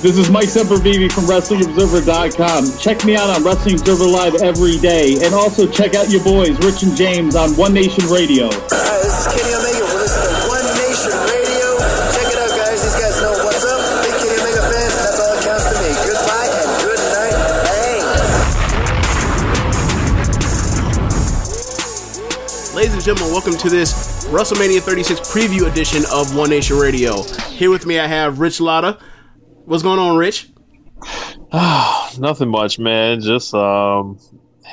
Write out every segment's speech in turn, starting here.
This is Mike Sempervive from WrestlingObserver.com. Check me out on Wrestling Observer Live every day. And also check out your boys, Rich and James, on One Nation Radio. Hi, this is Kenny Omega. We're listening to One Nation Radio. Check it out, guys. These guys know what's up. Big Kenny Omega fans. That's all that counts to me. Goodbye and good night. Bang. Ladies and gentlemen, welcome to this WrestleMania 36 preview edition of One Nation Radio. Here with me, I have Rich Latta. What's going on, Rich? Nothing much, man. Just um,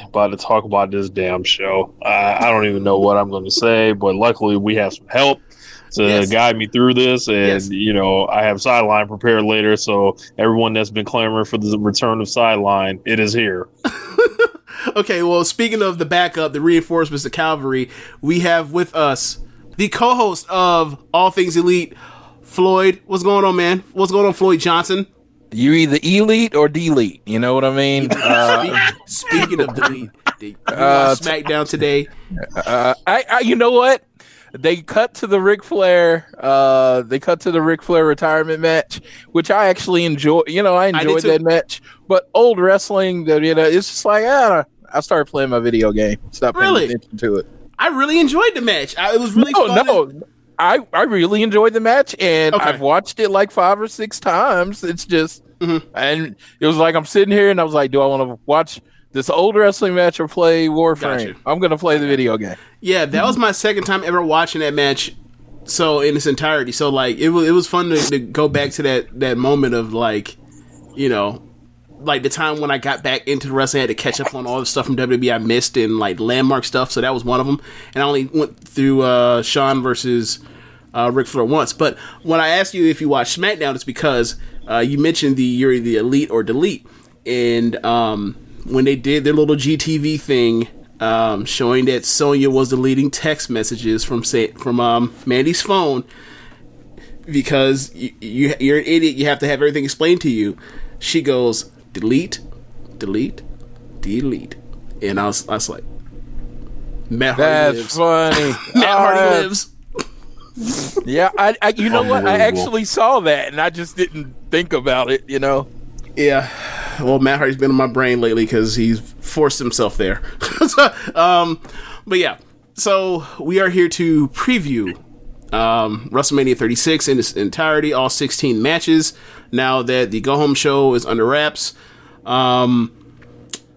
about to talk about this damn show. I, I don't even know what I'm going to say, but luckily we have some help to Yes. guide me through this, and Yes. you know I have sideline prepared later. So everyone that's been clamoring for the return of sideline, it is here. Okay, well, speaking of the backup, the reinforcements, the cavalry, we have with us the co-host of All Things Elite, Floyd. What's going on, man? What's going on, Floyd Johnson? You either elite or delete. You know what I mean? Uh, Speaking of delete, Uh, SmackDown today? uh, I, I, you know what? They cut to the Ric Flair. Uh, they cut to the Ric Flair retirement match, which I actually enjoy. You know, I enjoyed too. that match. But old wrestling, that you know, it's just like ah, I started playing my video game. Stop paying Really? attention to it. I really enjoyed the match. I, it was really no, fun. no. I, I really enjoyed the match and Okay. I've watched it like five or six times. It's just Mm-hmm. and it was like I'm sitting here and I was like, do I want to watch this old wrestling match or play Warframe? Gotcha. I'm gonna play the video game. Yeah, that was my second time ever watching that match. So in its entirety, so like it was it was fun to, to go back to that that moment of like, you know, like the time when I got back into the wrestling, I had to catch up on all the stuff from WWE I missed and like landmark stuff. So that was one of them. And I only went through uh, Shawn versus uh, Ric Flair once. But when I asked you if you watch SmackDown, it's because uh, you mentioned the you're the elite or delete, and um, when they did their little GTV thing, um, showing that Sonya was deleting text messages from say, from um, Mandy's phone because you, you you're an idiot. You have to have everything explained to you. She goes delete, delete, delete, and I was I was like, Matt Hardy lives. That's funny. Matt Hardy Uh, lives. Yeah, I, I you know what? I Unbelievable. actually saw that and I just didn't think about it. You know. Yeah. Well, Matt Hardy's been in my brain lately because he's forced himself there. So, um, but yeah, so we are here to preview um, WrestleMania 36 in its entirety, all 16 matches. Now that the Go Home Show is under wraps, um,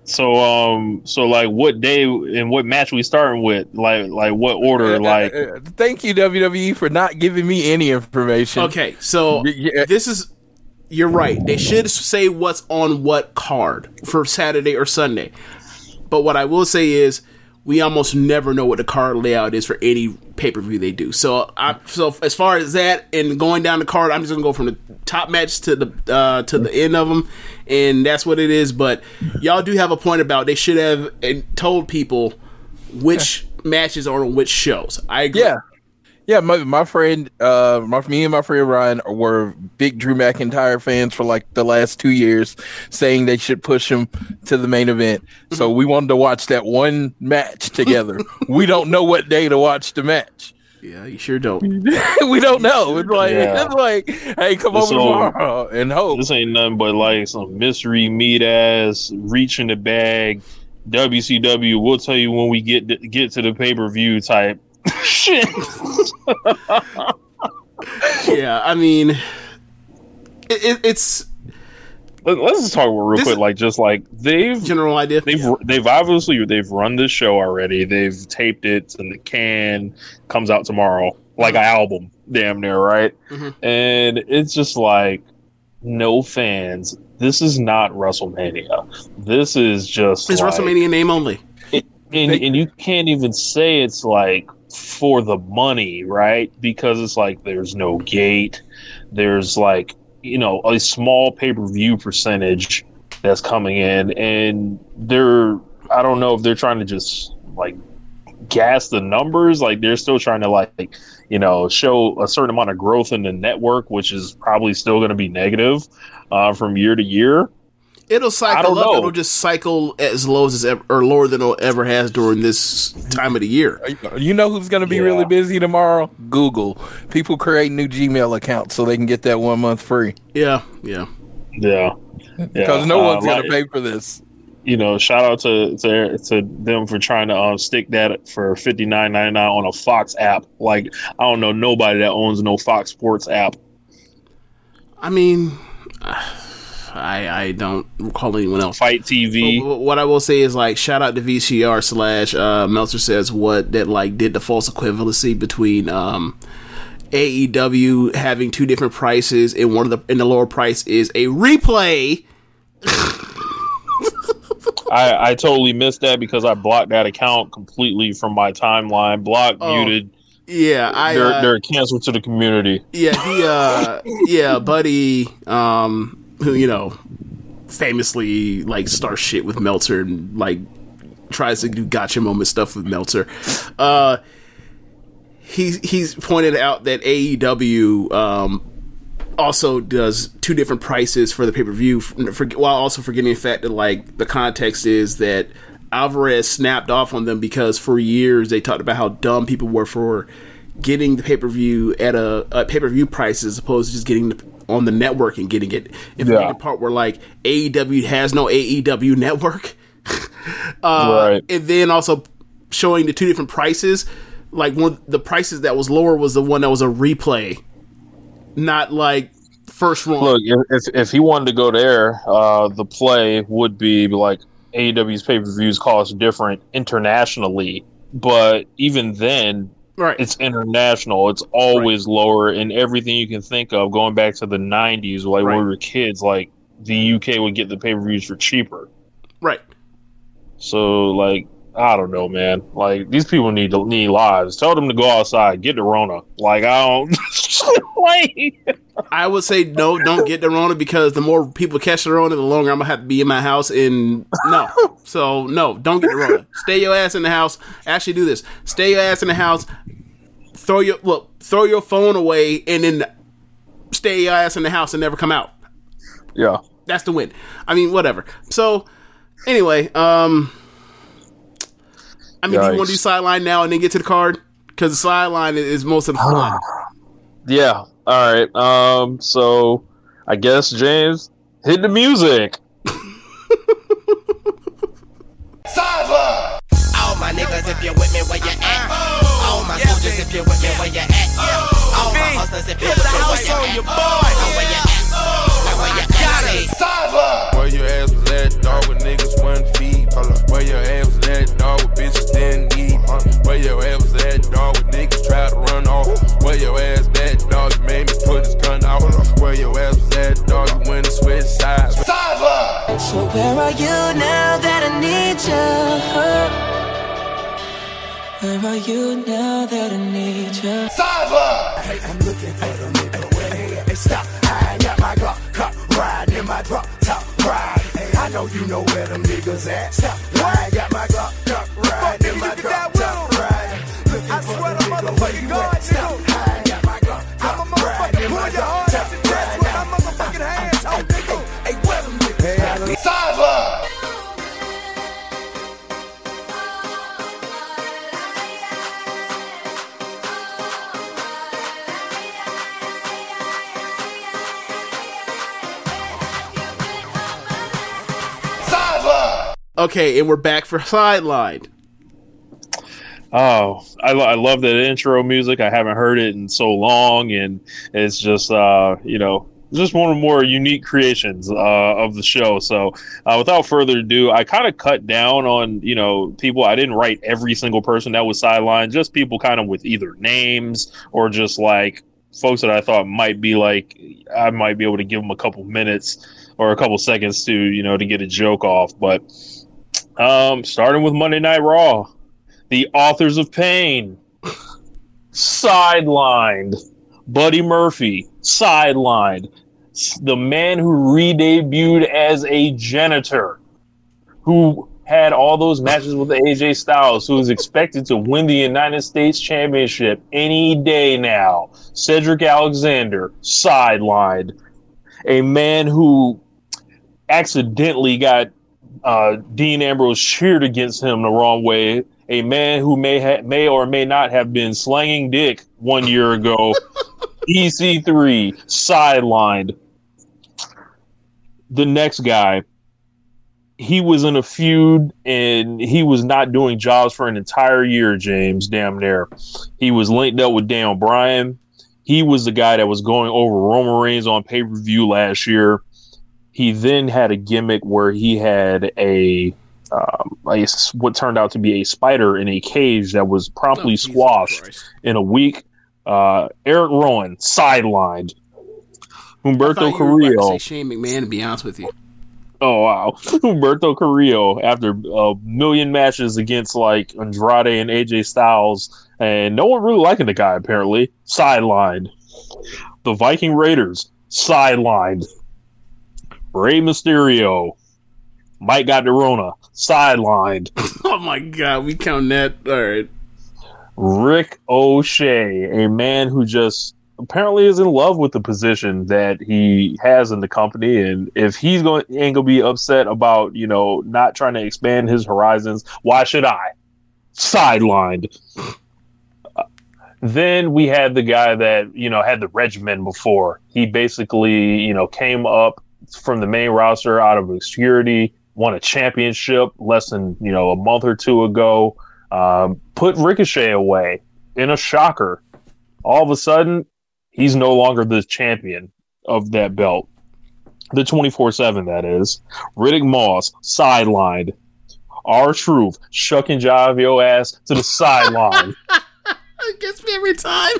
So um, so like what day and what match we starting with? Like like what order? Like Uh, uh, thank you WWE for not giving me any information. okay, so Yeah. this is. You're right. They should say what's on what card for Saturday or Sunday. But what I will say is, we almost never know what the card layout is for any pay per view they do. So, I, so as far as that and going down the card, I'm just gonna go from the top match to the uh, to the end of them, and that's what it is. But y'all do have a point about they should have told people which matches are on which shows. I agree. Yeah. Yeah, my, my friend, uh, my, me and my friend Ryan were big Drew McIntyre fans for like the last two years, saying they should push him to the main event. So we wanted to watch that one match together. we don't know what day to watch the match. Yeah, you sure don't. we don't know. It's like, Yeah. it's like, hey, come This over all- tomorrow and hope. This ain't nothing but like some mystery meat ass reaching the bag. WCW, we'll tell you when we get to, get to the pay per view type shit. Yeah, I mean, it, it, it's Let- Let's just talk about real This quick, like just like they've general idea. they've they've obviously they've run this show already. They've taped it and the can. Comes out tomorrow, like an album, damn near right. Mhm. And it's just like no fans. This is not WrestleMania. This is just It's like, WrestleMania name only. and, and you can't even say it's like for the money, right? Because it's like there's no gate, there's like you know a small pay per view percentage that's coming in, and they're I don't know if they're trying to just like gas the numbers, like they're still trying to like you know show a certain amount of growth in the network, which is probably still going to be negative uh, from year to year. It'll cycle up. know. It'll just cycle as low as it's ever, or lower than it ever has during this time of the year. You know who's going to be Yeah. really busy tomorrow? Google. People create new Gmail accounts so they can get that one month free. Yeah, yeah. Yeah, Because no Uh, one's going like- to pay for this. you know, shout out to to, to them for trying to um, stick that for fifty nine ninety nine on a Fox app. Like I don't know nobody that owns no Fox Sports app. I mean, I I don't recall anyone else. FITE TV. But what I will say is like shout out to VCR slash uh, Meltzer says what that like did the false equivalency between um, AEW having two different prices and one of the and the lower price is a replay. I I totally missed that because I blocked that account completely from my timeline. Blocked, Oh, muted. Yeah, I They're uh, they're canceled to the community. yeah he uh yeah buddy um who you know famously like starts shit with Meltzer and like tries to do gotcha moment stuff with Meltzer. Uh, he's he's pointed out that AEW um also does two different prices for the pay per view, while also forgetting the fact that like the context is that Alvarez snapped off on them because for years they talked about how dumb people were for getting the pay per view at a, a pay per view price as opposed to just getting the, on the network and getting it. If Yeah. the part where like AEW has no AEW network, uh, Right. and then also showing the two different prices. Like one, the prices that was lower was the one that was a replay, not like first run. Look, if, if he wanted to go there, uh, the play would be like AEW's pay per views cost different internationally, but even then, right? it's international. It's always lower in everything you can think of. Going back to the '90s, like when we were kids, like the UK would get the pay per views for cheaper. right. So, like, I don't know, man. Like these people need to need lives. Tell them to go outside, get the Rona. Like I don't. like, I would say no, don't get the Rona because the more people catch the Rona, the longer I'm gonna have to be in my house. And no, so no, don't get the Rona. Stay your ass in the house. Actually, do this: stay your ass in the house. Throw your look, throw your phone away, and then stay your ass in the house and never come out. yeah. That's the win. I mean, whatever. So, anyway, um, I mean, do you want to do sideline now and then get to the card? Because the sideline is- is most of the fun. Yeah. All right. Um. So, I guess James hit the music. Sideline. All my niggas, if you with me, where you at? All my soldiers, if you with me, where you at? All my hustlers, if you with me, where you at? Now where you at? Now where you at? Say, Sideline. Where your ass was at, dog, with niggas one feet. Where your ass was at, dog, with bitches didn't eat. Where your ass was at, dog, with niggas tried to run off. Where your ass at, dog, you made me put his gun out. Where your ass was at, dog, you went and switched sides. Sideline. So where are you now that I need you? Where are you now that I need you? Sideline. Hey, I'm looking for the nigga Glock, cop, riding in my drop top ride. Hey, I know you know where them niggas at. Stop. I got my Glock, cop, riding in my drop top ride. Looking for the nigga where you at? Stop high, got my gun. I'm a motherfucker, pull your heart out your chest with my motherfucking hands, oh, ho, nigga. Hey, where them niggas? Sideline. Sideline. Okay, and we're back for sidelined. Oh, I, I love that intro music. I haven't heard it in so long, and it's just uh, you know just one of more unique creations uh, of the show. So, uh, without further ado, I kind of cut down on you know people. I didn't write every single person that was sidelined, just people kind of with either names or just like folks that I thought might be like I might be able to give them a couple minutes or a couple seconds to you know to get a joke off. But um, starting with Monday Night Raw, the authors of pain sidelined. Buddy Murphy sidelined. The man who re-debuted as a janitor, who had all those matches with AJ Styles, who is expected to win the United States Championship any day now. Cedric Alexander sidelined. A man who accidentally got uh, Dean Ambrose cheered against him the wrong way. A man who may ha- may or may not have been slanging dick one year ago. EC3 sidelined. The next guy, he was in a feud and he was not doing jobs for an entire year. James, damn near. He was linked up with Dan Bryan. He was the guy that was going over Roman Reigns on pay per view last year he then had a gimmick where he had a, um, a what turned out to be a spider in a cage that was promptly squashed in a week. Uh, Eric Rowan sidelined. Humberto I thought you were about to Carrillo. Shane McMahon, to be honest with you. Oh wow, Humberto Carrillo after a million matches against like Andrade and AJ Styles, and no one really liking the guy apparently. Sidelined. The Viking Raiders sidelined. Rey Mysterio, Mike got the Rona sidelined. oh my god, we count that. All right. Rick O'Shea, a man who just apparently is in love with the position that he has in the company, and if he's going ain't gonna be upset about you know not trying to expand his horizons, why should I? Sidelined. Uh, Then we had the guy that you know had the regimen before. He basically you know came up from the main roster out of obscurity, won a championship less than you know a month or two ago. Um, put Ricochet away in a shocker. All of a sudden, he's no longer the champion of that belt. The 24 7, that is. Riddick Moss, sidelined. R Truth, shucking jive your ass to the sideline. It gets me every time.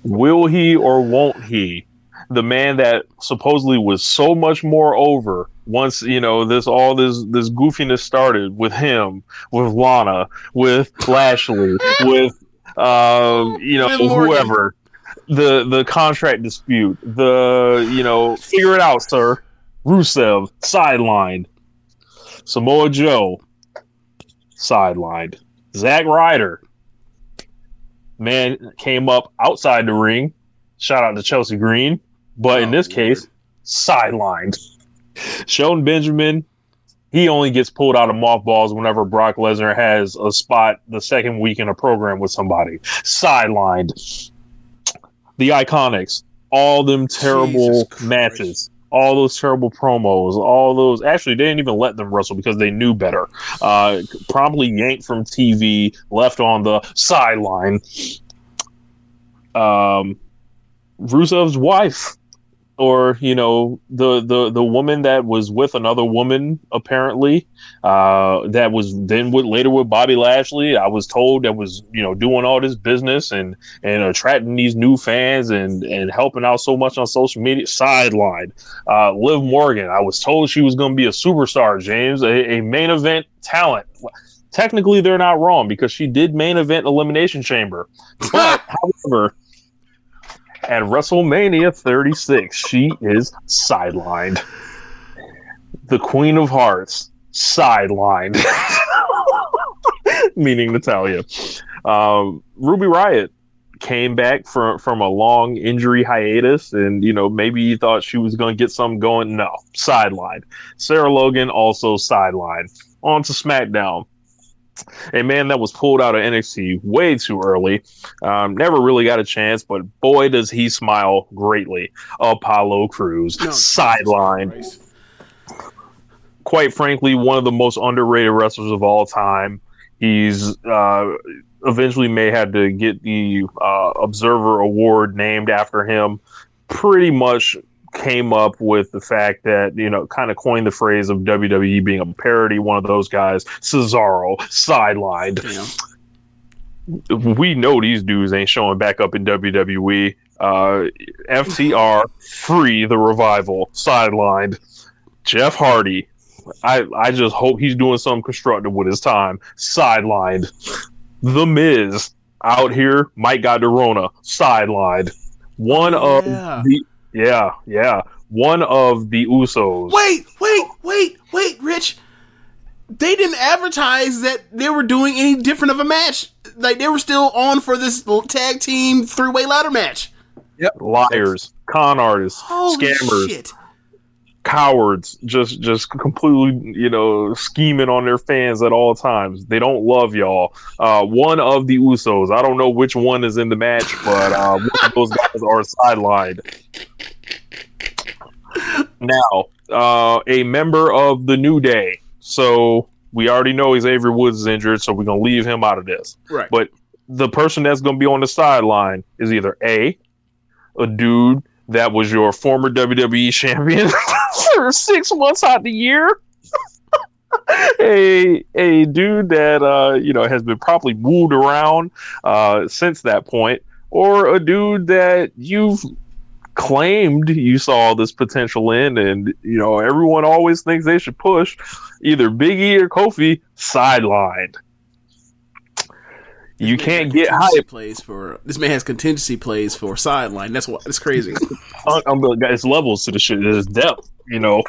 Will he or won't he? The man that supposedly was so much more over once you know this all this this goofiness started with him, with Lana, with Lashley, with um, you know whoever. The the contract dispute, the you know figure it out, sir. Rusev sidelined. Samoa Joe sidelined. Zack Ryder man came up outside the ring. Shout out to Chelsea Green, but in this case, sidelined. Shelton Benjamin, he only gets pulled out of mothballs whenever Brock Lesnar has a spot the second week in a program with somebody. Sidelined. The Iconics, all them terrible matches. All those terrible promos, all those. Actually, they didn't even let them wrestle because they knew better. Uh, promptly yanked from TV, left on the sideline. Um, Rusev's wife, or you know, the the the woman that was with another woman, apparently, uh, that was then with later with Bobby Lashley. I was told that was you know doing all this business and and attracting these new fans and and helping out so much on social media. Sidelined. Uh, Liv Morgan. I was told she was going to be a superstar. James, a, a main event talent. Technically, they're not wrong because she did main event Elimination Chamber. But however, at WrestleMania 36, she is sidelined. The Queen of Hearts, sidelined. Meaning Natalya. Um, Ruby Riott came back from from a long injury hiatus, and you know maybe you thought she was going to get something going. No, sidelined. Sarah Logan also sidelined. On to SmackDown. A man that was pulled out of NXT way too early, um, never really got a chance, but boy does he smile greatly. Apollo Crews sidelined. Quite frankly, one of the most underrated wrestlers of all time. He's uh, eventually may have to get the uh, Observer Award named after him. Pretty much came up with the fact that you know kind of coined the phrase of WWE being a parody. One of those guys, Cesaro, sidelined. We know these dudes ain't showing back up in WWE. Uh, FTR, free the revival, sidelined. Jeff Hardy, I I just hope he's doing something constructive with his time, sidelined. The Miz out here, Mike got Rona, sidelined. One of the yeah, yeah. One of the Usos. Wait, wait, wait, wait, Rich. They didn't advertise that they were doing any different of a match. Like they were still on for this tag team three way ladder match. Yep. Liars, con artists, Holy scammers, shit. Cowards, just just completely, you know, scheming on their fans at all times. They don't love y'all. Uh, one of the Usos, I don't know which one is in the match, but uh, one of those guys are sidelined. Now, uh, a member of the New Day. So we already know Xavier Woods is injured, so we're gonna leave him out of this. Right. But the person that's gonna be on the sideline is either A, a dude that was your former WWE champion for six months out of the year. a a dude that uh you know has been properly moved around uh since that point or a dude that you've claimed you saw this potential in and you know everyone always thinks they should push either Biggie or Kofi sidelined you can't get hype plays for this man has contingency plays for sideline. That's what it's crazy. it's levels to the shit. There's depth, you know.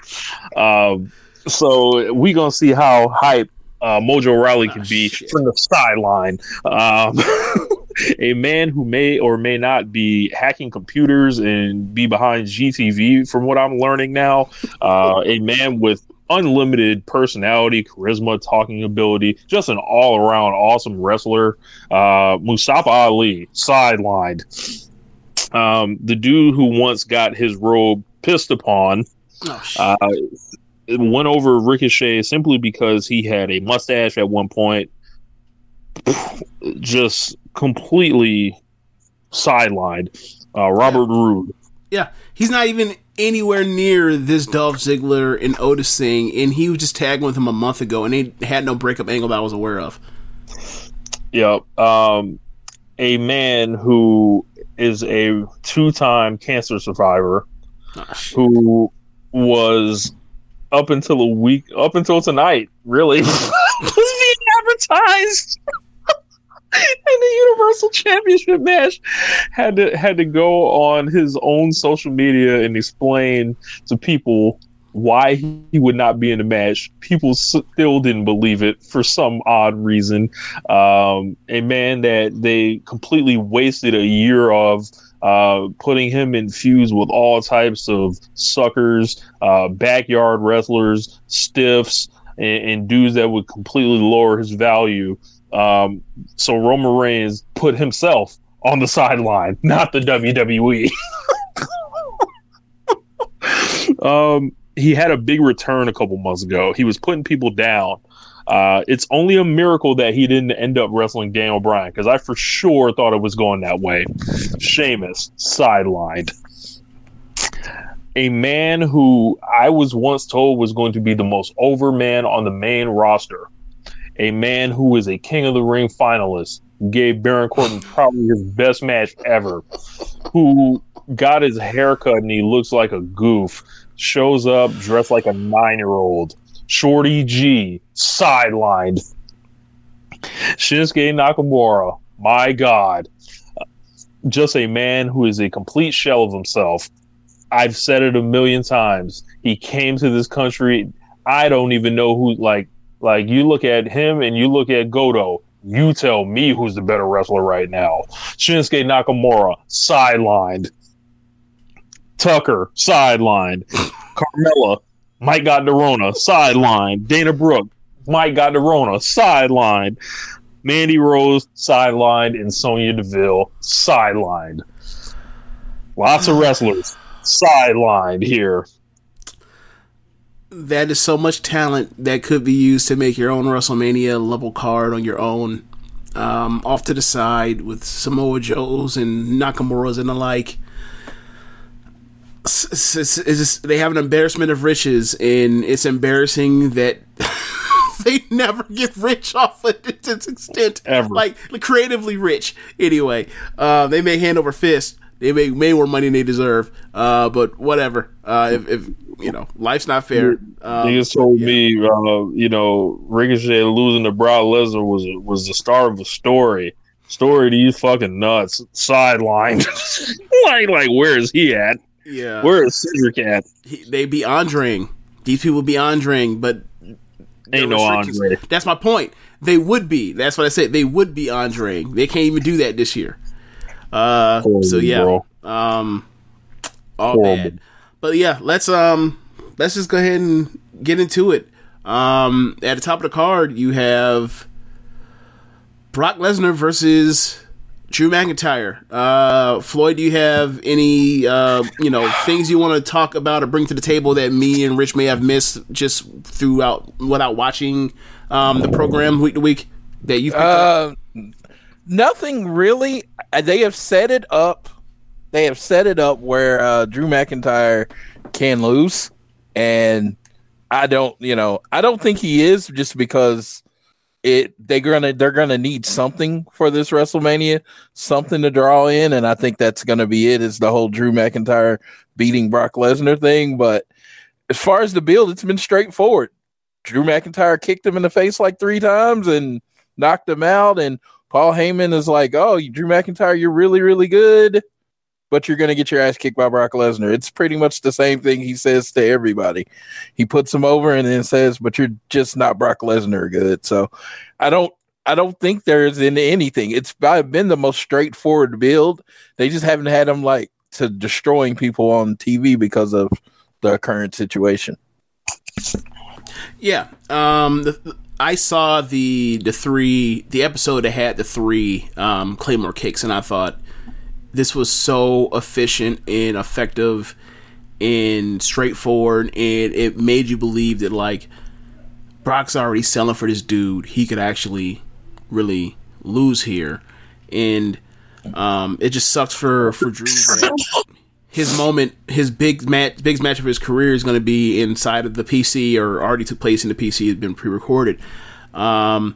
Um, so we gonna see how hype uh, Mojo Rawley can be from the sideline. Um, a man who may or may not be hacking computers and be behind GTV, from what I'm learning now. Uh, a man with unlimited personality, charisma, talking ability, just an all around awesome wrestler. Uh, Mustafa Ali, sidelined. Um, the dude who once got his robe pissed upon uh, went over Ricochet simply because he had a mustache at one point. Just completely sidelined. Uh, Robert Roode. Yeah, he's not even anywhere near this Dolph Ziggler and Otis thing, and he was just tagging with him a month ago, and they had no breakup angle that I was aware of. Yep. Um, a man who is a two time cancer survivor who was up until a week, up until tonight, really, was being advertised. In the Universal Championship match, had to had to go on his own social media and explain to people why he would not be in the match. People still didn't believe it for some odd reason. Um, a man that they completely wasted a year of. Uh, putting him infused with all types of suckers, uh, backyard wrestlers, stiffs, and, and dudes that would completely lower his value. Um, so Roman Reigns put himself on the sideline, not the WWE. um, he had a big return a couple months ago. He was putting people down. Uh, it's only a miracle that he didn't end up wrestling Daniel Bryan because I for sure thought it was going that way. Sheamus sidelined. A man who I was once told was going to be the most over man on the main roster. A man who is a King of the Ring finalist, gave Baron Corbin probably his best match ever, who got his haircut and he looks like a goof, shows up dressed like a nine year old. Shorty G, sidelined. Shinsuke Nakamura, my God. Just a man who is a complete shell of himself. I've said it a million times. He came to this country. I don't even know who, like, like you look at him and you look at Godo. You tell me who's the better wrestler right now. Shinsuke Nakamura, sidelined. Tucker, sidelined. Carmella, Mike got Nerona, sidelined. Dana Brooke, Mike got Nerona, sidelined. Mandy Rose, sidelined. And Sonya Deville, sidelined. Lots of wrestlers, sidelined here. That is so much talent that could be used to make your own WrestleMania level card on your own. Um, off to the side with Samoa Joes and Nakamura's and the like. S- s- s- it's just- they have an embarrassment of riches, and it's embarrassing that they never get rich off of it to this extent. Ever. Like creatively rich. Anyway, uh, they make hand over fist. They may make way more money than they deserve. Uh, but whatever. Uh, if, if you know, life's not fair. Um, Niggas told me, uh, you know, Ricochet losing to Brock Lesnar was was the start of a story. Story to you fucking nuts. Sidelined. like, like, where is he at? Yeah. Where is Cedric at? he, they be Andreing. These people be Andreing, but Ain't no Andre. That's my point. They would be. That's what I said. They would be Andreing. They can't even do that this year. Uh, so yeah, bro. um, all Horrible. bad. But yeah, let's um, let's just go ahead and get into it. Um, at the top of the card, you have Brock Lesnar versus Drew McIntyre. Uh, Floyd, do you have any uh, you know things you want to talk about or bring to the table that me and Rich may have missed just throughout without watching um, the program week to week that you picked up? Uh, nothing really. Uh, They have set it up. They have set it up where uh, Drew McIntyre can lose, and I don't. You know, I don't think he is just because it. They're gonna they're gonna need something for this WrestleMania, something to draw in, and I think that's gonna be it. Is the whole Drew McIntyre beating Brock Lesnar thing, but as far as the build, it's been straightforward. Drew McIntyre kicked him in the face like three times and knocked him out. And Paul Heyman is like, "Oh, Drew McIntyre, you're really, really good, but you're going to get your ass kicked by Brock Lesnar." It's pretty much the same thing he says to everybody. He puts him over and then says, "But you're just not Brock Lesnar good." So, I don't. I don't think there's in anything. It's been the most straightforward build. They just haven't had him like to destroying people on TV because of the current situation. Yeah. Um, the, I saw the the three the episode that had the three um, Claymore kicks, and I thought this was so efficient and effective and straightforward, and it made you believe that like Brock's already selling for this dude. He could actually really lose here, and um, it just sucks for for Drew. his moment, his big match, big match of his career is going to be inside of the PC or already took place in the PC. Has been pre-recorded. Um,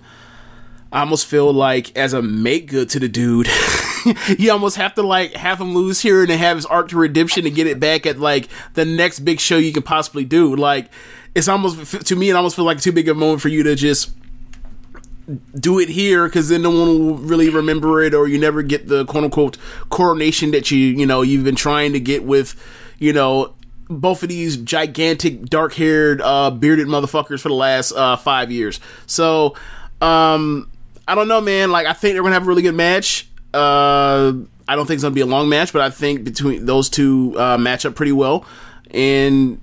I almost feel like as a make good to the dude, you almost have to like have him lose here and then have his arc to redemption and get it back at like the next big show you can possibly do. Like it's almost to me, it almost feels like too big a moment for you to just do it here because then no one will really remember it or you never get the quote unquote coronation that you you know you've been trying to get with you know both of these gigantic dark haired uh bearded motherfuckers for the last uh five years so um i don't know man like i think they're gonna have a really good match uh i don't think it's gonna be a long match but i think between those two uh match up pretty well and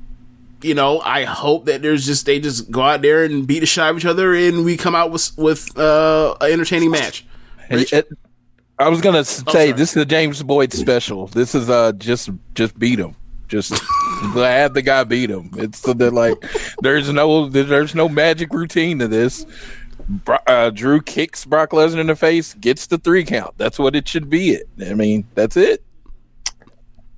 you know, I hope that there's just they just go out there and beat the shit out of each other, and we come out with with uh, an entertaining match. It- I was gonna say Oh, this is a James Boyd special. This is uh just just beat him. Just have the guy beat him. It's so that like there's no there's no magic routine to this. Bro- Uh, Drew kicks Brock Lesnar in the face, gets the three count. That's what it should be. It. I mean, that's it.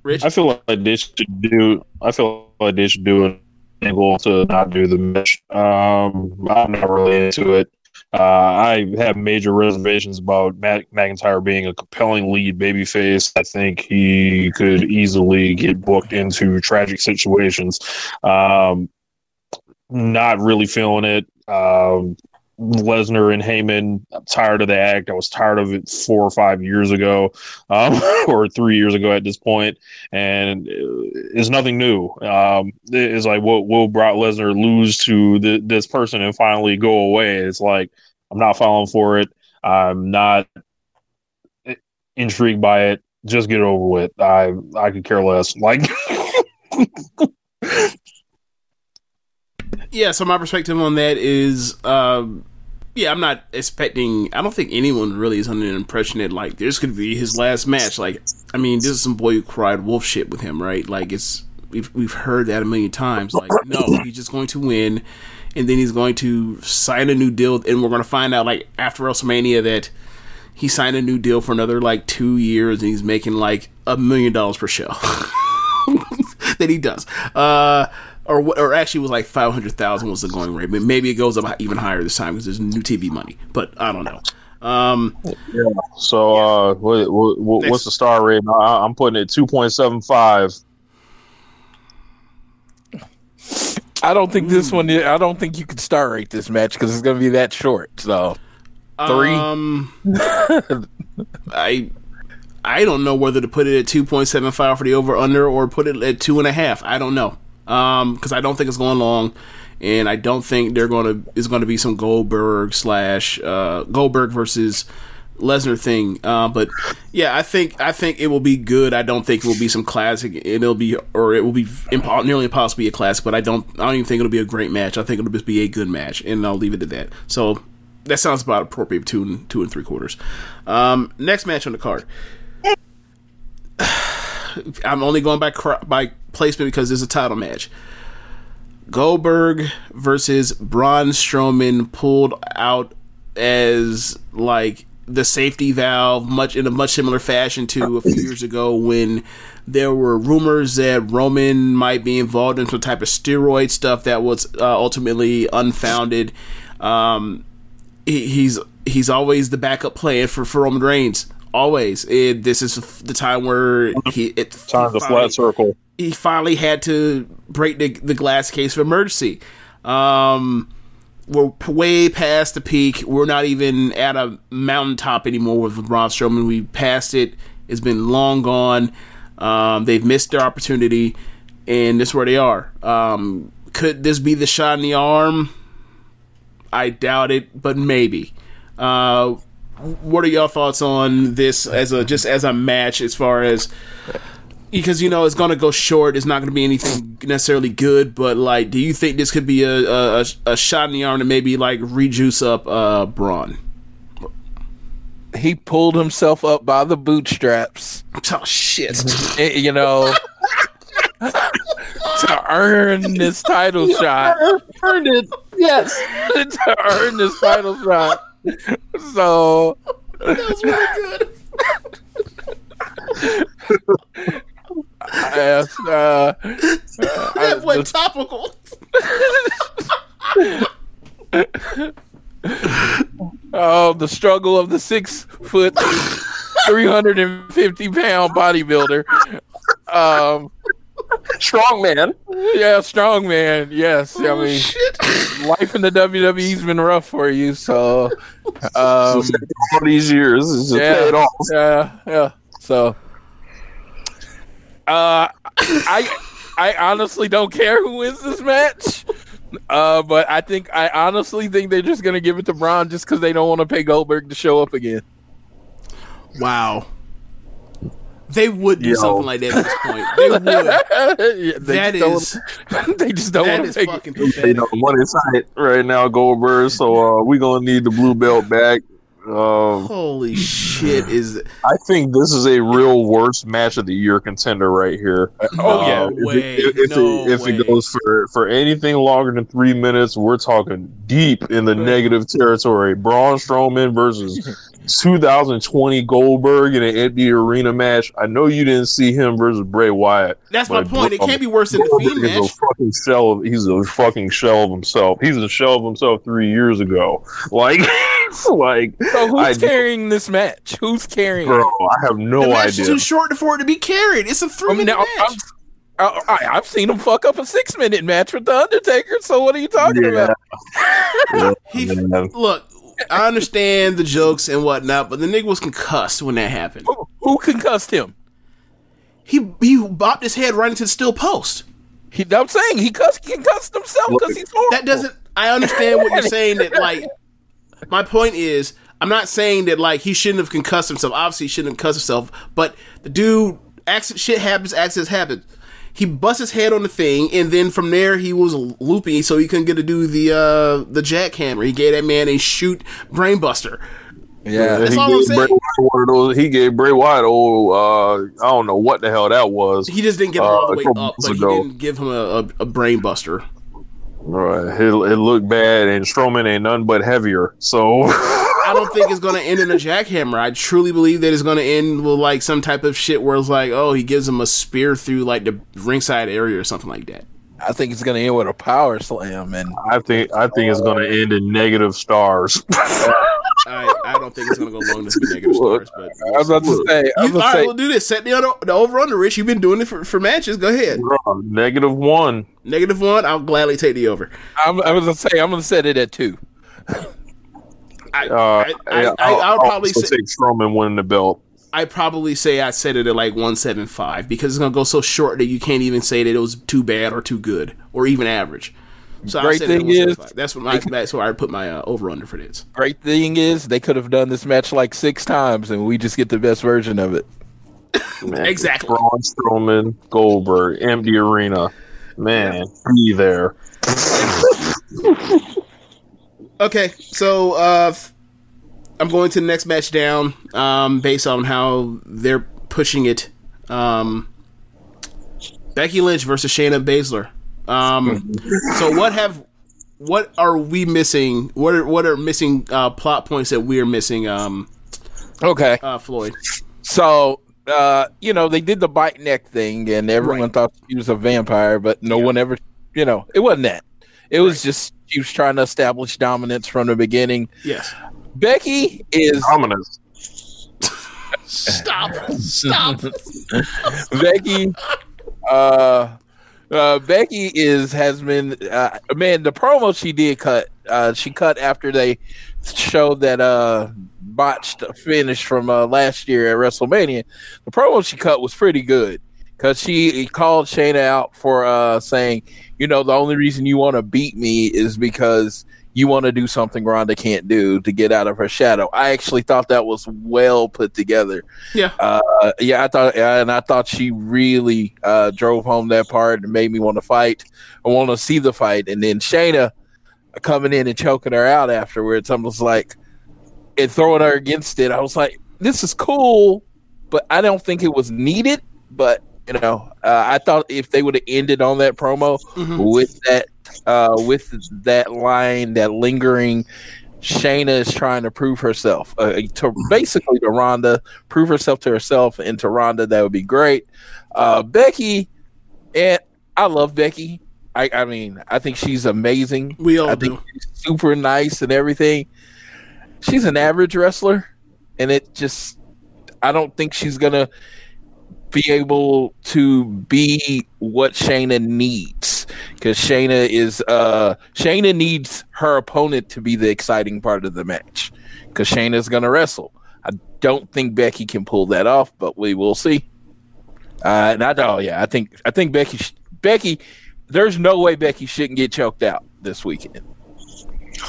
Rich, I feel like they should do. I feel like they should do an angle to not do the match. Um, I'm not really into it. Uh, I have major reservations about Mac- McIntyre being a compelling lead babyface. I think he could easily get booked into tragic situations. Um, not really feeling it. Um, Lesnar and Heyman, I'm tired of the act. I was tired of it four or five years ago, um, or three years ago at this point, and it's nothing new. Um, it's like, will, will Brock Lesnar lose to th- this person and finally go away? It's like I'm not falling for it. I'm not intrigued by it. Just get over with. I I could care less. Like yeah, so my perspective on that is, um, yeah, I'm not expecting. I don't think anyone really is under the impression that like this could be his last match. Like, I mean, this is some boy who cried wolf shit with him, right? Like, it's we've we've heard that a million times. Like, no, he's just going to win, and then he's going to sign a new deal, and we're going to find out like after WrestleMania that he signed a new deal for another like two years, and he's making like a million dollars per show. that he does. Uh, or or actually, it was like five hundred thousand was the going rate. But maybe it goes up even higher this time because there's new TV money. But I don't know. Um, yeah. So uh, what, what, what, what's the star rating? I, I'm putting it two point seven five. I don't think this one. I don't think you could star rate this match because it's going to be that short. So three. Um, I I don't know whether to put it at two point seven five for the over under or put it at two and a half. I don't know. Um, because I don't think it's going long, and I don't think they're going to is going to be some Goldberg slash uh Goldberg versus Lesnar thing. Uh, but yeah, I think I think it will be good. I don't think it will be some classic. and It'll be or it will be impo- nearly impossible to be a classic. But I don't I don't even think it'll be a great match. I think it'll just be a good match, and I'll leave it at that. So that sounds about appropriate. Two and two and three quarters. Um, next match on the card. I'm only going by cr- by placement because it's a title match. Goldberg versus Braun Strowman pulled out as like the safety valve, much in a much similar fashion to a few years ago when there were rumors that Roman might be involved in some type of steroid stuff that was uh, ultimately unfounded. Um, he, he's he's always the backup plan for, for Roman Reigns. Always. It, this is the time where he it Time the flat circle. he finally had to break the, the glass case of emergency. Um, we're p- way past the peak. We're not even at a mountaintop anymore with Braun Strowman. We passed it. It's been long gone. Um, they've missed their opportunity, and this is where they are. Um, could this be the shot in the arm? I doubt it, but maybe. Uh, what are your thoughts on this as a just as a match as far as because you know it's gonna go short. It's not gonna be anything necessarily good, but like, do you think this could be a a, a shot in the arm to maybe like rejuice up uh Braun? He pulled himself up by the bootstraps. Oh shit! Eh, you know, to earn this title shot. Earned it. Yes. to earn this title shot. So that was really good. Yes, uh, that went topical. oh, the struggle of the six foot, three hundred and fifty pound bodybuilder. Um, strong man. Yeah, strong man. Yes, I mean, life in the WWE's been rough for you. So, um, all these years, it's just yeah, paid off. yeah, yeah. So, uh, I, I honestly don't care who wins this match. Uh, but I think I honestly think they're just gonna give it to Braun just because they don't want to pay Goldberg to show up again. Wow. They would do Yo. something like that at this point. They would. Yeah, they That just don't- they just don't that want is to pay. fucking You pathetic. know, money tight right now, Goldberg. So uh, we gonna need the blue belt back. Um, Holy shit! Is I think this is a real worst match of the year contender right here. Oh, yeah. Uh, if, way. it, if, No it, if way. it goes for for anything longer than three minutes, we're talking deep in the negative territory. Braun Strowman versus 2020 Goldberg in an empty arena match. I know you didn't see him versus Bray Wyatt. That's my point. It can't be worse than the Goldberg Fiend match. a fucking shell. Of, he's a fucking shell of himself. He's a shell of himself three years ago. Like, like So who's I- carrying this match? Who's carrying? bro, it? I have no the match idea. is too short for it to be carried. It's a three I mean, minute now, match. I'm, I, I've seen him fuck up a six minute match with the Undertaker. So what are you talking Yeah. about? He Yeah. look. I understand the jokes and whatnot, but the nigga was concussed when that happened. Who, who concussed him? He he bopped his head right into the steel post. He, I'm saying he cussed, he concussed himself because he's horrible. That doesn't. I understand what you're saying. That like, my point is, I'm not saying that like he shouldn't have concussed himself. Obviously, he shouldn't have concussed himself. But the dude, accident shit happens. Accidents happen. He busts his head on the thing, and then from there he was loopy, so he couldn't get to do the uh the jackhammer. He gave that man a shoot brainbuster. Yeah, That's he all I'm gave Bray saying. Wyatt one of those. He gave Bray Wyatt, oh, uh, I don't know what the hell that was. He just didn't get him uh, all the a way couple up, months but he didn't give him a, a, a brain buster. Right, it, it looked bad, and Strowman ain't none but heavier. So I don't think it's going to end in a jackhammer. I truly believe that it's going to end with like some type of shit where it's like, oh, he gives him a spear through like the ringside area or something like that. I think it's going to end with a power slam, and I think I think it's going to end in negative stars. I, I don't think it's going to go long to be negative stars, but I was about to say, I was You, all about to right, say, we'll do this. Set the, other, the over under, Rich. You've been doing it for, for matches. Go ahead. negative one. Negative one. I'll gladly take the over. I'm, I was going to say, I'm going to set it at two. I, Uh, I, I, yeah, I, I'll probably also say, take Strowman winning the belt. I probably say I set it at like one seven five because it's gonna go so short that you can't even say that it was too bad or too good or even average. So I Great set it thing is- 175. that's what my that's where I put my uh, over under for this. Great thing is, they could have done this match like six times, and we just get the best version of it. Man, Exactly. Braun Strowman, Goldberg, empty arena. Man, be there. Okay, so uh, I'm going to the next match down um, based on how they're pushing it. Um, Becky Lynch versus Shayna Baszler. Um, so what have what are we missing? What are what are missing uh, plot points that we're missing? Um, Okay. uh, Floyd. So, uh, you know, they did the bite neck thing, and everyone Right. thought she was a vampire, but no one ever, you know, it wasn't that. It was just she was trying to establish dominance from the beginning. Yes. Becky is Dominance. Stop. Stop. Becky. Uh, uh, Becky is has been uh, man. The promo she did cut. Uh, she cut after they showed that uh botched finish from uh, last year at WrestleMania. The promo she cut was pretty good because she called Shayna out for uh saying, you know, the only reason you want to beat me is because you want to do something Ronda can't do to get out of her shadow. I actually thought that was well put together. Yeah. Uh, yeah, I thought, and I thought she really uh, drove home that part and made me want to fight. I want to see the fight, and then Shayna coming in and choking her out afterwards. I was like, and throwing her against it. I was like, this is cool, but I don't think it was needed. But you know, uh, I thought if they would have ended on that promo with that, uh, with that line, that lingering. Shayna is trying to prove herself uh, to basically to Ronda, prove herself to herself and to Ronda. That would be great. Uh, Becky, and I love Becky. I, I mean, I think she's amazing. We all I think do. she's super nice and everything. She's an average wrestler, and it just I don't think she's gonna be able to be what Shayna needs because Shayna is uh Shayna needs her opponent to be the exciting part of the match because Shayna's gonna wrestle. I don't think Becky can pull that off, but we will see. Uh, and I know, yeah, I think I think Becky sh- Becky. There's no way Becky shouldn't get choked out this weekend.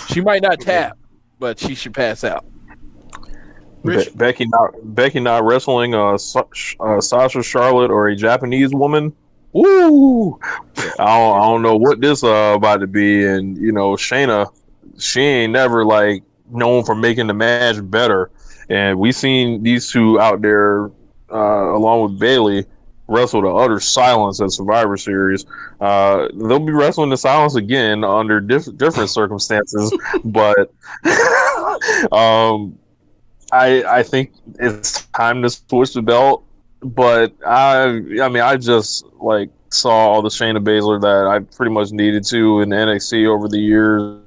She might not tap, but she should pass out. Be- Becky not Becky not wrestling uh, uh, Sasha Charlotte or a Japanese woman. Woo! I don't, I don't know what this uh about to be, and you know Shayna, she ain't never like known for making the match better, and we seen these two out there uh, along with Bayley wrestle to utter silence at Survivor Series. Uh, they'll be wrestling in silence again under diff- different circumstances, but um. I I think it's time to switch the belt, but I I mean I just like saw all the Shayna Baszler that I pretty much needed to in NXT over the years.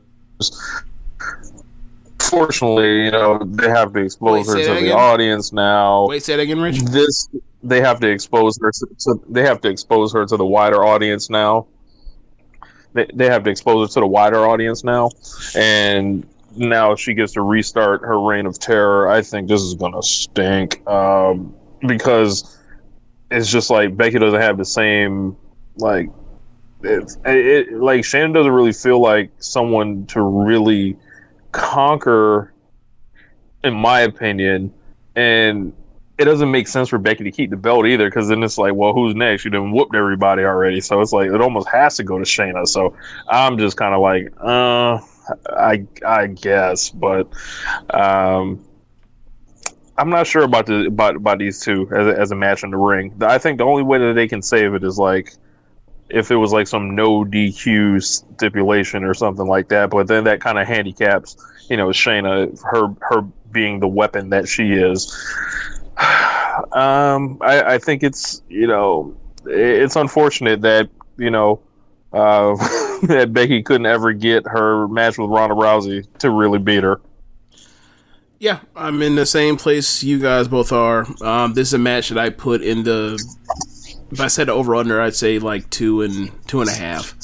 Fortunately, you know they have to expose Wait, her to the audience now. Wait, say that again, Rich. This they have to expose her to, to they have to expose her to the wider audience now. They they have to expose her to the wider audience now, and now she gets to restart her reign of terror. I think this is gonna stink um, because it's just like Becky doesn't have the same like it's it, like Shannon doesn't really feel like someone to really conquer in my opinion, and it doesn't make sense for Becky to keep the belt either because then it's like, well, who's next? You done whooped everybody already, so it's like it almost has to go to Shayna. So I'm just kind of like, uh, I I guess, but um, I'm not sure about the about about these two as a, as a match in the ring. I think the only way that they can save it is like if it was like some no DQ stipulation or something like that. But then that kind of handicaps, you know, Shayna her her being the weapon that she is. Um, I, I think it's you know it's unfortunate that you know uh, that Becky couldn't ever get her match with Ronda Rousey to really beat her. Yeah, I'm in the same place you guys both are. Um, this is a match that I put in the. If I said over under, I'd say like two and two and a half.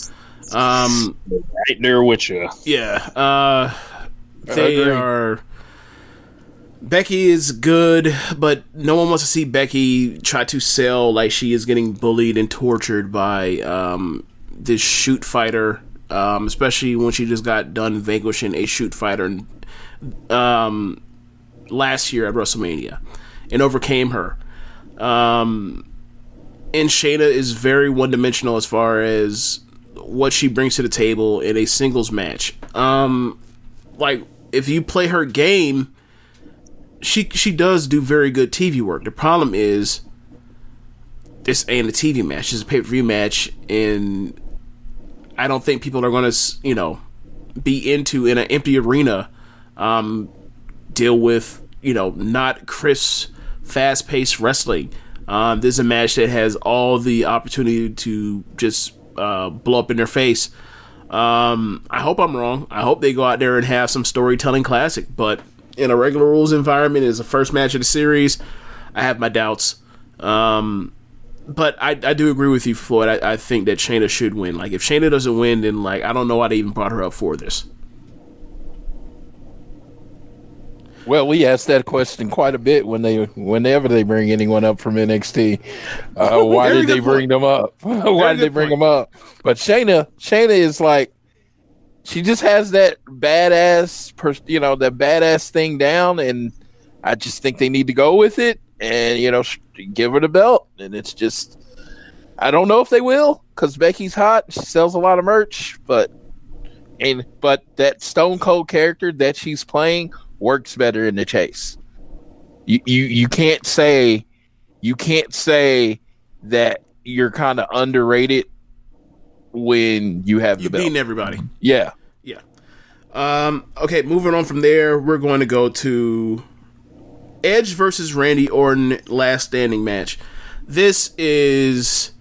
Um, right there with you. Yeah, uh, they are. Becky is good, but no one wants to see Becky try to sell like she is getting bullied and tortured by um, this shoot fighter, um, especially when she just got done vanquishing a shoot fighter um, last year at WrestleMania and overcame her. Um, and Shayna is very one dimensional as far as what she brings to the table in a singles match. Um, like if you play her game, she she does do very good TV work. The problem is this ain't a TV match; it's a pay per view match, and I don't think people are going to you know be into in an empty arena. Um, deal with you know not crisp, fast paced wrestling. Um, this is a match that has all the opportunity to just uh, blow up in their face. Um, I hope I'm wrong. I hope they go out there and have some storytelling classic. But in a regular rules environment, it's the first match of the series. I have my doubts. Um, but I, I do agree with you, Floyd. I, I think that Shayna should win. Like if Shayna doesn't win, then like I don't know why they even brought her up for this. Well, we asked that question quite a bit when they, whenever they bring anyone up from NXT. Uh, why did they bring them up? why did they bring point. them up? But Shayna, Shayna is like, she just has that badass, pers- you know, that badass thing down, and I just think they need to go with it and you know sh- give her the belt. And it's just, I don't know if they will because Becky's hot, she sells a lot of merch, but and but that Stone Cold character that she's playing works better in the chase. You you you can't say you can't say that you're kind of underrated when you have You the belt. beating everybody. Yeah. Yeah. Um, okay, moving on from there, we're going to go to Edge versus Randy Orton last standing match. This is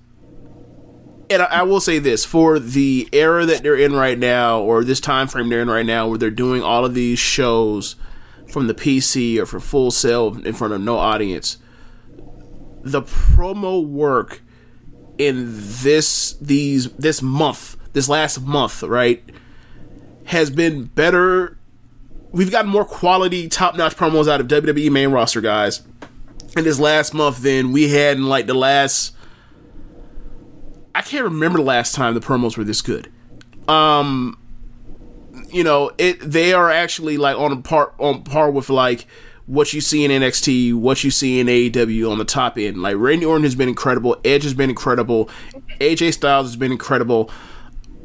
and I, I will say this for the era that they're in right now, or this time frame they're in right now, where they're doing all of these shows from the PC or for Full Sail in front of no audience. The promo work in this these this month, this last month, right, has been better. We've gotten more quality, top notch promos out of WWE main roster guys in this last month than we had in like the last. I can't remember the last time the promos were this good. Um, you know, it they are actually like on a par on par with like what you see in NXT, what you see in AEW on the top end. Like Randy Orton has been incredible, Edge has been incredible, AJ Styles has been incredible.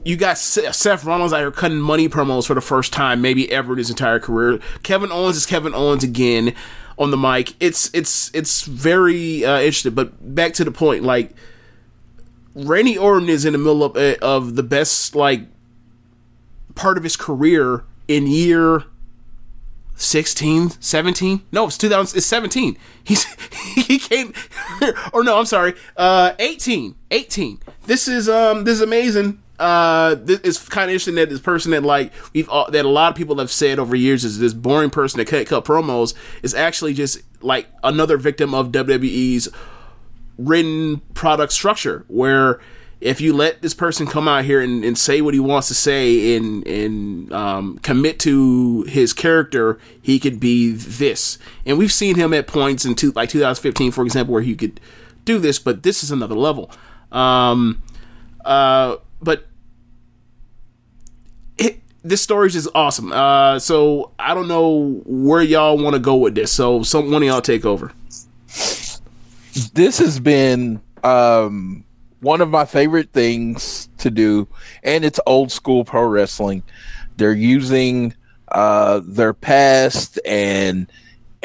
You got Seth Rollins out here cutting money promos for the first time, maybe ever in his entire career. Kevin Owens is Kevin Owens again on the mic. It's it's it's very uh, interesting. But back to the point, like Randy Orton is in the middle of uh, of the best like part of his career in year 16 17 no it's 2000 it's 17 he's he came or no i'm sorry uh 18 18 this is um this is amazing uh this is kind of interesting that this person that like we've all, that a lot of people have said over years is this boring person that can't cut promos is actually just like another victim of wwe's written product structure where if you let this person come out here and, and say what he wants to say and and um, commit to his character, he could be this. And we've seen him at points in two, like 2015, for example, where he could do this, but this is another level. Um, uh, but it, this story is just awesome. Uh, so I don't know where y'all want to go with this. So some one of y'all take over. this has been um, one of my favorite things to do, and it's old school pro wrestling. They're using uh, their past and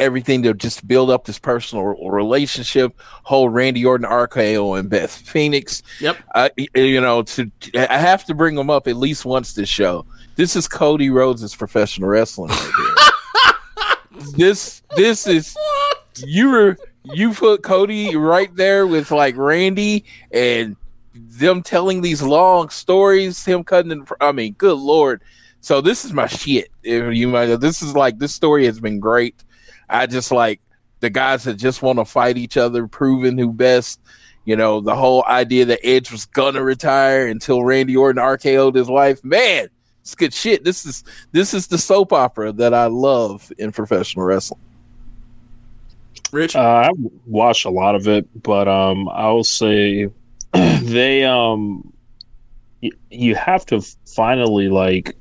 everything to just build up this personal relationship. Whole Randy Orton, RKO, and Beth Phoenix. Yep. Uh, you know, to I have to bring them up at least once this show. This is Cody Rhodes' professional wrestling right here. this this is you were you put Cody right there with like Randy and them telling these long stories, him cutting. In, I mean, good lord. So this is my shit. If you might, this is like this story has been great. I just like the guys that just want to fight each other, proving who best. You know, the whole idea that Edge was gonna retire until Randy Orton RKO'd his wife. Man, it's good shit. This is this is the soap opera that I love in professional wrestling. Rich, Uh, I've watched a lot of it, but um, I'll say they um, y- you have to finally like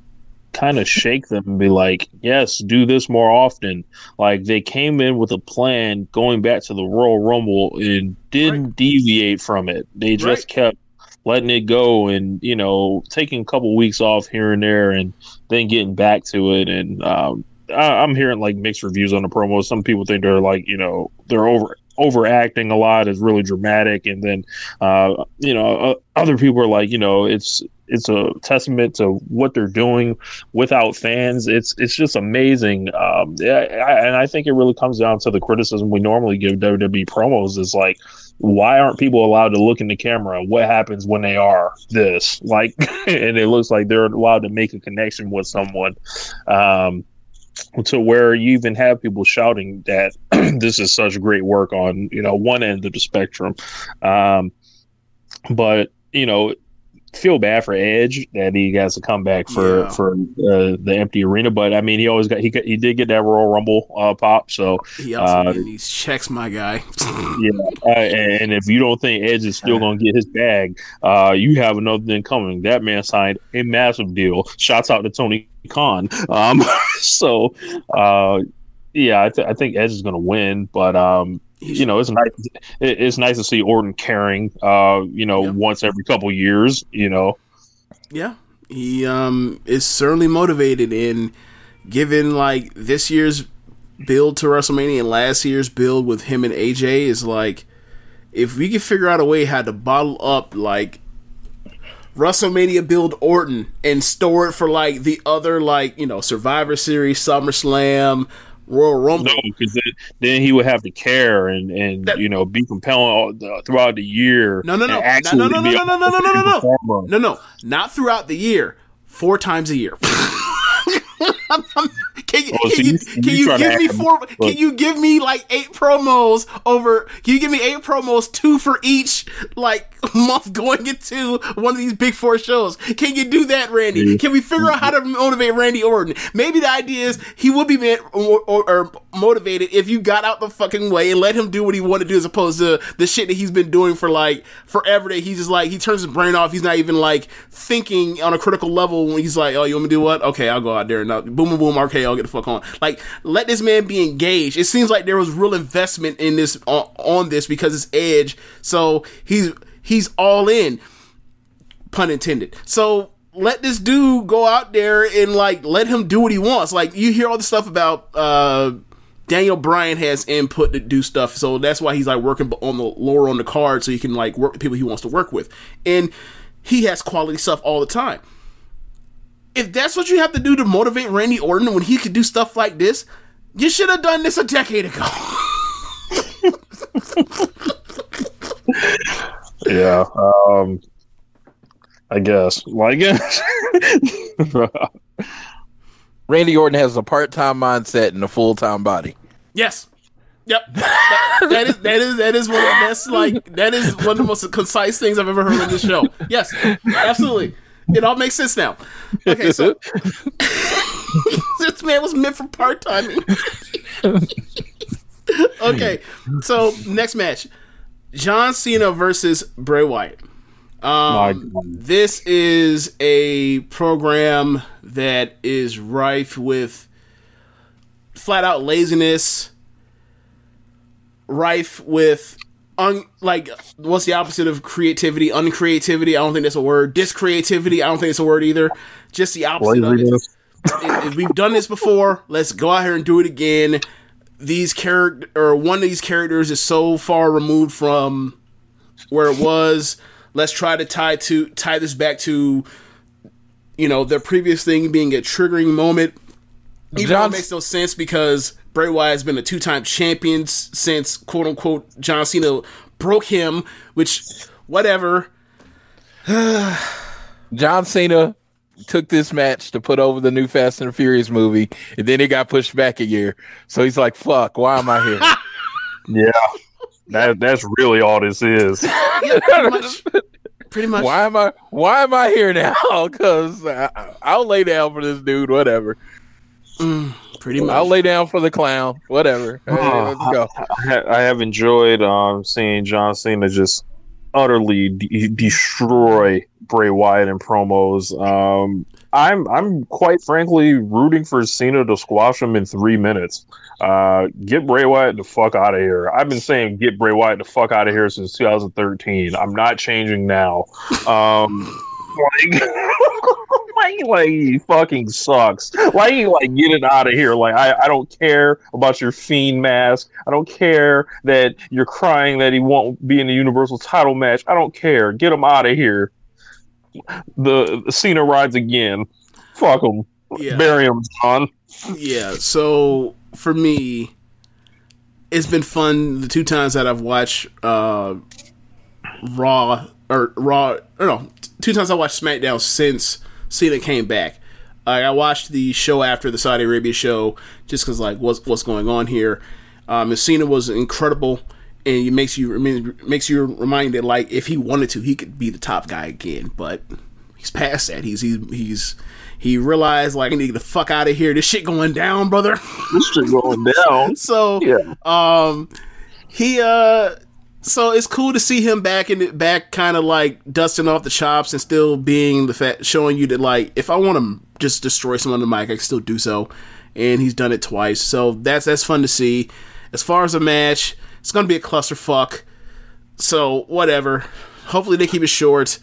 kind of shake them and be like, yes, do this more often. Like they came in with a plan going back to the Royal Rumble and didn't deviate from it. They just kept letting it go and you know taking a couple weeks off here and there and then getting back to it and um, I, I'm hearing like mixed reviews on the promos. Some people think they're like you know they're over overacting a lot is really dramatic and then uh you know uh, other people are like you know it's it's a testament to what they're doing without fans. It's it's just amazing. Um and i think it really comes down to the criticism we normally give wwe promos is like why aren't people allowed to look in the camera? What happens when they are this? Like and it looks like they're allowed to make a connection with someone um to where you even have people shouting that this is such great work on you know one end of the spectrum. Um but you know feel bad for edge that he has to come back for Yeah. for uh, the empty arena but i mean he always got he got, he did get that royal rumble uh pop so he also uh, these checks, my guy. yeah, uh, and, and if you don't think Edge is still going to get his bag, uh, you have another thing coming. That man signed a massive deal. Shouts out to Tony Khan. Um, so, uh, yeah, I, th- I think Edge is going to win, but um, you know, it's nice. It's nice to see Orton caring. Uh, you know, once every couple years. You know, Yeah, he um is certainly motivated in given like this year's build to WrestleMania and last year's build with him and AJ is like if we could figure out a way how to bottle up like WrestleMania build Orton and store it for like the other like you know Survivor Series, SummerSlam, Royal Rumble. no, because then, then he would have to care and and you know be compelling all the, throughout the year. No, no, no, no, no, no, no, no, no, no, no, no, no, no, no, not throughout the year. Four times a year. can you, Oh, so can you, you- can you you try to give me four? but- Can you give me like eight promos over? Can you give me eight promos, two for each like month going into one of these big four shows? Can you do that, Randy? Can we figure out how to motivate Randy Orton? Maybe the idea is he would be man, or, or, or motivated if you got out the fucking way and let him do what he wanted to do, as opposed to the shit that he's been doing for like forever. That he's just like he turns his brain off. He's not even like thinking on a critical level when he's like, "Oh, you want me to do what? Okay, I'll go out there and uh, boom, boom, boom. I'll get the fuck on." Like, let this man be engaged. It seems like there was real investment in this on, on this because it's Edge, so he's he's all in pun intended. So let this dude go out there and like let him do what he wants. Like you hear all the stuff about uh Daniel Bryan has input to do stuff, so that's why he's like working on the lower on the card, so he can like work with people he wants to work with, and he has quality stuff all the time. If that's what you have to do to motivate Randy Orton when he could do stuff like this, you should have done this a decade ago. Yeah. Um, I guess. Well, I guess. Randy Orton has a part-time mindset and a full-time body. Yes. Yep. That- that is that is that is one of the best like that is one of the most concise things I've ever heard on this show. Yes, absolutely. It all makes sense now. Okay, so this man was meant for part time. okay, so next match: John Cena versus Bray Wyatt. Um, this is a program that is rife with flat out laziness, rife with un like what's the opposite of creativity? Uncreativity. I don't think that's a word. Discreativity. I don't think it's a word either. Just the opposite of it. If- if we've done this before. Let's go out here and do it again. These character or one of these characters is so far removed from where it was. Let's try to tie to tie this back to you know the previous thing being a triggering moment. Even though it John's- makes no sense because Bray Wyatt has been a two time champion since quote unquote John Cena broke him, which whatever. John Cena took this match to put over the new Fast and the Furious movie, and then it got pushed back a year. So he's like, "Fuck, why am I here?" Yeah. That that's really all this is. Yeah, pretty much. Pretty much. Why am I? Why am I here now? Because I'll lay down for this dude. Whatever. Mm. Pretty much. I'll lay down for the clown. Whatever. Hey, let's go. I, I have enjoyed um, seeing John Cena just utterly de- destroy Bray Wyatt in promos. Um, I'm I'm quite frankly rooting for Cena to squash him in three minutes. Uh, get Bray Wyatt the fuck out of here. I've been saying get Bray Wyatt the fuck out of here since 2013. I'm not changing now. Um, like, like, like he fucking sucks. Like, like get it out of here. Like, I, I don't care about your fiend mask. I don't care that you're crying that he won't be in the Universal Title match. I don't care. Get him out of here. The, the Cena rides again. Fuck him. Yeah. Bury him, John. Yeah, so for me, it's been fun the two times that I've watched uh, Raw or Raw. Or no, two times I watched SmackDown since Cena came back. I watched the show after the Saudi Arabia show just because like what's what's going on here. Um, Cena was incredible, and it makes you makes you reminded like if he wanted to, he could be the top guy again, but he's past that. He's he's he's he realized like I need to get the fuck out of here. This shit going down, brother. This shit going down. so Yeah. um he uh so it's cool to see him back in it back kind of like dusting off the chops and still being the fact showing you that like if I want to just destroy someone on the mic I can still do so. And he's done it twice. So that's that's fun to see. As far as a match it's gonna be a clusterfuck. So whatever. Hopefully they keep it short.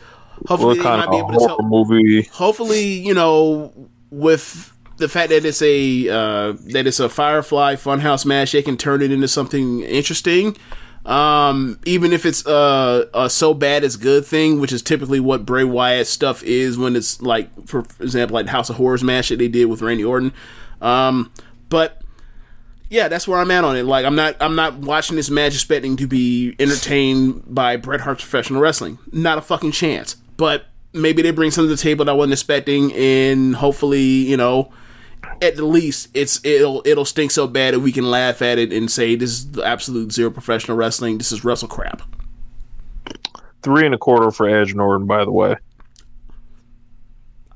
Hopefully they might be able to tell movie? hopefully you know with the fact that it's a uh, that it's a Firefly Funhouse match, they can turn it into something interesting. Um, even if it's uh, a so bad it's good thing, which is typically what Bray Wyatt stuff is when it's like, for example, like House of Horrors match that they did with Randy Orton. Um, but yeah, that's where I'm at on it. Like, I'm not, I'm not watching this match expecting to be entertained by Bret Hart's professional wrestling. Not a fucking chance. But maybe they bring something to the table that I wasn't expecting, and hopefully, you know, at the least, it's it'll it'll stink so bad that we can laugh at it and say this is the absolute zero professional wrestling. This is wrestle crap. Three and a quarter for Edge Norton, by the way.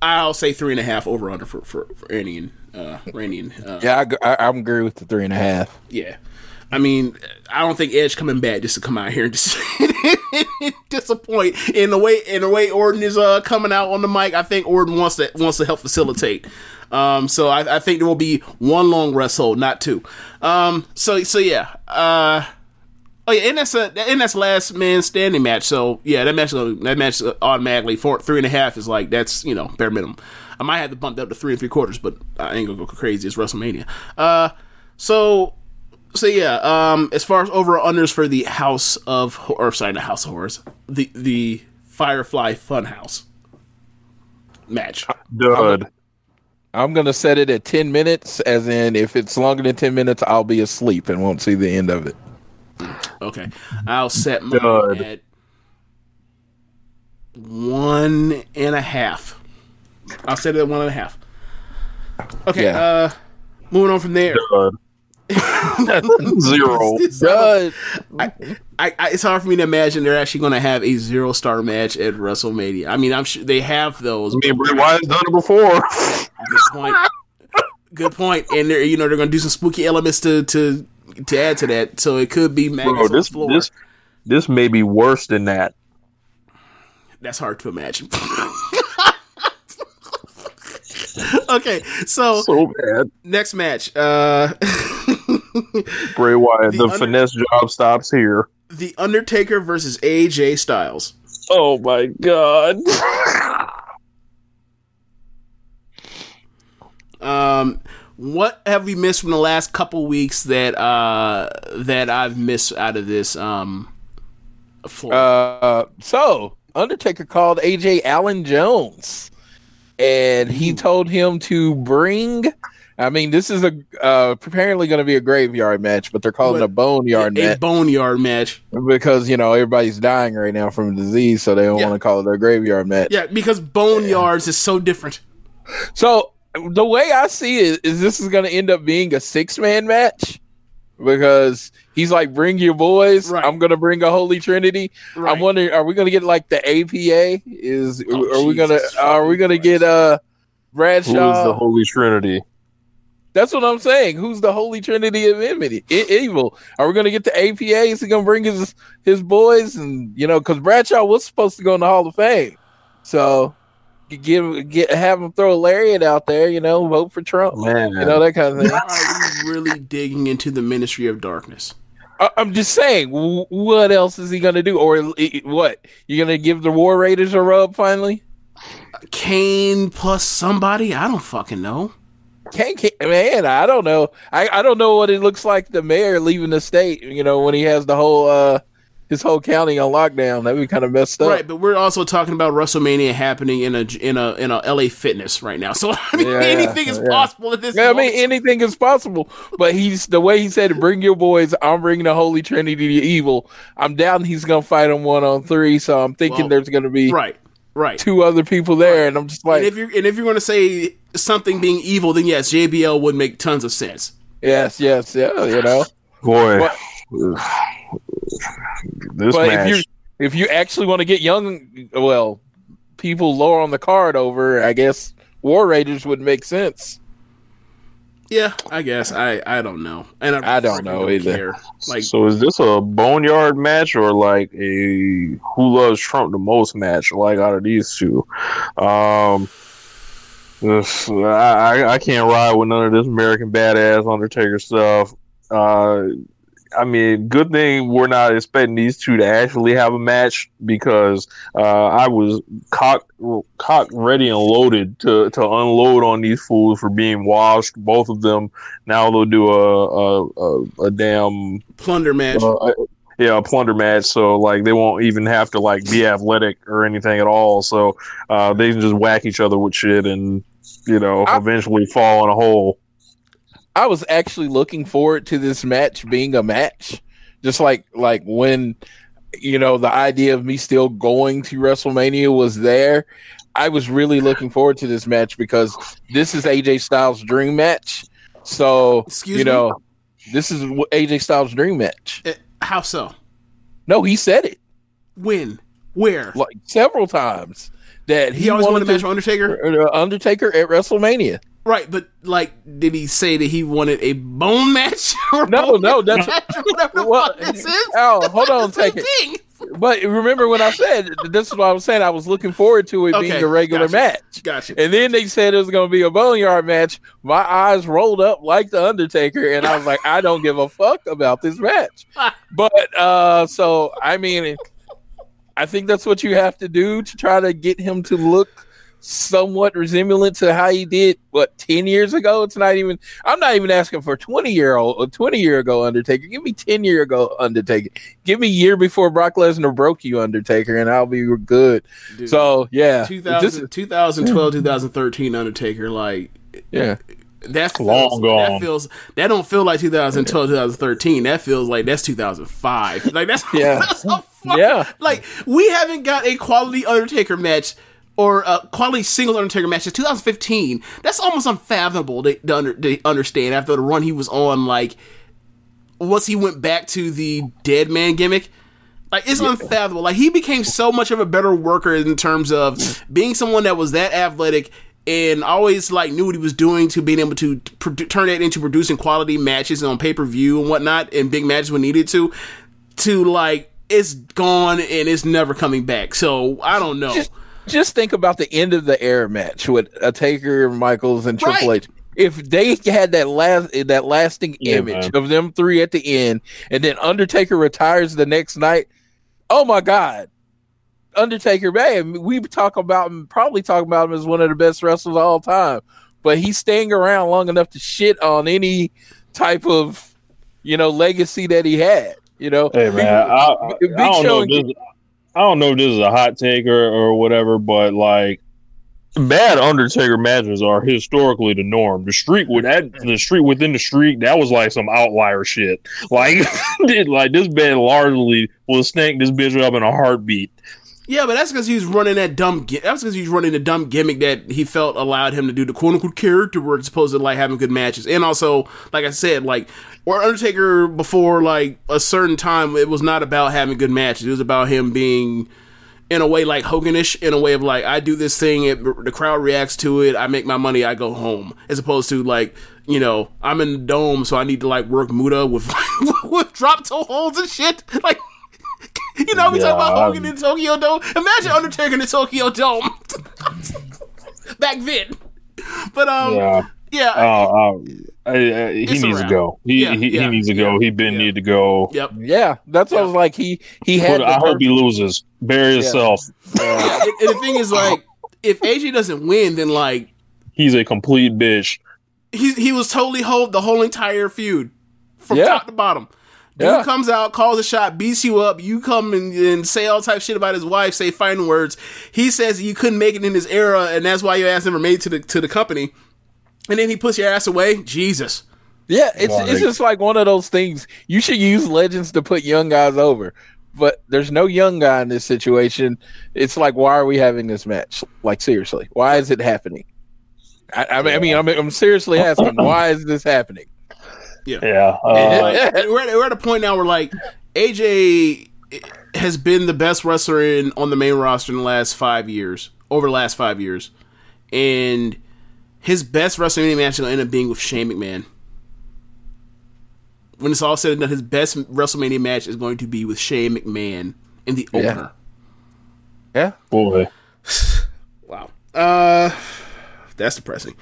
I'll say three and a half over under for for, for Randy and uh, Randy and uh, Yeah, I, g- I, I'm agree with the three and a half. Yeah. I mean, I don't think Edge coming back just to come out here and dis- disappoint in the way in the way Orton is uh, coming out on the mic. I think Orton wants to wants to help facilitate. Um, so I, I think there will be one long rest hold, not two. Um, so so yeah. Uh, oh yeah, and that's a and that's last man standing match. So yeah, that match that match automatically for three and a half is like that's you know bare minimum. I might have to bump up to three and three quarters, but I ain't gonna go crazy. It's WrestleMania. Uh, so so yeah, um, as far as over unders for the House of or sorry, not House of Horrors, the the Firefly Funhouse match. Good. I'm gonna set it at ten minutes, as in if it's longer than ten minutes, I'll be asleep and won't see the end of it. Okay, I'll set mine Good. at one and a half. I'll set it at one and a half. Okay, Yeah. uh, moving on from there. Good. Zero. Good. I, I, I, it's hard for me to imagine they're actually going to have a zero star match at WrestleMania. I mean, I'm sure they have those. I mean, but- Bray Wyatt's done it before. Good point. Good point. And they're you know they're going to do some spooky elements to to to add to that. So it could be Bro, maggots on this the floor. this this may be worse than that. That's hard to imagine. okay, so So bad. next match. Uh Bray Wyatt, The the, under- finesse job stops here. The Undertaker versus AJ Styles. Oh my god. Um, what have we missed from the last couple weeks that uh that I've missed out of this um floor? Uh, so Undertaker called AJ Allen Jones, and he told him to bring. I mean, this is a uh, apparently going to be a graveyard match, but they're calling it a boneyard a match A boneyard match. because you know everybody's dying right now from disease, so they don't Yeah. want to call it a graveyard match. Yeah, because boneyards is so different. So the way I see it is this is going to end up being a six man match because he's like, bring your boys. I'm going to bring a Holy Trinity. I'm wondering, are we going to get like the APA? Is Oh, are we going to are we going to get uh Who is Bradshaw? the Holy Trinity? That's what I'm saying. Who's the Holy Trinity of enmity? E- evil. Are we going to get the APA? Is he going to bring his his boys? And you know, because Bradshaw was supposed to go in the Hall of Fame, so give get have him throw a lariat out there. You know, vote for Trump. Man, you know that kind of thing. Are we really digging into the ministry of darkness? I- I'm just saying, what else is he going to do? Or what? you're going to give the War Raiders a rub finally? Kane plus somebody? I don't fucking know. Kane, Kane man, I don't know. I, I don't know what it looks like the mayor leaving the state. You know, when he has the whole uh his whole county on lockdown, that would be kind of messed up. Right, but we're also talking about WrestleMania happening in a in a in a LA Fitness right now. So I mean, Yeah, anything is yeah. possible at this. Yeah, I mean anything is possible. But he's the way he said, "Bring your boys." I'm bringing the Holy Trinity to evil. I'm doubting he's gonna fight him one on three. So I'm thinking Well, there's gonna be right, right. two other people there, and I'm just like, and if you're and if you're going to say something being evil, then yes, JBL would make tons of sense. yes, yes, yeah, you know. Boy, But- this but match. if you if you actually want to get young, well, people lower on the card over, I guess War Raiders would make sense. Yeah, I guess I I don't know, and I, I don't freaking know either. care. Like so is this a boneyard match or like a who loves Trump the most match? Like out of these two, um, this- I I- I can't ride with none of this American badass Undertaker stuff. Uh, I mean, good thing we're not expecting these two to actually have a match because uh, I was cocked, cocked, ready and loaded to, to unload on these fools for being washed. Both of them. Now they'll do a a, a, a damn plunder match. uh, yeah, a plunder match. So like they won't even have to like be athletic or anything at all. So uh, they can just whack each other with shit and you know eventually fall in a hole. I was actually looking forward to this match being a match, just like like when you know the idea of me still going to WrestleMania was there. I was really looking forward to this match because this is AJ Styles' dream match. So Excuse you me? know, this is AJ Styles' dream match. Eh, how so? No, he said it When? Where? like several times that he, He always wanted wanted to match Undertaker. Undertaker at WrestleMania. Right, but like, did he say that he wanted a bone match? Or No, bone no, that's match whatever the Well, fuck this is. Oh, hold on, take it. thing. But remember when I said this is what I was saying? I was looking forward to it being Okay, a regular gotcha. match. Gotcha. And then they said it was going to be a boneyard match. My eyes rolled up like the Undertaker, and I was like, I don't give a fuck about this match. But uh, so I mean, I think that's what you have to do to try to get him to look somewhat resemblant to how he did what 10 years ago it's not even i'm not even asking for 20 year old 20 year ago undertaker give me 10 year ago undertaker give me year before brock lesnar broke you undertaker and i'll be good Dude, so yeah 2000, This- 2012, 2013 Undertaker, like yeah that feels, Long gone. That feels that don't feel like 2012, 2013. That feels like that's 2005. Like that's Yeah. that's so fuck- Yeah. Like we haven't got a quality Undertaker match or a quality single Undertaker match since 2015. That's almost unfathomable to, to, under, to understand after the run he was on. Like once he went back to the dead man gimmick. Like it's unfathomable. Like he became so much of a better worker in terms of being someone that was that athletic and always like knew what he was doing to being able to produ- turn that into producing quality matches on pay per view and whatnot and big matches when needed to. To like it's gone and it's never coming back. So I don't know. Just, just think about the end of the air match with a Taker, Michaels, and Triple Right. H. If they had that last that lasting Yeah, image man. of them three at the end, and then Undertaker retires the next night, oh my god, Undertaker, man, we talk about him, probably talk about him as one of the best wrestlers of all time, but he's staying around long enough to shit on any type of you know legacy that he had. You know, Hey man, I, I, I Big don't Show know. this, I don't know if this is a hot take or, or whatever, but like bad Undertaker matches are historically the norm. The streak with that, the streak within the streak, that was like some outlier shit. Like, did like this man largely will snake this bitch up in a heartbeat. Yeah, but that's because he's running that dumb. That's because he's running the dumb gimmick that he felt allowed him to do the quote unquote character work, as opposed to like having good matches. And also, like I said, like or Undertaker before like a certain time, it was not about having good matches. It was about him being in a way like Hoganish, in a way of like I do this thing, it, the crowd reacts to it, I make my money, I go home, as opposed to like you know I'm in the dome, so I need to like work Muta with with drop toe holds and shit, like. You know, we talk about Yeah, Hogan in Tokyo Dome. Imagine Undertaker in the Tokyo Dome back then. But um, Yeah. yeah, Oh, I, I, I, he needs a to wrap. go. He Yeah, he, yeah, he needs to go. He been need to go. Yep. Yeah, that's what I was like. He he had. I hope he loses. Bury himself. yeah. And, and the thing is, like, if AJ doesn't win, then like He's a complete bitch. he he was totally hold the whole entire feud from Yeah. top to bottom. Dude Yeah. comes out, calls a shot, beats you up. You come and, and say all type of shit about his wife, say fighting words. He says you couldn't make it in his era, and that's why your ass never made it to the to the company. And then he puts your ass away. Jesus. Yeah, it's Like- it's just like one of those things. You should use legends to put young guys over, but there's no young guy in this situation. It's like, why are we having this match? Like seriously, why is it happening? I, I mean, I mean, I'm, I'm seriously asking, why is this happening? Yeah. Uh, we're, at, we're at a point now where like AJ has been the best wrestler in on the main roster in the last five years, over the last five years, and his best WrestleMania match is gonna end up being with Shane McMahon. When it's all said and done, his best WrestleMania match is going to be with Shane McMahon in the Yeah. opener. Yeah, boy. Wow. Uh, that's depressing.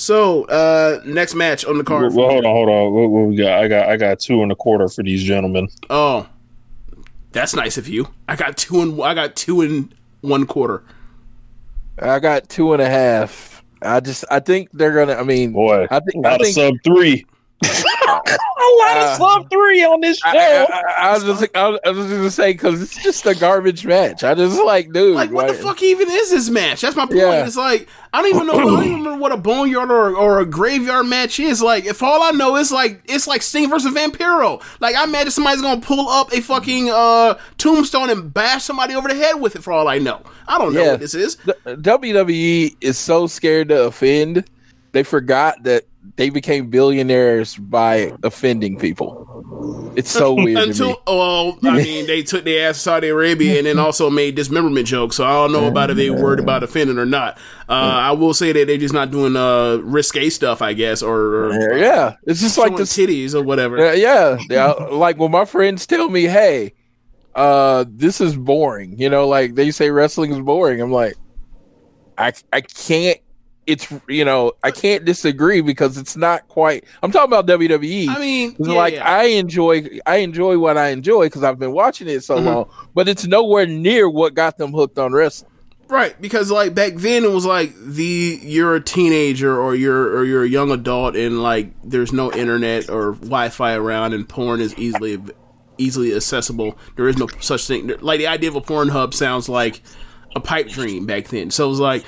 So, uh, next match on the card. Well, card. hold on, hold on. What, what we got? I got I got two and a quarter for these gentlemen. Oh, that's nice of you. I got two and I got two and one quarter. I got two and a half. I just, I think they're gonna. I mean, Boy, I think, a I lot of think sub three. A lot Uh, of sub three on this show. I, I, I was just, I was, I was just gonna say because it's just a garbage match. I just like, dude, Like, what the fuck even is this match? That's my point. Yeah. It's like I don't even know. I don't even remember what a boneyard or, or a graveyard match is. Like, if all I know is like it's like Sting versus Vampiro. Like, I imagine somebody's gonna pull up a fucking uh tombstone and bash somebody over the head with it. For all I know, I don't know Yeah. what this is. The- WWE is so scared to offend, they forgot that they became billionaires by offending people. It's so weird. Until, well, I mean, they took their ass to Saudi Arabia and then also made dismemberment jokes. So I don't know about if they worried about offending or not. Uh, I will say that they're just not doing uh, risque stuff, I guess, or, or Yeah, it's just like the titties or whatever. Yeah, yeah, yeah. Like when my friends tell me, "Hey, uh, this is boring," you know, like they say wrestling is boring. I'm like, I I can't. It's you know I can't disagree because it's not quite. I'm talking about WWE. I mean, yeah, like yeah. I enjoy I enjoy what I enjoy because I've been watching it so Mhm. long, but it's nowhere near what got them hooked on wrestling. Right, because like back then it was like the you're a teenager or you're or you're a young adult and like there's no internet or Wi-Fi around and porn is easily easily accessible. There is no such thing. Like the idea of a porn hub sounds like a pipe dream back then. So it was like,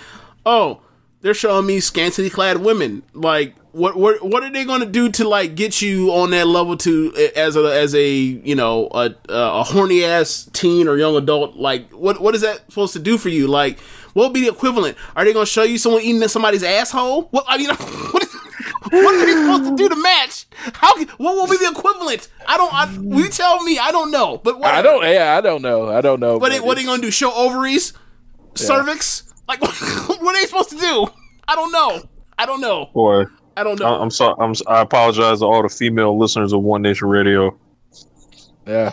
oh, they're showing me scantily clad women. Like what what what are they going to do to like get you on that level to as a as a you know a a horny ass teen or young adult? Like what what is that supposed to do for you? Like what would be the equivalent? Are they going to show you someone eating somebody's asshole? What I mean, what, is, what are they supposed to do to match? How what will be the equivalent? I don't. I, you tell me? I don't know. But what, I don't. Yeah, I don't know. I don't know. They, but what are they going to do? Show ovaries, cervix? Like what are they supposed to do? I don't know. I don't know. Boy, I don't know. I, I'm sorry. I'm. s- I apologize to all the female listeners of One Nation Radio. Yeah.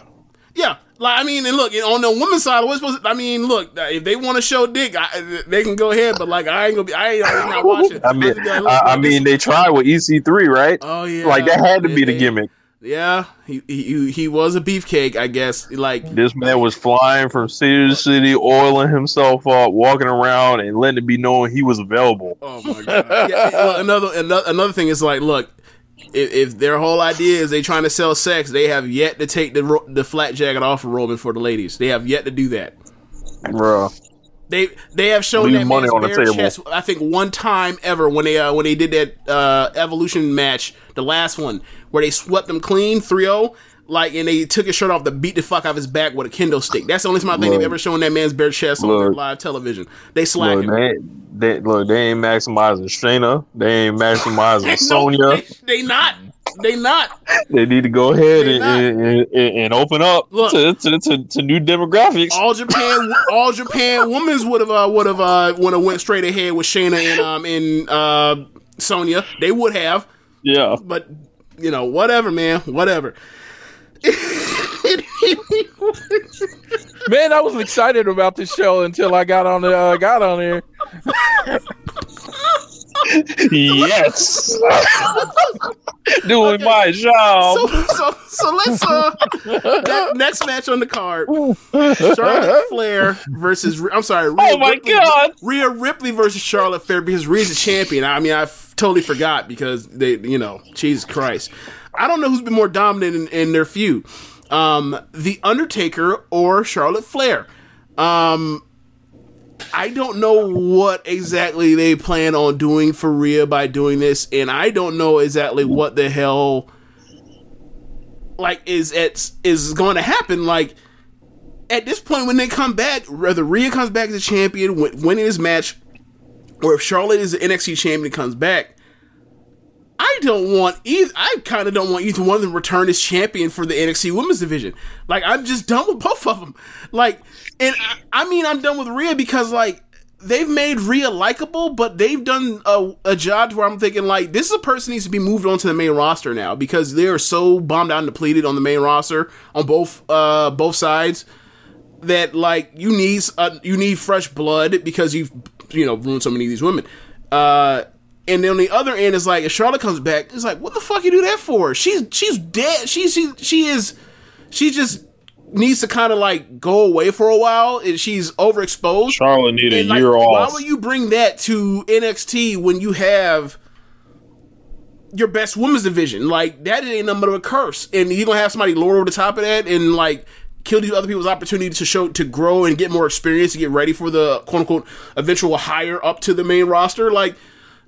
Yeah, Like I mean, and look on the women's side, what's supposed? To, I mean, look, if they want to show dick, I, they can go ahead. But like, I ain't gonna be. I ain't I'm not watching. I mean, I, I mean, they tried with EC3, right? Oh yeah, like that had to be the gimmick. Yeah, he he he was a beefcake, I guess. Like This man was flying from city to city, oiling himself up, walking around, and letting it be known he was available. Oh my god! yeah, another another another thing is like, look, if, if their whole idea is they trying to sell sex, they have yet to take the the flat jacket off of Roman for the ladies. They have yet to do that. Bro, They they have shown Leave that money on the table. chest. I think one time ever when they uh, when they did that uh, evolution match, the last one where they swept him clean 3-0, like and they took his shirt off to beat the fuck out of his back with a kendo stick. That's the only time I think they've ever shown that man's bare chest on Look. live television. They slack look, they, they, look, they ain't maximizing Shayna. They ain't maximizing No, Sonya. They not. They not. They need to go ahead and, and, and, and open up Look. to, to, to, to new demographics. All Japan, all Japan women's would have uh, would have uh, would have went straight ahead with Shayna and um and uh, Sonya. They would have, Yeah. but you know whatever, man, whatever. Man, I was excited about this show until I got on the uh, got on here. yes. Doing my job. So, so, so let's uh that next match on the card: Charlotte Flair versus I'm sorry, Rhea Oh my Ripley, God. Rhea Ripley versus Charlotte Flair because Rhea's a champion. I mean, I f- totally forgot because they, you know, Jesus Christ, I don't know who's been more dominant in, in their feud, um, the Undertaker or Charlotte Flair. Um, I don't know what exactly they plan on doing for Rhea by doing this, and I don't know exactly what the hell like is at is going to happen. Like at this point, when they come back, whether Rhea comes back as a champion, winning this match, or if Charlotte is the NXT champion and comes back, I don't want either. I kind of don't want either one of them return as champion for the NXT Women's Division. Like I'm just done with both of them. Like, and I, I mean I'm done with Rhea because like they've made Rhea likable, but they've done a, a job to where I'm thinking like this is a person needs to be moved on to the main roster now because they are so bombed out and depleted on the main roster on both uh both sides that like you need uh, you need fresh blood because you've you know ruin so many of these women. Uh, and then on the other end is like if Charlotte comes back, it's like what the fuck you do that for? She's she's dead. She's she she is she just needs to kind of like go away for a while and she's overexposed. Charlotte need a And, like, year Why off. Why would you bring that to NXT when you have your best women's division? Like that ain't nothing but a curse. And you're gonna have somebody lower over the top of that and like kill these other people's opportunity to show to grow and get more experience to get ready for the quote unquote eventual higher up to the main roster. Like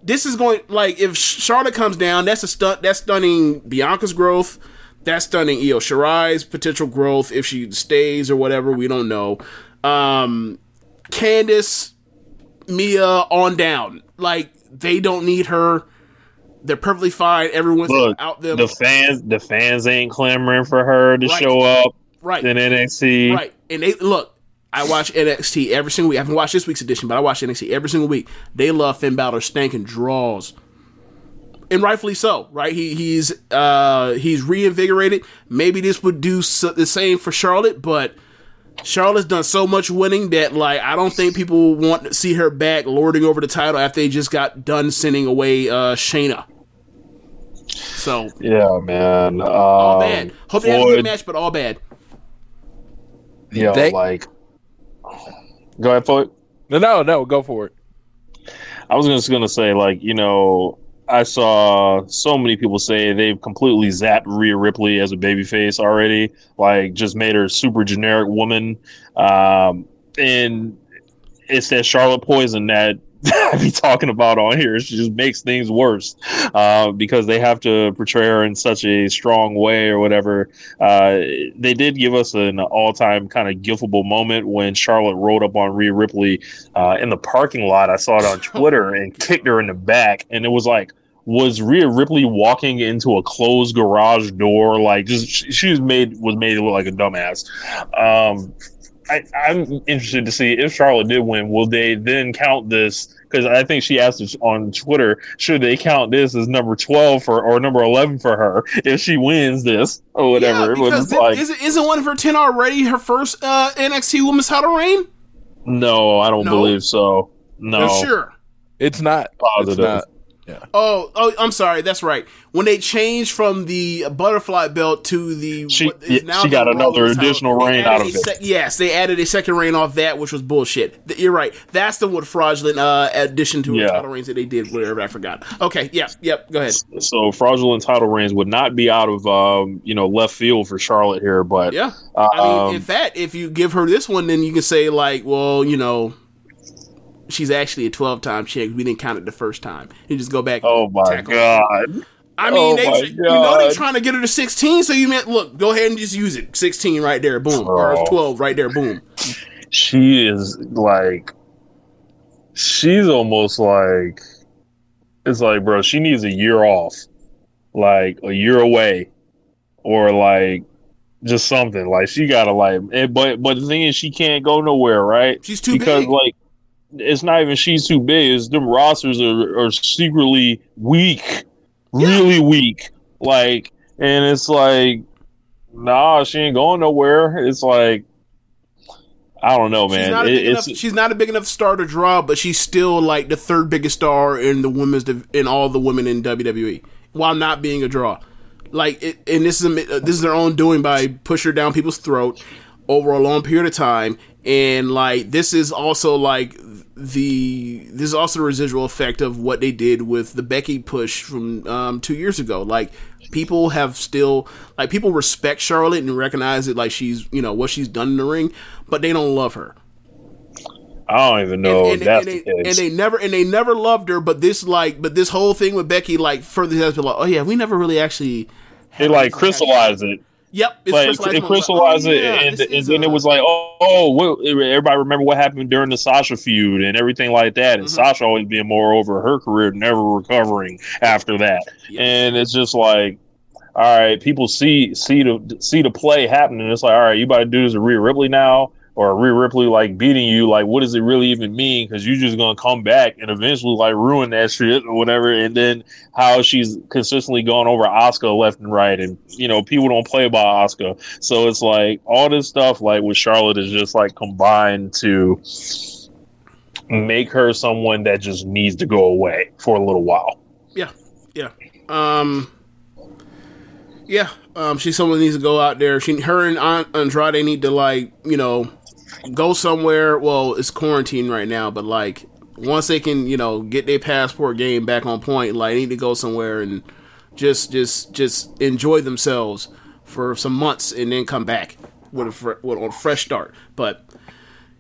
this is going like if Charlotte comes down, that's a stunt. That's stunning Bianca's growth. That's stunning Io Shirai's potential growth if she stays or whatever. We don't know. Um, Candice, Mia on down. Like they don't need her. They're perfectly fine. Everyone's Look, out them. the fans, the fans ain't clamoring for her to Right. show up right. in NXT. Right. And they look, I watch NXT every single week. I haven't watched this week's edition, but I watch NXT every single week. They love Finn Balor stanking draws. And rightfully so, right? He he's uh he's reinvigorated. Maybe this would do s the same for Charlotte, but Charlotte's done so much winning that like I don't think people want to see her back lording over the title after they just got done sending away uh Shayna. So Yeah, man. Um, all bad. Hope they have a good match, but all bad. Yo, They- like, go ahead, Floyd. No, no, no, go for it. I was just gonna say, like, you know, I saw so many people say they've completely zapped Rhea Ripley as a babyface already, like just made her a super generic woman. Um, and it's that Charlotte poison that I be talking about on here. She just makes things worse uh, because they have to portray her in such a strong way or whatever. Uh, they did give us an all-time kind of gifable moment when Charlotte rode up on Rhea Ripley uh, in the parking lot. I saw it on Twitter and kicked her in the back, and it was like. Was Rhea Ripley walking into a closed garage door? Like, just she, she was made was made to look like a dumbass. Um, I, I'm interested to see if Charlotte did win. Will they then count this because I think she asked on Twitter, should they count this as number twelve for or number eleven for her if she wins this or whatever? Yeah, it because just like, isn't, isn't one of her ten already her first uh, NXT Women's Title reign? no, I don't No? believe so. No, You're sure? It's not. Positive. It's not. Oh, oh, I'm sorry. That's right. When they changed from the butterfly belt to the, She- what is yeah, she got another Rollins title, additional they out of a it. yes, they added a second reign off that, which was bullshit. You're right. That's the what fraudulent uh, addition to Yeah. the title reigns that they did. Whatever, I forgot. Okay, yeah, yep. Go ahead. So fraudulent title reigns would not be out of um, you know left field for Charlotte here, but Yeah. I mean, um, in fact, if you give her this one, then you can say like, well, you know, she's actually a 12 time champ. We didn't count it the first time. You just go back. oh my god, I mean, Oh they, you know they're trying to get her to 16, so you meant look, go ahead and just use it. 16 right there, boom, or Oh. 12 right there, boom. she is like, she's almost like, it's like, bro, she needs a year off, like a year away, or like just something. Like she gotta like, but but the thing is, she can't go nowhere, right? She's too because big. like. It's not even she's too big. It's them rosters are, are secretly weak, really weak. Like, and it's like, nah, she ain't going nowhere. It's like, I don't know, She's man. not, a It- enough, she's not a big enough star to draw, but she's still like the third biggest star in the women's in all the women in WWE, while not being a draw. Like, it, and this is a, this is their own doing by push her down people's throat over a long period of time, and like this is also like the this is also the residual effect of what they did with the Becky push from um, two years ago. Like people have still like people respect Charlotte and recognize it like she's you know what she's done in the ring, but they don't love her. I don't even know and, and the they, and they never and they never loved her. But this like but this whole thing with Becky like further has been like oh yeah we never really actually They like crystallized it. Yep, it's like crystallized it crystallized Like, oh, it, yeah, and, and then a- it was like, oh, oh, what, everybody remember what happened during the Sasha feud and everything like that. Mm-hmm. And Sasha always being more over her career, never recovering after that. And it's just like, all right, people see see the see the play happening. It's like, all right, you about to do this to Rhea Ripley now, or Rhea Ripley like beating you. Like, what does it really even mean? Because you're just gonna come back and eventually like ruin that shit or whatever. And then how she's consistently gone over Asuka left and right, and you know people don't play by Asuka. So it's like all this stuff like with Charlotte is just like combined to make her someone that just needs to go away for a little while. Yeah, yeah. Um, yeah. Um, she's someone needs to go out there. She, her and An- Andrade need to like, you know, go somewhere. Well, it's quarantine right now, but like once they can, you know, get their passport game back on point, like they need to go somewhere and just, just, just enjoy themselves for some months and then come back with a with a fresh start. But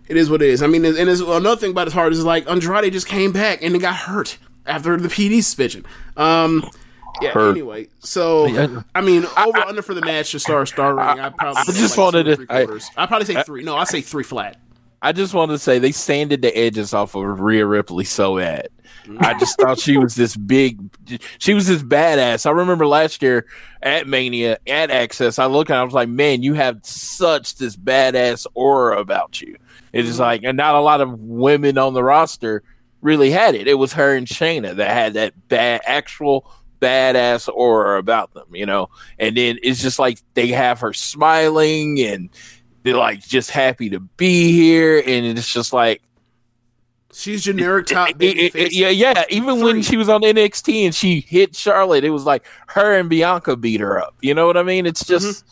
it is what it is. I mean, and there's another thing about his heart is like Andrade just came back and he got hurt after the PED suspension. Um, yeah. Hurt. Anyway, so I mean, over under for the match to start star rating. I probably I just like wanted to- three. I probably say three. No, I say three flat. I just wanted to say they sanded the edges off of Rhea Ripley so bad. I just thought she was this big, she was this badass. I remember last year at Mania at Access, I looked at, it, I was like, man, you have such this badass aura about you. It is mm-hmm. like, and not a lot of women on the roster really had it. It was her and Shayna that had that bad, actual badass aura about them, you know. And then it's just like they have her smiling and they're like just happy to be here, and it's just like She's generic top it- it- face. yeah, yeah. Even when she was on NXT and she hit Charlotte, it was like her and Bianca beat her up. You know what I mean? It's mm-hmm. just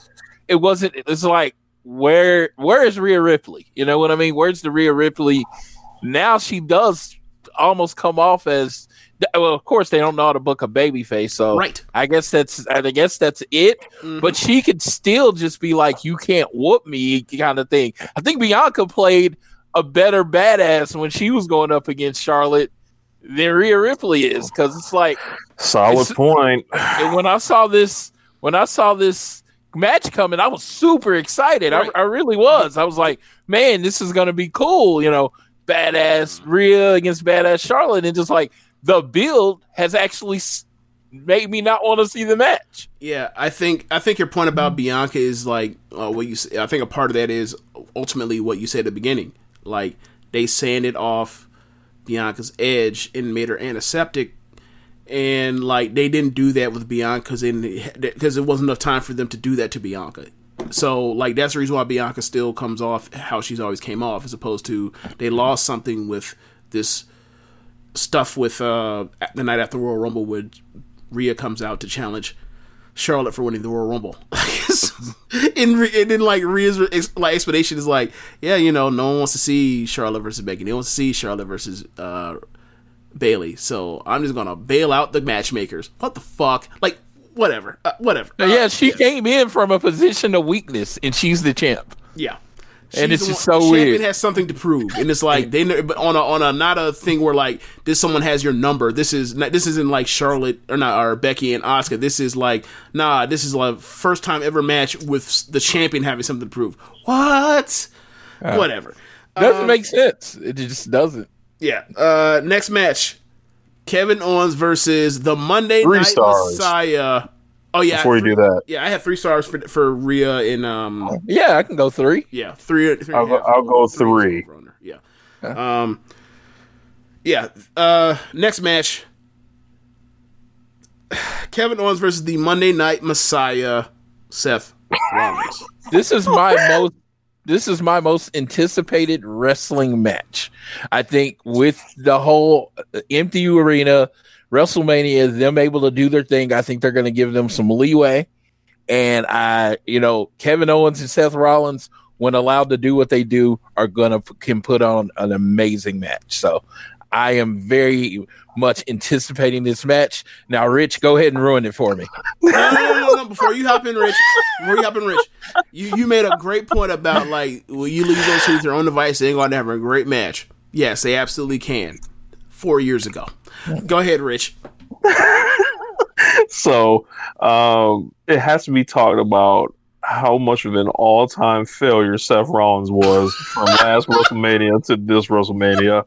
it wasn't. It's like where where is Rhea Ripley? You know what I mean? Where's the Rhea Ripley? Now she does almost come off as well. Of course, they don't know how to book a baby face, so Right. I guess that's I guess that's it. Mm-hmm. But she could still just be like, "You can't whoop me," kind of thing. I think Bianca played a better badass when she was going up against Charlotte than Rhea Ripley is because it's like Solid It's- point. and when I saw this when I saw this match coming, I was super excited. I, I really was. I was like, man, this is gonna be cool. You know, badass Rhea against badass Charlotte, and just like the build has actually made me not want to see the match. Yeah, I think I think your point about Bianca is like uh, what you. I think a part of that is ultimately what you said at the beginning. Like they sanded off Bianca's edge and made her antiseptic. And like they didn't do that with Bianca because it wasn't enough time for them to do that to Bianca. So like that's the reason why Bianca still comes off how she's always came off, as opposed to they lost something with this stuff with uh the night after Royal Rumble where Rhea comes out to challenge Charlotte for winning the Royal Rumble. Rhea- and then like Rhea's like explanation is like, yeah, you know, no one wants to see Charlotte versus Becky. They want to see Charlotte versus uh Bayley. So I'm just gonna bail out the matchmakers. What the fuck? Like whatever, uh, whatever. Uh, yeah, she came in from a position of weakness, and she's the champ. Yeah. And She's it's the just one- so champion weird. has something to prove, and it's like they ne- but on a on a not a thing where like this someone has your number. This is not, this isn't like Charlotte or not or Becky and Asuka. This is like nah. This is like first time ever match with the champion having something to prove. What? Uh, Whatever. Doesn't Um, make sense. It just doesn't. Yeah. Uh, next match: Kevin Owens versus the Monday Three Night stars. Messiah. Oh yeah. Before you do that. yeah, I have three stars for for Rhea and um. Yeah, I can go three. Yeah, three. three I'll and go. I'll go three. Yeah. Um. Yeah. Uh. Next match. Kevin Owens versus the Monday Night Messiah, Seth Rollins. This is my most this is my most anticipated wrestling match. I think with the whole empty arena, WrestleMania, them able to do their thing, I think they're going to give them some leeway. And I, you know, Kevin Owens and Seth Rollins, when allowed to do what they do, are going to can put on an amazing match. So I am very much anticipating this match. Now, Rich, go ahead and ruin it for me. no, no, no, no. Before you hop in, Rich. Before you hop in, Rich. You you made a great point about like, will you leave those two their own device? They're going to have a great match. Yes, they absolutely can. Four years ago. Go ahead, Rich. so um, it has to be talked about how much of an all-time failure Seth Rollins was from last WrestleMania to this WrestleMania.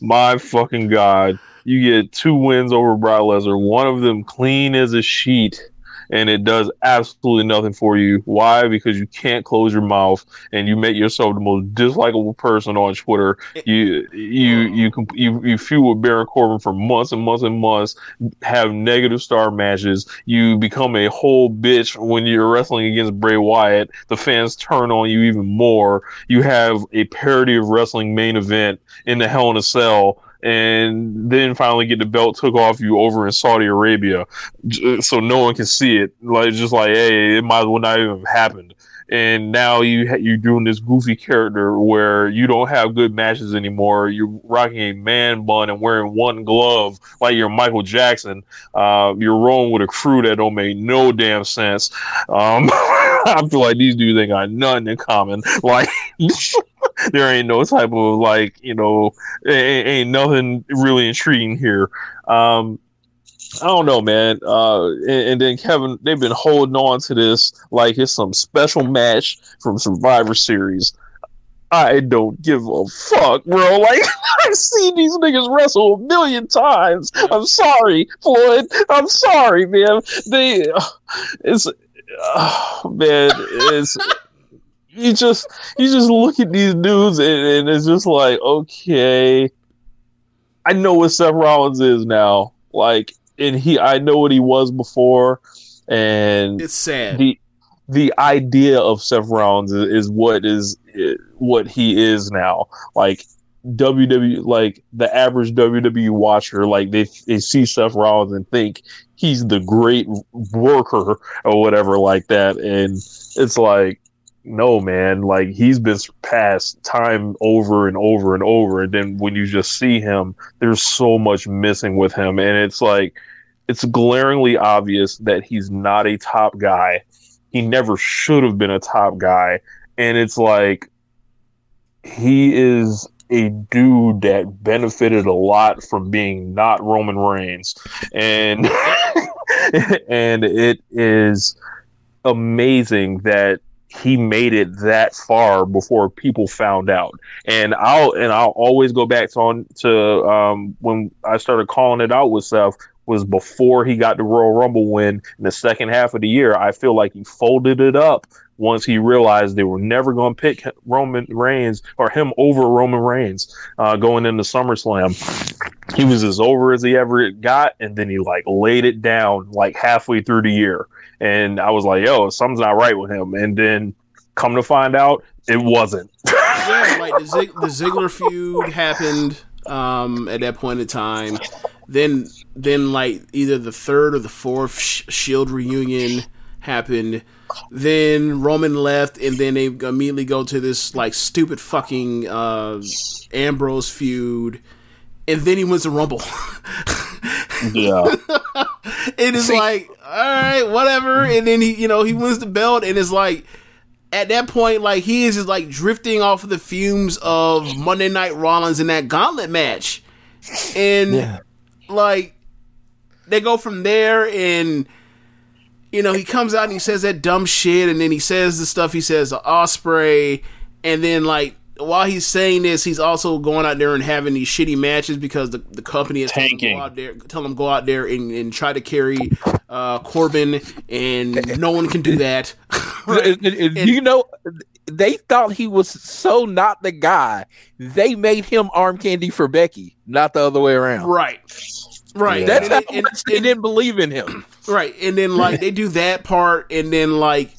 My fucking god! You get two wins over Brock Lesnar, one of them clean as a sheet, and it does absolutely nothing for you. Why? Because you can't close your mouth, and you make yourself the most dislikable person on Twitter. You you mm. you comp- you you feud with Baron Corbin for months and months and months have negative star matches. You become a whole bitch when you're wrestling against Bray Wyatt. The fans turn on you even more. You have a parody of wrestling main event in the Hell in a Cell. And then finally get the belt took off you over in Saudi Arabia, so no one can see it. Like just like, hey, it might as well not even have happened and now you ha- you're doing this goofy character where you don't have good matches anymore. You're rocking a man bun and wearing one glove like you're Michael Jackson. Uh, you're rolling with a crew that don't make no damn sense. Um, I feel like these dudes ain't got nothing in common. Like there ain't no type of like you know ain't, ain't nothing really intriguing here. Um, I don't know, man. Uh, and, and then Kevin, they've been holding on to this like it's some special match from Survivor Series. I don't give a fuck, bro. Like I've seen these niggas wrestle a million times. I'm sorry, Floyd. I'm sorry, man. They, it's, oh, man, it's. You just you just look at these dudes and, and it's just like okay, I know what Seth Rollins is now. Like, and he, I know what he was before, and It's sad. the the idea of Seth Rollins is, is what is what he is now. Like WWE, like the average WWE watcher, like they they see Seth Rollins and think he's the great worker or whatever like that, and it's like. No man, like he's been surpassed time over and over and over, and then when you just see him, there's so much missing with him, and it's like it's glaringly obvious that he's not a top guy. He never should have been a top guy. And it's like he is a dude that benefited a lot from being not Roman Reigns. And and it is amazing that he made it that far before people found out. And I'll and I'll always go back to on to um, when I started calling it out with Seth was before he got the Royal Rumble win in the second half of the year. I feel like he folded it up once he realized they were never going to pick Roman Reigns or him over Roman Reigns uh, going into SummerSlam. He was as over as he ever got, and then he like laid it down like halfway through the year, and I was like, "Yo, something's not right with him." And then come to find out, it wasn't. yeah, like the, Zig- the Ziggler feud happened um, at that point in time. Then, then like either the third or the fourth sh- Shield reunion happened. Then Roman left, and then they immediately go to this like stupid fucking uh, Ambrose feud, and then he wins the Rumble. yeah, it is like all right, whatever. And then he, you know, he wins the belt, and it's like at that point, like he is just like drifting off of the fumes of Monday Night Rollins in that Gauntlet match, and like they go from there, and you know he comes out and he says that dumb shit, and then he says the stuff he says to Ospreay, and then like while he's saying this, he's also going out there and having these shitty matches because the, the company is telling him go out there, tell him go out there and, and try to carry uh, Corbin, and no one can do that. And- and you know, they thought he was so not the guy. They made him arm candy for Becky, not the other way around. Right. Right. That's And- how and- much they didn't believe in him. Right, and then like they do that part, and then like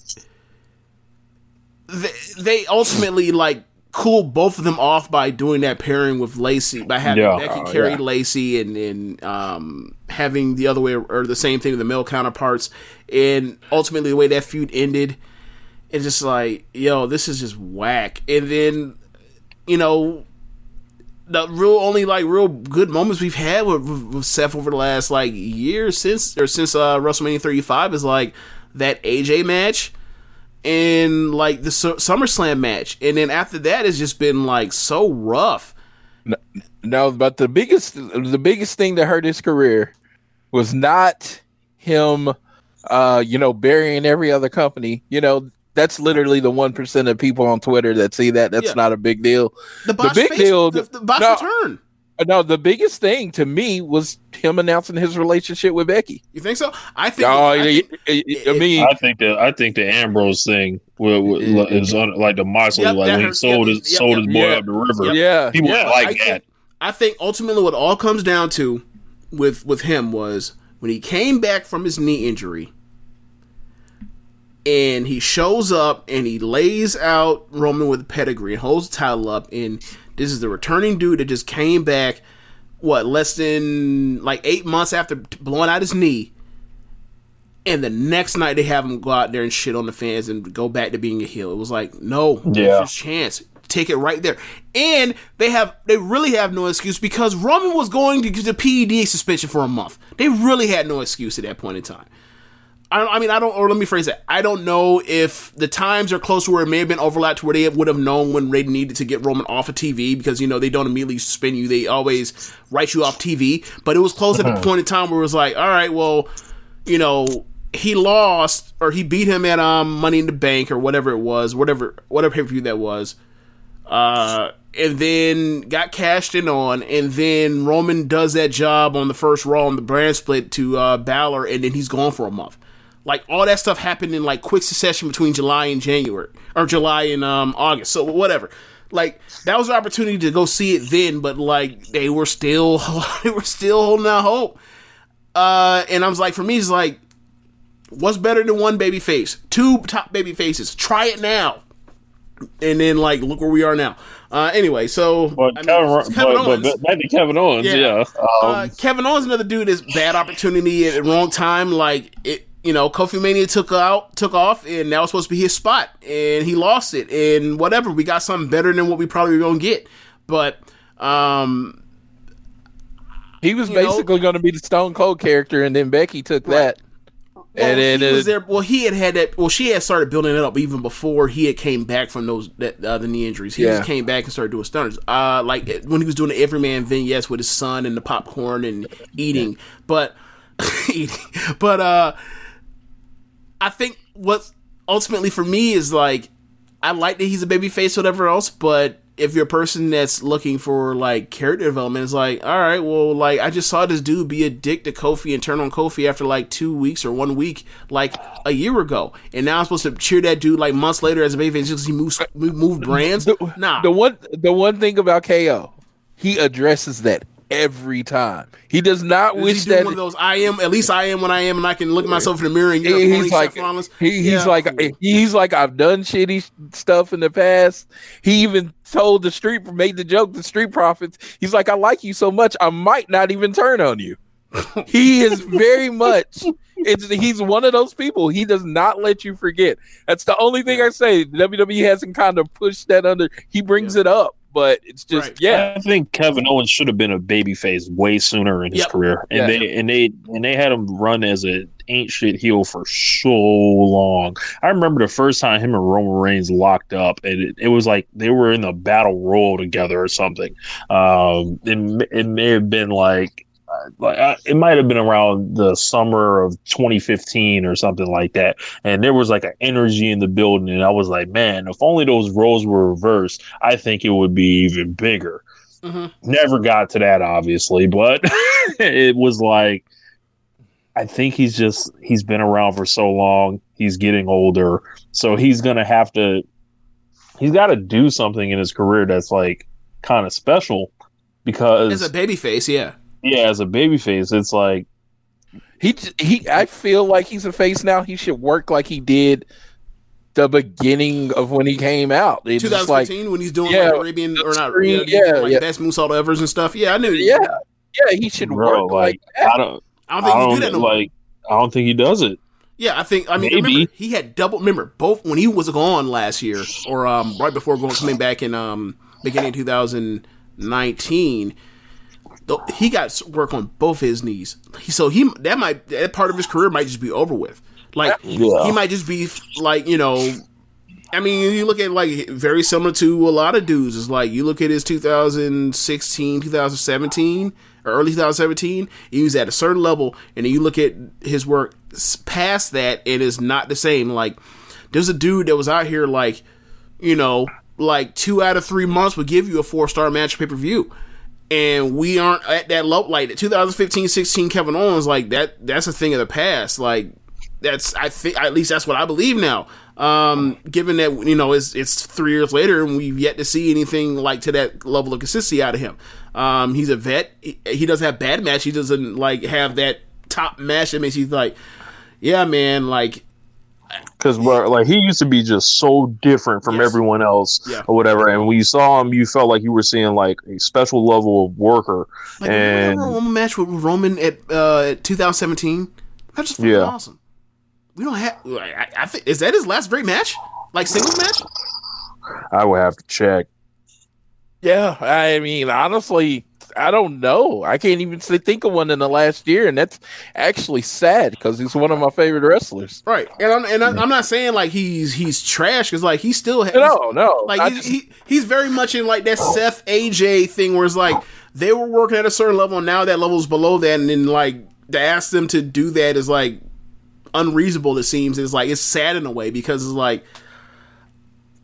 they, they ultimately like cool both of them off by doing that pairing with Lacey by having Yeah. Becky Oh, carry yeah. Lacey and and um, having the other way or the same thing with the male counterparts, and ultimately the way that feud ended, it's just like yo, this is just whack. And then you know the real only like real good moments we've had with, with, Seth over the last like year since or since uh, WrestleMania 35 is like that AJ match and like the Su- SummerSlam match, and then after that it's just been like so rough. No, but the biggest the biggest thing that hurt his career was not him uh, you know, burying every other company. You know, that's literally the one percent of people on Twitter that see that. That's Yeah. not a big deal. The, botch big face- deal the, the botch no, return. no, the biggest thing to me was him announcing his relationship with Becky. You think so? I think. Oh, I, I, think I mean, I think that I think the Ambrose thing will, will, is on, like the Moxley, Yep, like when he hurts. sold Yep, his yep, sold yep. his boy Yeah. up the river. yeah, He was Yeah, like I that. think, I think ultimately what all comes down to with with him was when he came back from his knee injury and he shows up and he lays out Roman with a pedigree and holds the title up and this is the returning dude that just came back what less than like eight months after blowing out his knee and the next night they have him go out there and shit on the fans and go back to being a heel. It was like, no, Yeah. there's chance. Take it right there. And they have they really have no excuse because Roman was going to get the PED suspension for a month. They really had no excuse at that point in time. I, I mean, I don't, or let me phrase it. I don't know if the times are close to where it may have been overlapped to where they would have known when they needed to get Roman off of TV because, you know, they don't immediately spin you. They always write you off TV. But it was close at the point in time where it was like, all right, well, you know, he lost or he beat him at um Money in the Bank or whatever it was, whatever whatever pay per view that was. Uh, and then got cashed in on, and then Roman does that job on the first Raw on the brand split to uh, Balor, and then he's gone for a month. Like all that stuff happened in like quick succession between July and January, or July and um August. So whatever. Like that was an opportunity to go see it then, but like they were still they were still holding out hope. Uh, and I was like, for me, it's like, what's better than one baby face? Two top baby faces. Try it now and then like look where we are now. Uh, anyway, so But I mean, Kevin, Kevin but, Owens. but to Kevin Owens, Yeah. yeah. Um, uh, Kevin Owens, another dude, is bad opportunity at the wrong time. Like it, you know, Kofi Mania took out, took off, and that was supposed to be his spot, and he lost it. And whatever, we got something better than what we probably were gonna get. But um, he was know- basically going to be the Stone Cold character, and then Becky took that. Well, and then he was there. Well, he had had that. Well, she had started building it up even before he had came back from those that, uh, the knee injuries. He Yeah. just came back and started doing stunners. Uh, like when he was doing the Everyman vignettes with his son and the popcorn and eating. But eating. But uh, I think what ultimately for me is like I like that he's a baby face, whatever else. But if you're a person that's looking for like character development, it's like, all right, well, like I just saw this dude be a dick to Kofi and turn on Kofi after like two weeks or one week, like a year ago, and now I'm supposed to cheer that dude like months later as a babyface just 'cause he moves move brands. Nah, The one the one thing about KO, he addresses that every time. He does not Is wish that one of those I am at least I am when I am and I can look at myself in the mirror and a he's like he, he's Yeah, like he's like I've done shitty stuff in the past. He even told the street made the joke the street profits. He's like I like you so much I might not even turn on you. he is very much it's he's one of those people. He does not let you forget. That's the only thing I say. WWE hasn't kind of pushed that under. He brings it up, but it's just yeah. I think Kevin Owens should have been a babyface way sooner in his Yep. career, and Yeah. they and they and they had him run as a ain't shit heel for so long. I remember the first time him and Roman Reigns locked up, and it, it was like they were in the battle royal together or something. Um, it, it may have been like. Like uh, it might have been around the summer of 2015 or something like that, and there was like an energy in the building, and I was like, man, if only those roles were reversed, I think it would be even bigger. Mhm. Never got to that, obviously, but it was like I think he's just he's been around for so long. He's getting older, so he's gonna have to. He's got to do something in his career that's like kind of special because as a baby face yeah. Yeah, as a babyface, it's like He he I feel like he's a face now. He should work like he did the beginning of when he came out. It's just like 2015 when he's doing yeah, like Arabian or not screen, yeah, yeah, like yeah. best moonsault evers and stuff. Yeah, I knew. yeah, yeah, he should bro, work like like that. I don't, I don't think he do that no more. I don't think he does it. Yeah, I think. I mean, Maybe. remember he had double. Remember both when he was gone last year, or um, right before going coming back in um beginning of 2019. Though, He got work on both his knees, so he that might that part of his career might just be over with. Like Yeah. he might just be like you know. I mean, you look at like very similar to a lot of dudes. It's like you look at his 2016, 2017, or early 2017. He was at a certain level, and then you look at his work past that, and it's not the same. Like there's a dude that was out here like, you know, like two out of three months would give you a four star match pay per view. And we aren't at that low. Like the 2015 16 Kevin Owens, like that, that's a thing of the past. Like that's I think at least that's what I believe now. Um, given that you know it's it's three years later and we've yet to see anything like to that level of consistency out of him. Um, he's a vet. He, he doesn't have bad match. He doesn't like have that top match that makes you like, yeah, man, like because like he used to be just so different from everyone else Yeah. or whatever and when you saw him you felt like you were seeing like a special level of worker like and remember Roman match with Roman at uh 2017. That's just fucking Yeah. awesome. We don't have. I, I think is that his last great match, like singles match. i would have to check Yeah, I mean, honestly, I don't know. I can't even say- think of one in the last year, and that's actually sad because he's one of my favorite wrestlers. Right, and I'm and I'm not saying like he's he's trash because like he still has No, no, like he's, just- he he's very much in like that Seth AJ thing where it's like they were working at a certain level and now that level's below that and then like to ask them to do that is like unreasonable. It seems it's like it's sad in a way because it's like.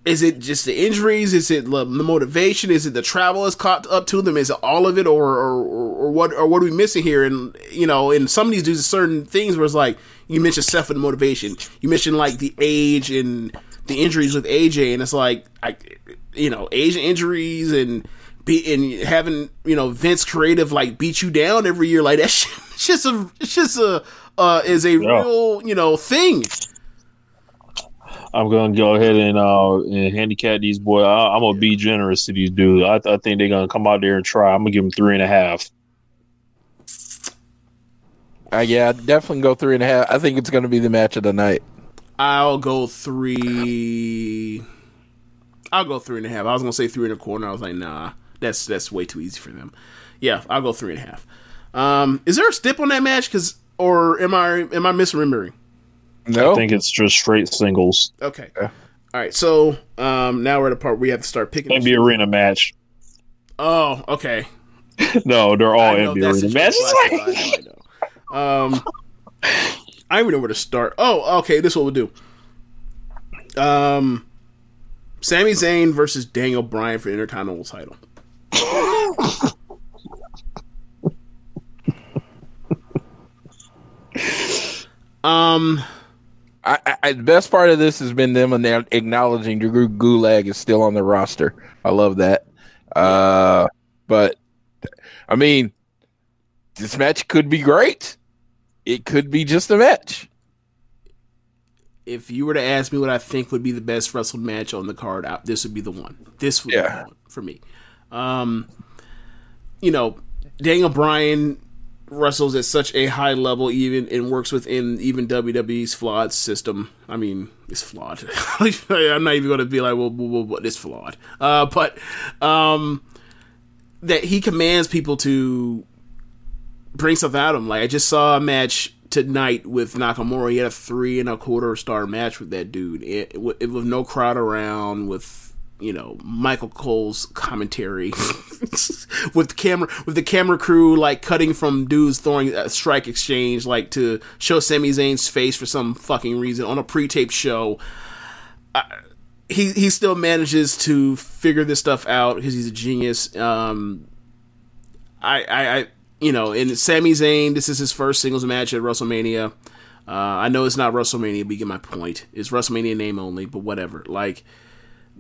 Is it just the injuries? Is it the motivation? Is it the travel is caught up to them? Is it all of it, or or, or what? Or what are we missing here? And you know, and some of these dudes, certain things where it's like you mentioned Seth and motivation. You mentioned like the age and the injuries with AJ, and it's like I, you know, age and injuries and be and having you know Vince creative like beat you down every year like that. Shit, it's just a it's just a uh, is a Yeah. real you know thing. I'm gonna go ahead and uh and handicap these boys I, i'm gonna be generous to these dudes I, I think they're gonna come out there and try i'm gonna give them three and a half Uh, yeah, I'd definitely go three and a half. I think it's going to be the match of the night. I'll go three. I'll go three and a half. I was gonna say three and a quarter. I was like, nah, that's that's way too easy for them. Yeah, I'll go three and a half. Um, is there a stip on that match? Cause or am I am I misremembering? No, i think it's just straight singles Okay. All right. So um, now we're at a part where we have to start picking. maybe arena match Oh, okay. no they're all I know NBA that's arena the matches I know, I know. Um, I don't even know where to start. Oh, okay. This is what we'll do. Um, Sami Zayn versus Daniel Bryan for Intercontinental title. um, I, I, the best part of this has been them acknowledging Drew Gulak is still on the roster. I love that. Uh, but I mean, this match could be great. It could be just a match. if you were to ask me what I think would be the best wrestled match on the card, I- this would be the one. This would be the one for me. Um, you know, Daniel Bryan wrestles at such a high level, even and works within even WWE's flawed system. I mean, it's flawed. I'm not even going to be like, well, well, well, it's flawed. Uh, but um, that he commands people to bring stuff out of him. Like I just saw a match tonight with Nakamura. He had a three and a quarter star match with that dude, it, with, with no crowd around, with you know Michael Cole's commentary, with the camera with the camera crew like cutting from dudes throwing a strike exchange, like to show Sami Zayn's face for some fucking reason on a pre-taped show. he he still manages to figure this stuff out because he's a genius. Um, I, I, I, you know, and Sami Zayn, this is his first singles match at WrestleMania. Uh, I know it's not WrestleMania, but you get my point. It's WrestleMania name only, but whatever. Like,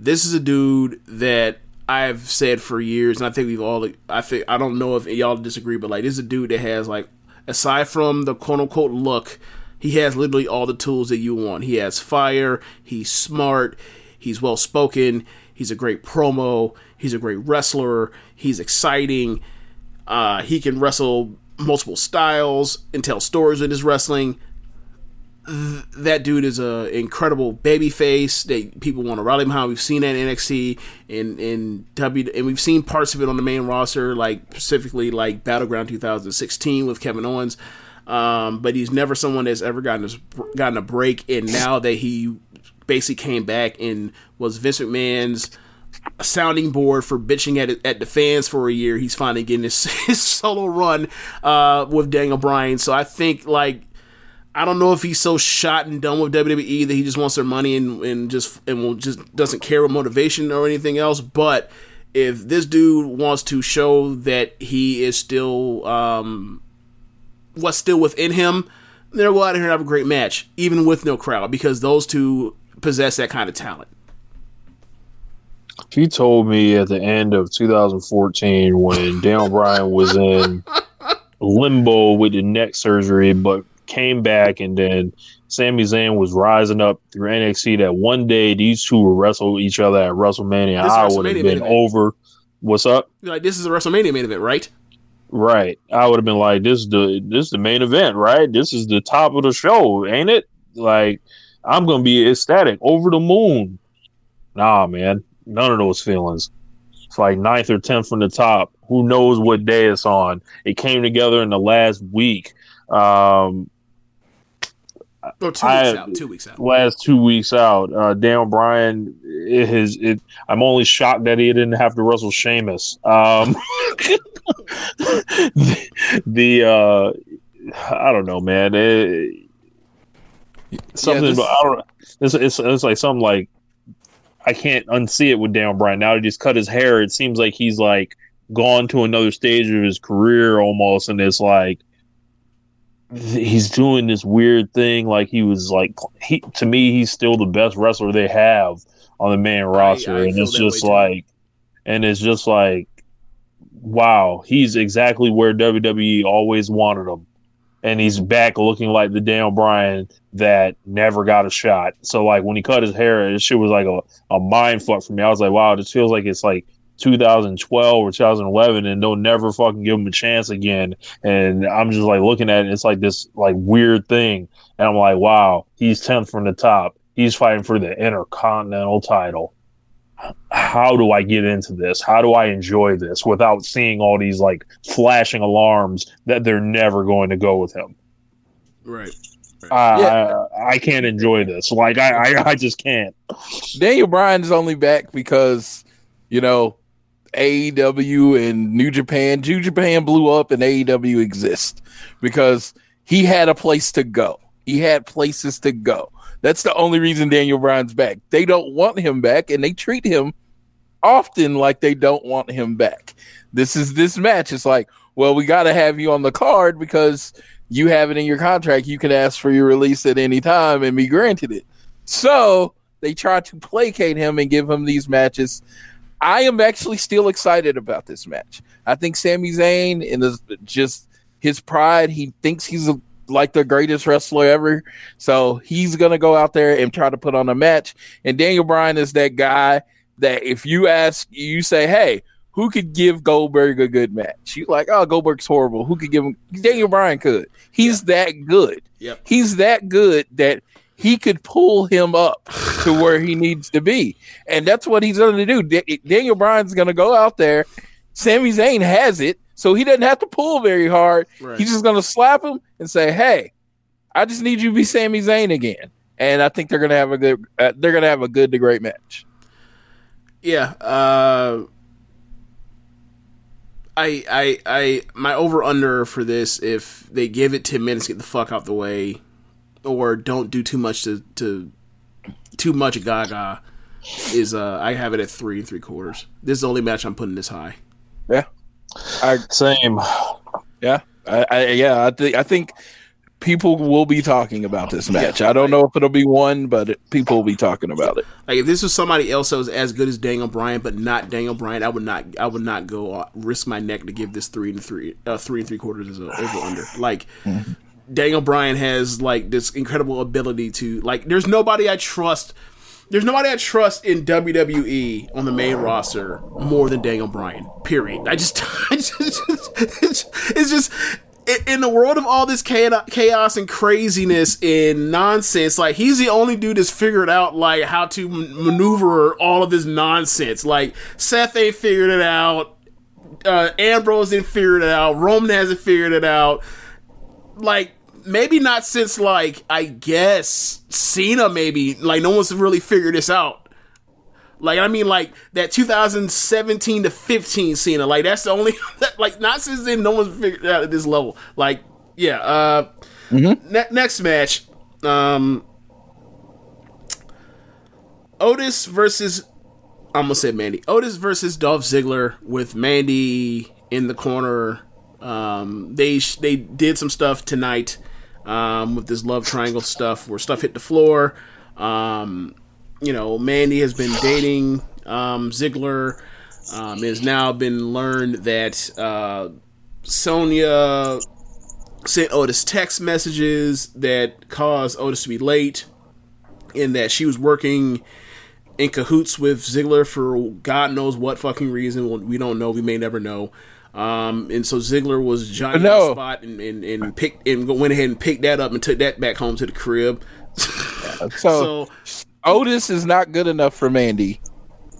this is a dude that I've said for years, and I think we've all, I think, I don't know if y'all disagree, but like, this is a dude that has, like, aside from the quote unquote look, he has literally all the tools that you want. He has fire, he's smart, he's well spoken, he's a great promo, he's a great wrestler, he's exciting. Uh, he can wrestle multiple styles and tell stories in his wrestling. Th- that dude is a incredible baby face that people want to rally behind. We've seen that in NXT and in W, and we've seen parts of it on the main roster, like specifically like Battleground 2016 with Kevin Owens. Um, but he's never someone that's ever gotten his, gotten a break. And now that he basically came back and was Vince McMahon's sounding board for bitching at at the fans for a year. He's finally getting his, his solo run uh, with Daniel Bryan. So I think like I don't know if he's so shot and done with WWE that he just wants their money and, and just and will just doesn't care about motivation or anything else. But if this dude wants to show that he is still um, what's still within him, then go out here and have a great match, even with no crowd, because those two possess that kind of talent. If you told me at the end of 2014 when Daniel Bryan was in limbo with the neck surgery, but came back and then Sami Zayn was rising up through NXT that one day these two would wrestle each other at WrestleMania, This I would have been over. What's up? Like this is a WrestleMania main event, right? Right. I would have been like, this is the this is the main event, right? This is the top of the show, ain't it? Like, I'm gonna be ecstatic, over the moon. Nah, man, none of those feelings. It's like ninth or tenth from the top. Who knows what day it's on? It came together in the last week. Um, Or two I- weeks out. Two weeks out. last two weeks out. Uh, Daniel Bryan, it has, it, I'm only shocked that he didn't have to wrestle Sheamus. Um, the, the uh, I don't know, man. It, something this- I don't. It's, it's it's like something like I can't unsee it with Daniel Bryan. Now he just cut his hair. It seems like he's like gone to another stage of his career almost, and it's like he's doing this weird thing like he was like he to me he's still the best wrestler they have on the main roster I and it's just like and it's just like wow he's exactly where WWE always wanted him and he's back looking like the Daniel Bryan that never got a shot. So like when he cut his hair it shit was like a, a mind fuck for me. I was like wow this feels like it's like 2012 or 2011 and they'll never fucking give him a chance again and I'm just like looking at it. It's like this like weird thing, and I'm like, wow, he's tenth from the top. He's fighting for the intercontinental title. How do I get into this? How do I enjoy this without seeing all these like flashing alarms that they're never going to go with him? Right. I, Yeah. I, I can't enjoy this. Like I, I, I just can't. Daniel Bryan's only back because, you know, AEW and New Japan, New Japan blew up and AEW exists because he had a place to go. He had places to go. That's the only reason Daniel Bryan's back. They don't want him back, and they treat him often like they don't want him back. This is this match. It's like, well, we got to have you on the card because you have it in your contract. You can ask for your release at any time and be granted it. So they try to placate him and give him these matches. I am actually still excited about this match. I think Sami Zayn and the, just his pride, he thinks he's a, like the greatest wrestler ever. So he's going to go out there and try to put on a match. And Daniel Bryan is that guy that if you ask, you say, hey, who could give Goldberg a good match? You like, oh, Goldberg's horrible. Who could give him? Daniel Bryan could. He's that good. Yep. He's that good that he could pull him up to where he needs to be, and that's what he's going to do. Da- Daniel Bryan's going to go out there. Sami Zayn has it, so he doesn't have to pull very hard. Right. He's just going to slap him and say, "Hey, I just need you to be Sami Zayn again." And I think they're going to have a good. Uh, they're going to have a good to great match. Yeah. Uh, I, I, I, my over under for this, if they give it 10 minutes, get the fuck out the way, or don't do too much to, to too much gaga, is, uh, I have it at three and three quarters. This is the only match I'm putting this high. Yeah. I, Same. Yeah. I, I yeah, I think I think people will be talking about this match. I don't know if it'll be one, but it, people will be talking about it. Like if this was somebody else that was as good as Daniel Bryan, but not Daniel Bryan, I would not, I would not go uh, risk my neck to give this three and three, uh, three and three quarters as a over under. Like Daniel Bryan has like this incredible ability to like. There's nobody I trust. There's nobody I trust in WWE on the main roster more than Daniel Bryan. Period. I just, I just it's, just in the world of all this chaos and craziness and nonsense. Like he's the only dude that's figured out like how to maneuver all of this nonsense. Like Seth ain't figured it out. Uh, Ambrose didn't figure it out. Roman hasn't figured it out. Like maybe not since like I guess Cena. Maybe like no one's really figured this out. Like I mean, like that 2017 to 15 Cena. Like that's the only like not since then no one's figured out at this level. Like yeah. Uh, ne- next match, um, Otis versus I'm gonna say Mandy. Otis versus Dolph Ziggler with Mandy in the corner. Um, they sh- they did some stuff tonight um, with this love triangle stuff where stuff hit the floor. Um, you know, Mandy has been dating um, Ziggler. Um, it has now been learned that uh, Sonya sent Otis text messages that caused Otis to be late, and that she was working in cahoots with Ziggler for God knows what fucking reason. We don't know. We may never know. Um, and so Ziggler was Johnny No. the spot and, and, and picked and went ahead and picked that up and took that back home to the crib. So, Otis is not good enough for Mandy.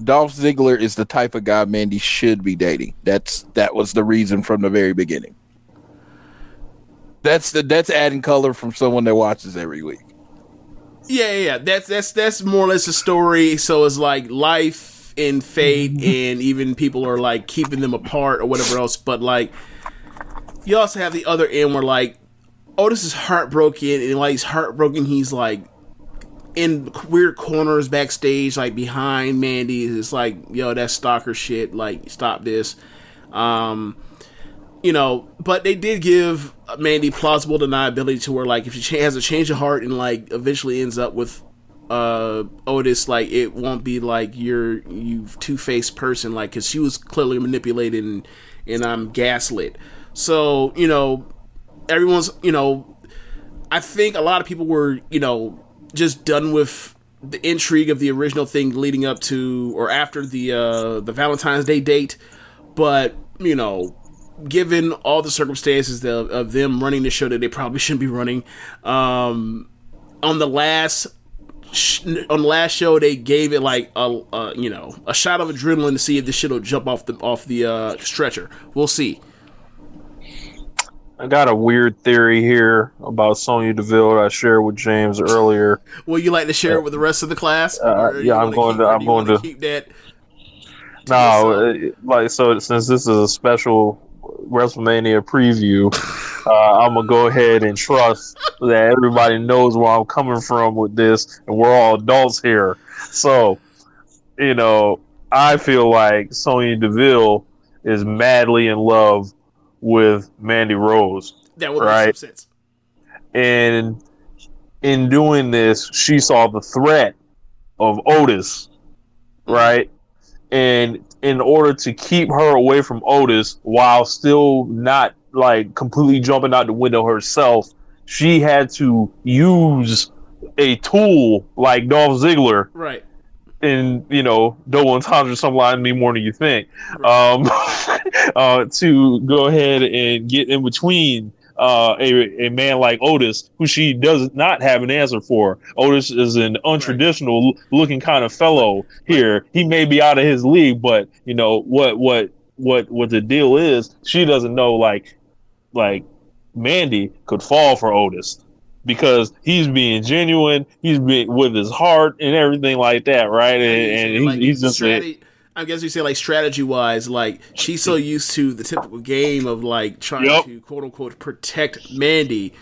Dolph Ziggler is the type of guy Mandy should be dating. That's that was the reason from the very beginning. That's the that's adding color from someone that watches every week. Yeah, yeah, yeah. That's that's that's more or less the story. So it's like life and fate, and even people are like keeping them apart or whatever else. But like, you also have the other end where like Otis is heartbroken, and like he's heartbroken, he's like in weird corners backstage, like behind Mandy. It's like, yo, that's stalker shit. Like, stop this. Um, you know, but they did give Mandy plausible deniability to where, like, if she has a change of heart and like eventually ends up with uh Otis, like it won't be like you're you two faced person, like because she was clearly manipulated and and I'm gaslit. So you know, everyone's you know, I think a lot of people were you know just done with the intrigue of the original thing leading up to or after the uh the Valentine's Day date, but you know given all the circumstances of, of them running the show that they probably shouldn't be running, um, on the last on the last show they gave it like a, a you know a shot of adrenaline to see if this shit will jump off the off the uh, stretcher. We'll see. I got a weird theory here about Sonya Deville that I shared with James earlier. Will you like to share it with the rest of the class? Uh, yeah, I'm going keep- to- I'm going wanna keep that. No, it- like so since this is a special WrestleMania preview, uh, I'm gonna go ahead and trust that everybody knows where I'm coming from with this, and we're all adults here. So, you know, I feel like Sonya Deville is madly in love with Mandy Rose. That would right? make some sense. and in doing this, she saw the threat of Otis, right? And in order to keep her away from Otis while still not like completely jumping out the window herself, she had to use a tool like Dolph Ziggler Right. and you know double entendre some line me more than you think um uh to go ahead and get in between uh a, a man like otis who she does not have an answer for. Otis is an untraditional looking kind of fellow here. He may be out of his league but you know what what what what the deal is she doesn't know like like mandy could fall for otis because he's being genuine, he's being with his heart and everything like that, right? And, and he, Like, he's just a, strate- I guess you say like strategy wise, like she's so used to the typical game of like trying Yep. to quote unquote protect Mandy,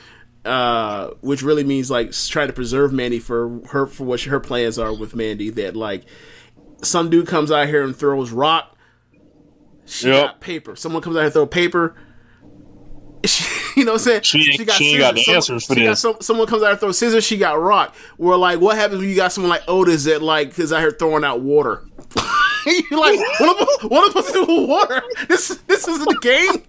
uh, which really means like trying to preserve Mandy for her for what her plans are with Mandy. That like some dude comes out here and throws rock, she Yep. got paper. Someone comes out here and throw paper. She, you know what I'm saying? She ain't- she got the answers for she got this. some- someone comes out and throws scissors. She got rock. Where like, what happens when you got someone like Otis that like is out here throwing out water? You're like, what am, what am I supposed to do with water? This this isn't the game.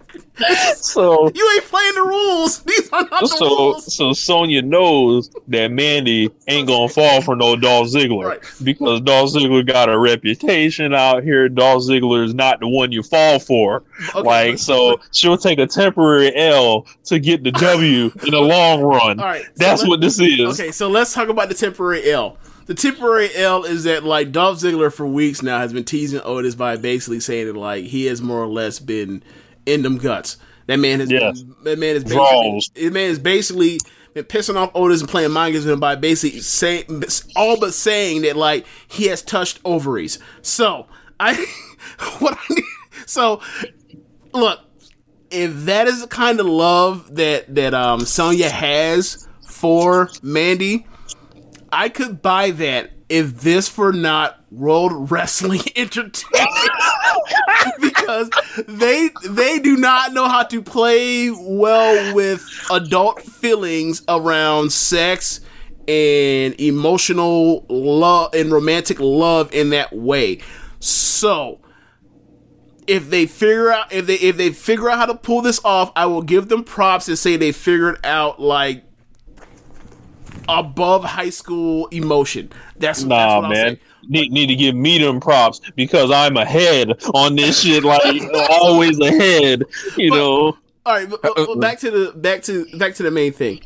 so You ain't playing the rules. These are not the so rules. so Sonya knows that Mandy ain't gonna fall for no Dolph Ziggler because Dolph Ziggler got a reputation out here. Dolph Ziggler is not the one you fall for. like so, she'll take a temporary L to get the W in the long run. All right, that's let- what this is. Okay, so let's talk about the temporary L. The temporary L is that like Dolph Ziggler for weeks now has been teasing Otis by basically saying that like he has more or less been in them guts. That man has Yes. been, that man is basically that man is basically been pissing off Otis and playing mind games with him by basically saying all but saying that like he has touched ovaries. So I what I need so look if that is the kind of love that that um Sonya has for Mandy, I could buy that if this were not World Wrestling Entertainment because they they do not know how to play well with adult feelings around sex and emotional love and romantic love in that way. So, if they figure out if they if they figure out how to pull this off, I will give them props and say they figured out like above high school emotion. That's that's Nah, what I'll man. say. Need, need to give me them props because I'm ahead on this shit, like always ahead. You know, All right, but, but- but back to the back to back to the main thing.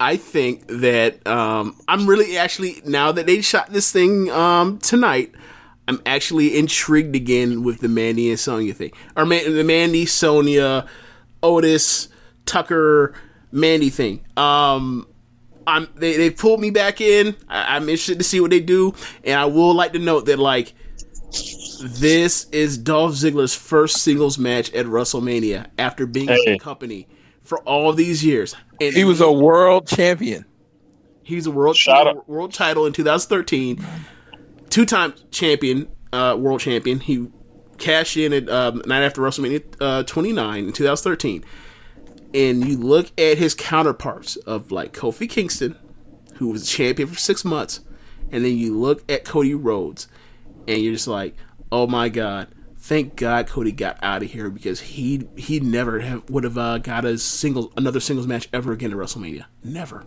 I think that um, I'm really actually now that they shot this thing um, tonight, I'm actually intrigued again with the Mandy and Sonya thing, or Man- the Mandy, Sonya, Otis, Tucker, Mandy thing. Um, I'm they they pulled me back in. I, I'm interested to see what they do, and I will like to note that like this is Dolph Ziggler's first singles match at WrestleMania after being in the company for all these years. And He was a world champion. He's a world title, world title in 2013, two time champion, uh, world champion. He cashed in at um, night after WrestleMania uh, 29 in 2013. And you look at his counterparts of like Kofi Kingston, who was champion for six months, and then you look at Cody Rhodes, and you're just like, oh my god. Thank God Cody got out of here because he he never have, would have uh, got a single another singles match ever again at WrestleMania. Never.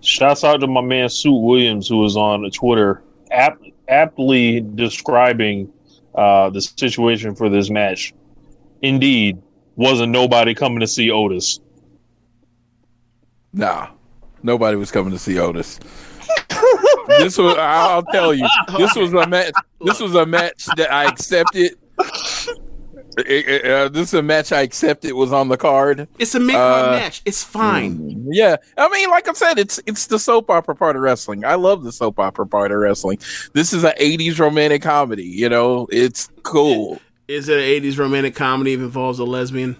Shouts out to my man Sue Williams, who was on Twitter, apt, aptly describing uh, the situation for this match. Indeed, wasn't nobody coming to see Otis. Nah, nobody was coming to see Otis. this was I'll tell you. This was a match. This was a match that I accepted. It- it- uh, this is a match I accepted was on the card. It's a make Uh, match. It's fine. Yeah, I mean, like I said, it's it's the soap opera part of wrestling. I love the soap opera part of wrestling. This is an '80s romantic comedy. You know, it's cool. Is it an '80s romantic comedy if it involves a lesbian?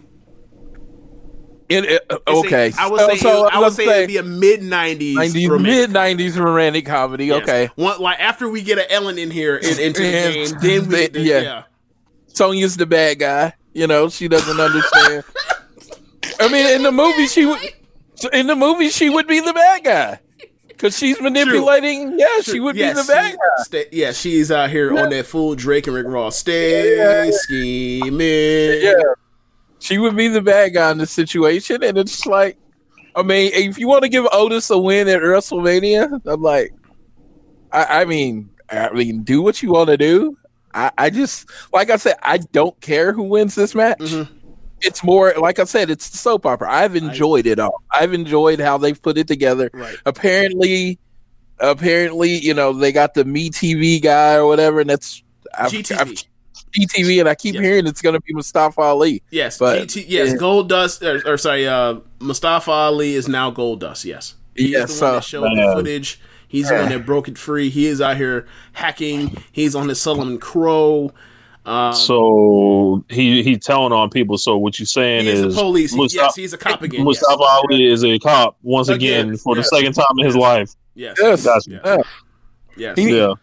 It, it- okay, I would say so it, I would let's say it'd be a mid '90s, mid nineties romantic comedy. Yes. Okay, One, like after we get an Ellen in here in, into the game, then we then- yeah. yeah. Sonya's the bad guy. You know, she doesn't understand. I mean, in the movie, she would. In the movie, she would be the bad guy because she's manipulating. Yeah, she would Yes, be the bad guy. Stay, yeah, she's out here on that full Drake and Rick Ross. Stay scheming. Yeah, she would be the bad guy in this situation, and it's like, I mean, if you want to give Otis a win at WrestleMania, I'm like, I, I mean, I mean, do what you want to do. I, I just, like I said, I don't care who wins this match. Mm-hmm. It's more, like I said, it's the soap opera. I've enjoyed it all. I've enjoyed how they put it together. Right. Apparently, apparently, you know, they got the Me TV guy or whatever, and that's I've, GTV. I've, GTV, and I keep hearing it's going to be Mustafa Ali. Yes, But- GT, yes, yeah. Gold Dust, or, or sorry, uh, Mustafa Ali is now Gold Dust. Yes, He's Yes, the one uh, that showed the footage. He's the one that broke it free. He is out here hacking. He's on his Solomon Crowe. Um, So he he telling on people. So what you saying He is the is police. Mustafa, yes, he's a cop again, Mustafa Ali is a cop once again, Again, for yes. the second time in his life. yes, Yes, Gotcha. yeah. yes. He- Yeah,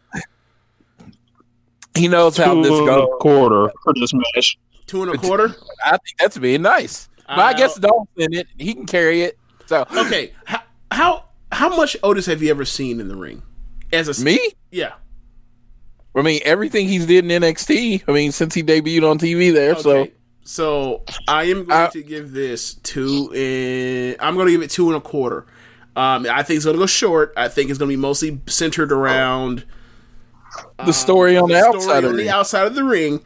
He knows how two this and a goes. quarter for this match. Two and a quarter. I think that's being nice. But I Uh, guess Dolph's in it. He can carry it. So Okay, how how how much Otis have you ever seen in the ring? As a me, yeah. I mean, everything he's did in NXT. I mean, since he debuted on TV there. Okay. So I am going Uh, to give this two. And I'm going to give it two and a quarter. Um, I think it's going to go short. I think it's going to be mostly centered around the story on the, story outside of on the it. outside of the ring.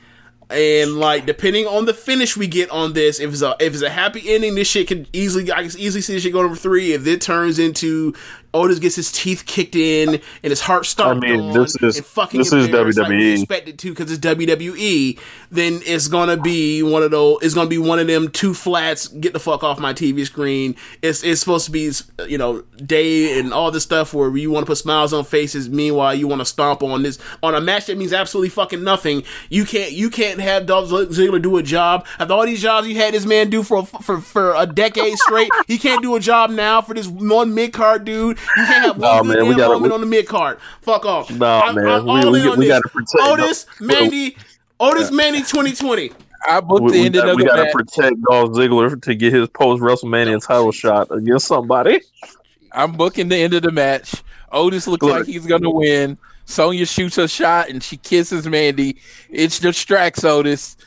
And like depending on the finish we get on this, if it's a if it's a happy ending, this shit can easily I can easily see this shit going over three. If it turns into Otis gets his teeth kicked in and his heart stomped mean, on this is- and fucking this is embarrassed like we WWE. expected to because it's WWE, then it's gonna be one of those. It's gonna be one of them two flats. Get the fuck off my TV screen. It's it's supposed to be you know day and all this stuff where you want to put smiles on faces. Meanwhile, you want to stomp on this on a match that means absolutely fucking nothing. You can't you can't have Dolph Ziggler do a job after all these jobs you had this man do for for for a decade straight. he can't do a job now for this one mid card dude. You can't have one Nah, good man, we damn gotta- moment we- on the mid card. Fuck off. Nah, I'm, man, I'm we- all we- in on we this. gotta protect- Otis Mandy. Otis Mandy 2020. I booked We, the end of the of we gotta match. protect Dolph Ziggler to get his post WrestleMania title shot against somebody. I'm booking the end of the match. Otis looks Look. like he's gonna win. Sonya shoots a shot and she kisses Mandy. It distracts Otis.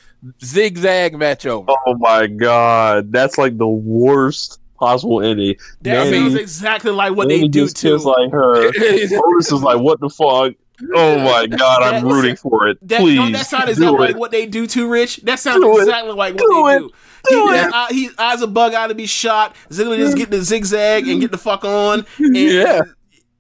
Zigzag match over. Oh my god, that's like the worst possible ending. That Mandy- sounds exactly like what they do just too. like her. Otis is like, what the fuck? Oh my god, I'm rooting for it. That, Please, don't that sound do exactly like what they do too, Rich? That sounds Do it. exactly like what Do they it. do. Do he, it. his uh, he eyes a bug out to be shot. Ziggler just get the zigzag and get the fuck on. And, Yeah.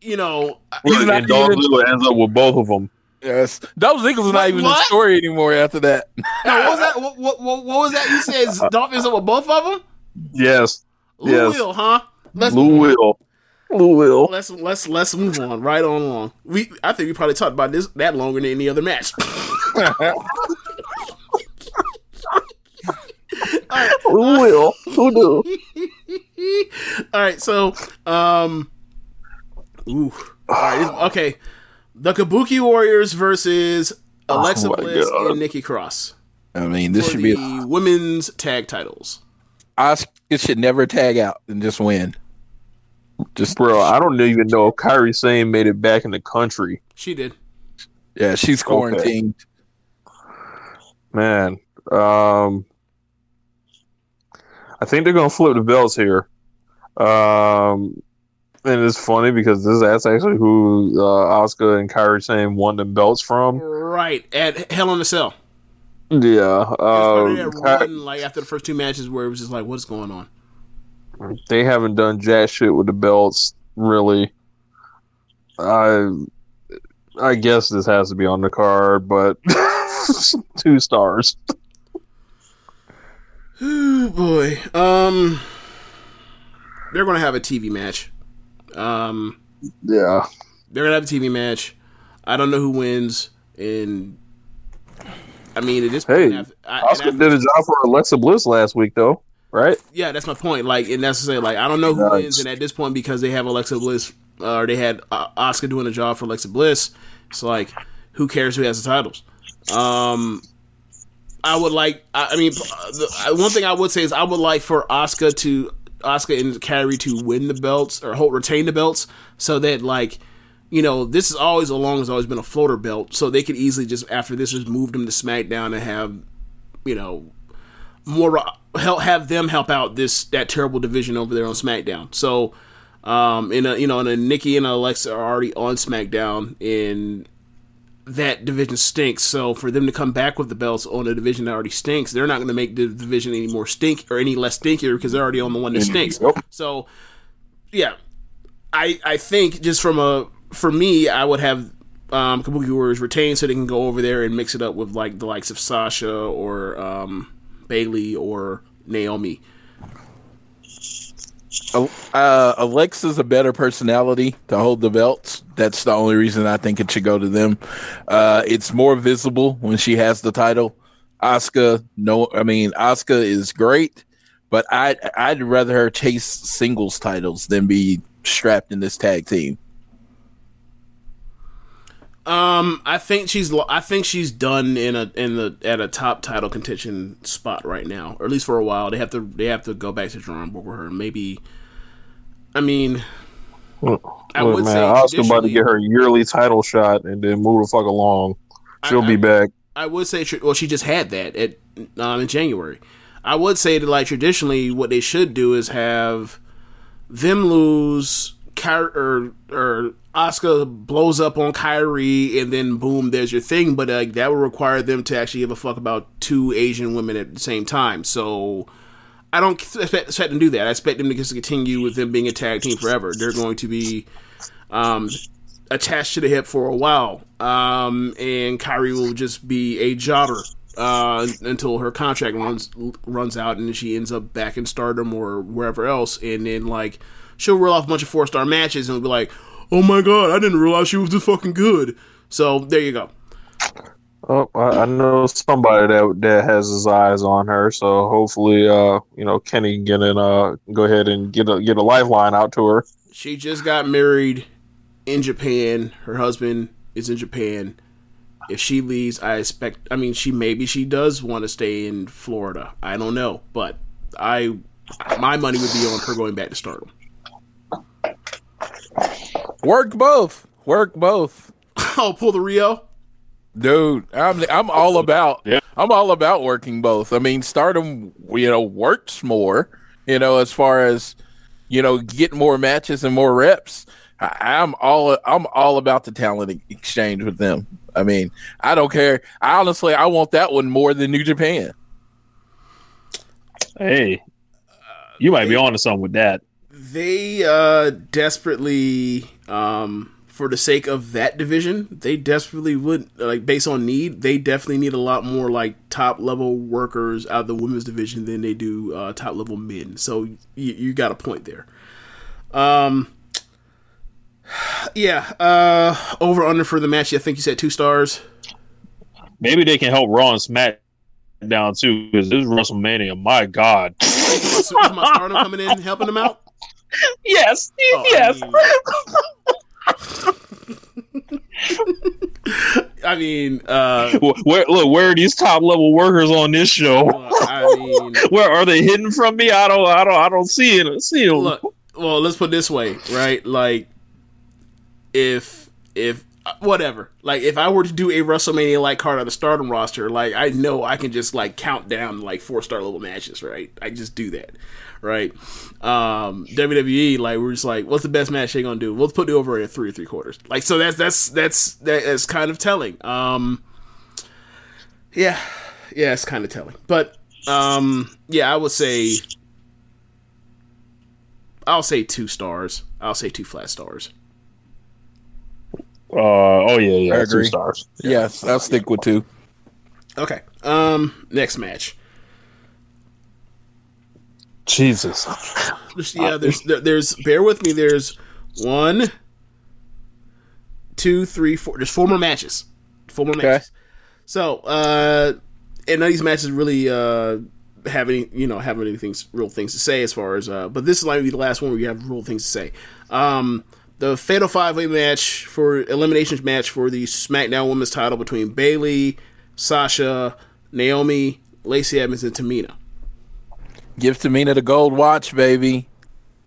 You know, Look, He's not and Dolph even- Ziggler ends up with both of them. Yes. Dolph Ziggler's not What- even the story anymore after that. no, what was that? What, what, what, what was that? You said Dolphins up with both of them? Yes, Lou yes. will, huh? Let's Lou will. Lou will. let's let's let's move on right on along. We I think we probably talked about this that longer than any other match. Lou will. Who do? All right, so um, ooh, all right, okay, the Kabuki Warriors versus Alexa Oh Bliss God. and Nikki Cross I mean, this for should the be women's tag titles. Asuka should never tag out and just win. Just Bro, I don't even know if Kairi Sane made it back in the country. She did. yeah, she's quarantined. Man, um, I think they're gonna flip the belts here. Um, and it's funny because this that's actually who uh, Asuka and Kairi Sane won the belts from. Right at Hell in a Cell. Yeah, It was part um, that run, like after the first two matches, where it was just like, what's going on? they haven't done jack shit with the belts really. I I guess this has to be on the card, but two stars. Oh boy. Um, they're gonna have a TV match. Um, Yeah. they're gonna have a TV match. I don't know who wins, and I mean, at this point, Hey, after- I- Asuka after- did a job for Alexa Bliss last week, though, right? yeah, that's my point. Like, and that's to say, like, I don't know who Nice. wins, and at this point, because they have Alexa Bliss, uh, or they had uh, Asuka doing a job for Alexa Bliss, it's like, who cares who has the titles? Um, I would like. I, I mean, the, one thing I would say is I would like for Asuka to Asuka and Kairi to win the belts or hold retain the belts, so that like. You know, this is always along has always been a floater belt, so they could easily just after this just move them to SmackDown and have, you know, more help have them help out this that terrible division over there on SmackDown. So, um, in a uh, you know, and a Nikki and Alexa are already on SmackDown, and that division stinks. So for them to come back with the belts on a division that already stinks, they're not going to make the division any more stink or any less stinkier because they're already on the one that mm-hmm. stinks. So, yeah, I I think just from a for me, I would have um, Kabuki Warriors retain so they can go over there and mix it up with like the likes of Sasha or um, Bayley or Naomi. Uh, Alexa's a better personality to hold the belts. That's the only reason I think it should go to them. Uh, it's more visible when she has the title. Asuka, no, I mean Asuka is great, but I I'd rather her chase singles titles than be strapped in this tag team. Um, I think she's I think she's done in a in the at a top title contention spot right now, or at least for a while. They have to they have to go back to drawing board with her. Maybe, I mean, I would man, say Asuka about to get her yearly title shot and then move the fuck along. She'll I- be back. I would say, well, she just had that at um, in January. I would say that, like traditionally, what they should do is have them lose, Ky- or or Asuka blows up on Kairi, and then boom, there's your thing. But like that would require them to actually give a fuck about two Asian women at the same time. So I don't expect, expect them to do that. I expect them to just continue with them being a tag team forever. They're going to be um, attached to the hip for a while, um, and Kairi will just be a jobber uh, until her contract runs runs out, and she ends up back in Stardom or wherever else, and then like she'll roll off a bunch of four star matches and be like, "Oh my god, I didn't realize she was this fucking good." So there you go. Oh, I, know somebody that that has his eyes on her, so hopefully, uh, you know, Kenny can get in, uh, go ahead and get a get a lifeline out to her. She just got married in Japan. Her husband is in Japan. If she leaves, I expect. I mean, she maybe she does want to stay in Florida. I don't know, but I my money would be on her going back to Stardom. Work both. Work both. I'll oh, pull the Rio. Dude, I'm I'm all about yeah. I'm all about working both. I mean, Stardom, you know, works more, you know, as far as you know, get more matches and more reps. I, I'm all I'm all about the talent exchange with them. I mean, I don't care. I honestly, I want that one more than New Japan. Hey, you might be onto something with that. They uh desperately um for the sake of that division, they desperately would like based on need, they definitely need a lot more like top level workers out of the women's division than they do uh top level men. So you, you got a point there. Um yeah, uh over under for the match, I think you said 2 stars. Maybe they can help Raw and SmackDown too, because this is WrestleMania. My God. Is my Stardom coming in helping them out? Yes, yes. I mean, uh, where look, where are these top level workers on this show? I mean, where are they hidden from me? I don't, I don't, I don't see it. See them. Look, well, let's put it this way, right? Like, if if whatever, like if I were to do a WrestleMania like card on the Stardom roster, like I know I can just like count down like four star level matches, right? I just do that, right? Um, WWE, like we're just like, what's the best match they're gonna do? We'll put the over at three or three quarters. Like, so that's that's that's that's kind of telling. Um, yeah, yeah, it's kind of telling, but um, yeah, I would say I'll say two stars. I'll say two flat stars. Uh, oh yeah, yeah, I two agree. stars. Yes, I'll stick with two. Okay. Um, next match. Jesus. Yeah, there's there's bear with me. There's one, two, three, four. There's four more matches. Four more matches. So, uh, and none of these matches really uh, have any, you know, have any things, real things to say as far as. Uh, but this is likely to be the last one where you have real things to say. Um, the Fatal Five Way match for elimination match for the SmackDown Women's Title between Bayley, Sasha, Naomi, Lacey Evans, and Tamina. Give Tamina the gold watch, baby.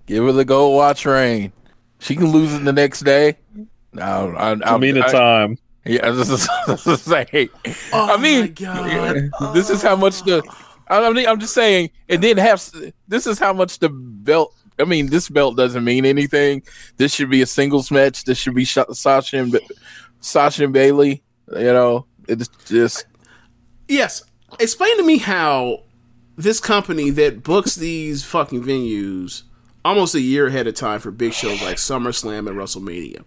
Give her the gold watch ring. She can lose it the next day. No, I, I, Tamina I- time. Yeah, this is, this is say. Oh I mean, this is how much the. I mean, I'm just saying, and didn't have. This is how much the belt. I mean, this belt doesn't mean anything. This should be a singles match. This should be Sha- Sasha and Ba- Sasha and Bayley. You know, it's just Yes. Explain to me how this company that books these fucking venues almost a year ahead of time for big shows like SummerSlam and WrestleMania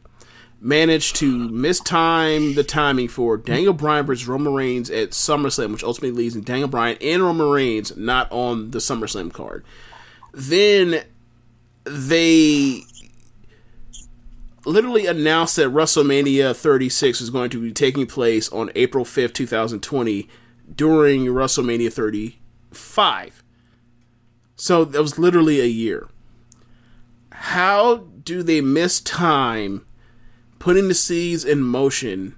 managed to mistime the timing for Daniel Bryan versus Roman Reigns at SummerSlam, which ultimately leads in Daniel Bryan and Roman Reigns not on the SummerSlam card. Then they literally announced that WrestleMania 36 is going to be taking place on April 5th, 2020 during WrestleMania 35. So that was literally a year. How do they miss time putting the seeds in motion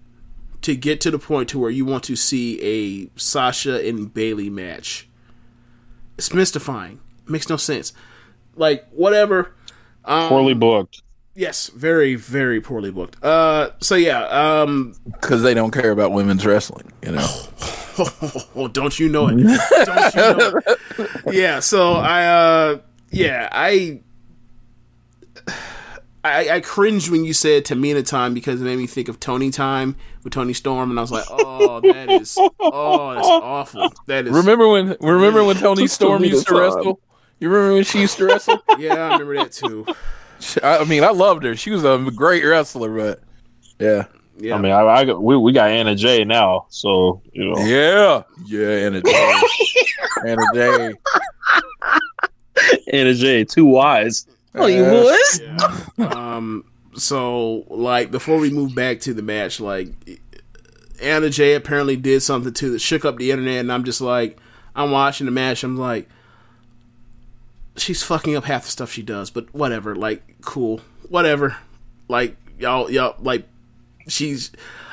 to get to the point to where you want to see a Sasha and Bayley match? It's mystifying. It makes no sense. Like whatever. Um, Poorly booked. Yes, very, very poorly booked. Uh, so yeah, um, because they don't care about women's wrestling. You know, oh, don't you know it? don't you know it? Yeah. So I, uh, yeah, I, I, I cringed when you said Tamina time because it made me think of Tony time with Toni Storm, and I was like, oh, that is, oh, that's awful. That is. remember when? Remember when Toni Storm used to wrestle? You remember when she used to wrestle? Yeah, I remember that too. I I mean, I loved her. She was a great wrestler, but yeah, yeah. I mean, I, I we we got Anna Jay now, so you know. yeah, yeah, Anna Jay, Anna Jay. Anna Jay, two wise. Oh, you boys. um so like before we move back to the match like anna jay apparently did something to that shook up the internet and i'm just like i'm watching the match i'm like she's fucking up half the stuff she does but whatever like cool whatever like y'all y'all like she's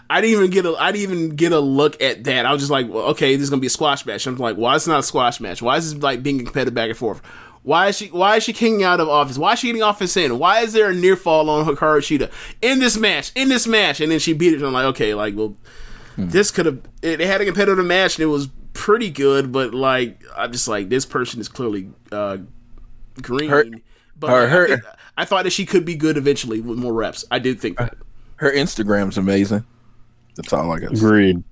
I didn't even get a I didn't even get a look at that. I was just like, well, okay, this is gonna be a squash match. I'm like, why is it not a squash match? Why is this like being competitive back and forth? Why is she why is she kicking out of office? Why is she getting office in? Why is there a near fall on Hikaru Shida in this match? In this match, and then she beat it. I'm like, okay, like, well, this could have. It, it had a competitive match and it was pretty good, but like, I'm just like, this person is clearly uh, green. Her- but her- like, I, think- I thought that she could be good eventually with more reps. I did think that. Her Instagram's amazing. That's all I got. to say. Agreed.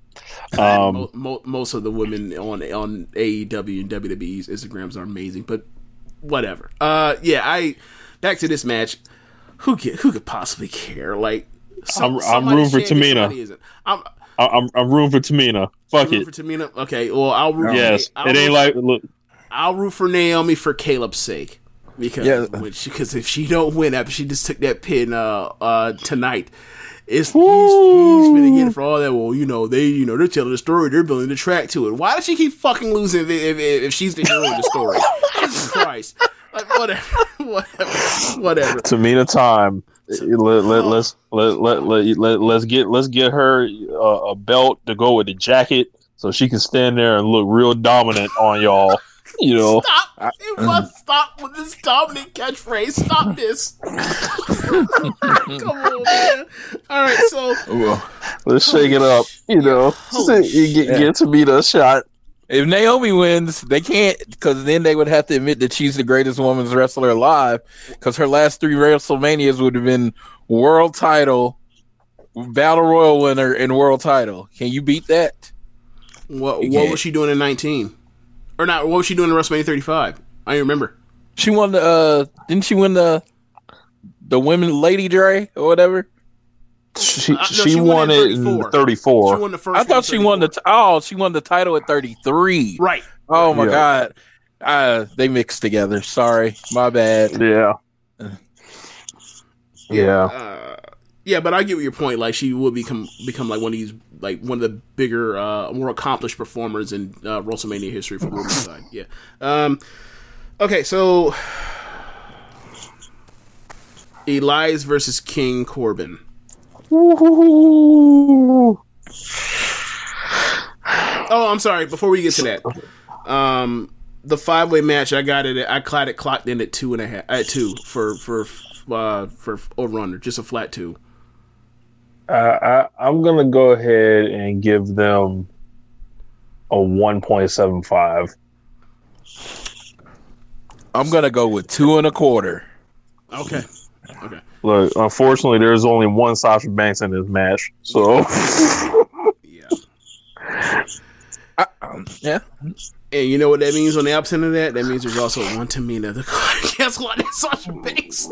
Um, mo- mo- most of the women on on AEW and WWE's Instagrams are amazing, but whatever. Uh, yeah, I back to this match. Who could who could possibly care? Like, I'm- I'm rooting for Tamina. isn't. I'm I, I'm I'm rooting for Tamina. Fuck it. for Tamina. Okay, well, I'll root. Yes, I'll it ain't root- like look. I'll root for Naomi for Caleb's sake because Yeah. because if she don't win after she just took that pin uh uh tonight. It's, he's, he's gonna get it for all that. Well, you know they, you know they're telling the story. They're building the track to it. Why does she keep fucking losing if, if, if, if she's the hero of the story? Jesus Christ! Like whatever, whatever, whatever. Tamina time. Let, let, let's let, let, let, let, let's get let's get her uh, a belt to go with the jacket so she can stand there and look real dominant on y'all. You know, Stop! You must stop with this dominant catchphrase. Stop this. Come on, man. All right, so well, let's shake it up. You know, Holy you get shit. get Tamina a shot. If Naomi wins, they can't because then they would have to admit that she's the greatest women's wrestler alive. Because her last three WrestleManias would have been world title, battle royal winner, and world title. Can you beat that? what what was she doing in nineteen? Or not? What was she doing in WrestleMania thirty five? I don't remember. She won the. uh Didn't she win the the women Lady Dre or whatever? She Uh, no, she, she won, won it in 34. 34. She won the first. I thought she won the. T- oh, she won the title at thirty three. right. Oh my Yeah. god. Uh, they mixed together. Sorry, my bad. Yeah. Yeah. Uh, Yeah, but I get your point. Like she would become become like one of these like one of the bigger, uh, more accomplished performers in uh, WrestleMania history for women's side. Yeah. Um, okay, so Elias versus King Corbin. Oh, I'm sorry. Before we get to that, um, the five way match, I got it. I caught it clocked in at two and a half. At two for for uh, for over under, just a flat two. Uh, I, I'm gonna go ahead and give them a 1.75. I'm gonna go with two and a quarter. Okay. Okay. Look, unfortunately, there's only one Sasha Banks in this match, so yeah. And you know what that means on the opposite of that? That means there's also one Tamina. The guess what? That's Sasha Banks.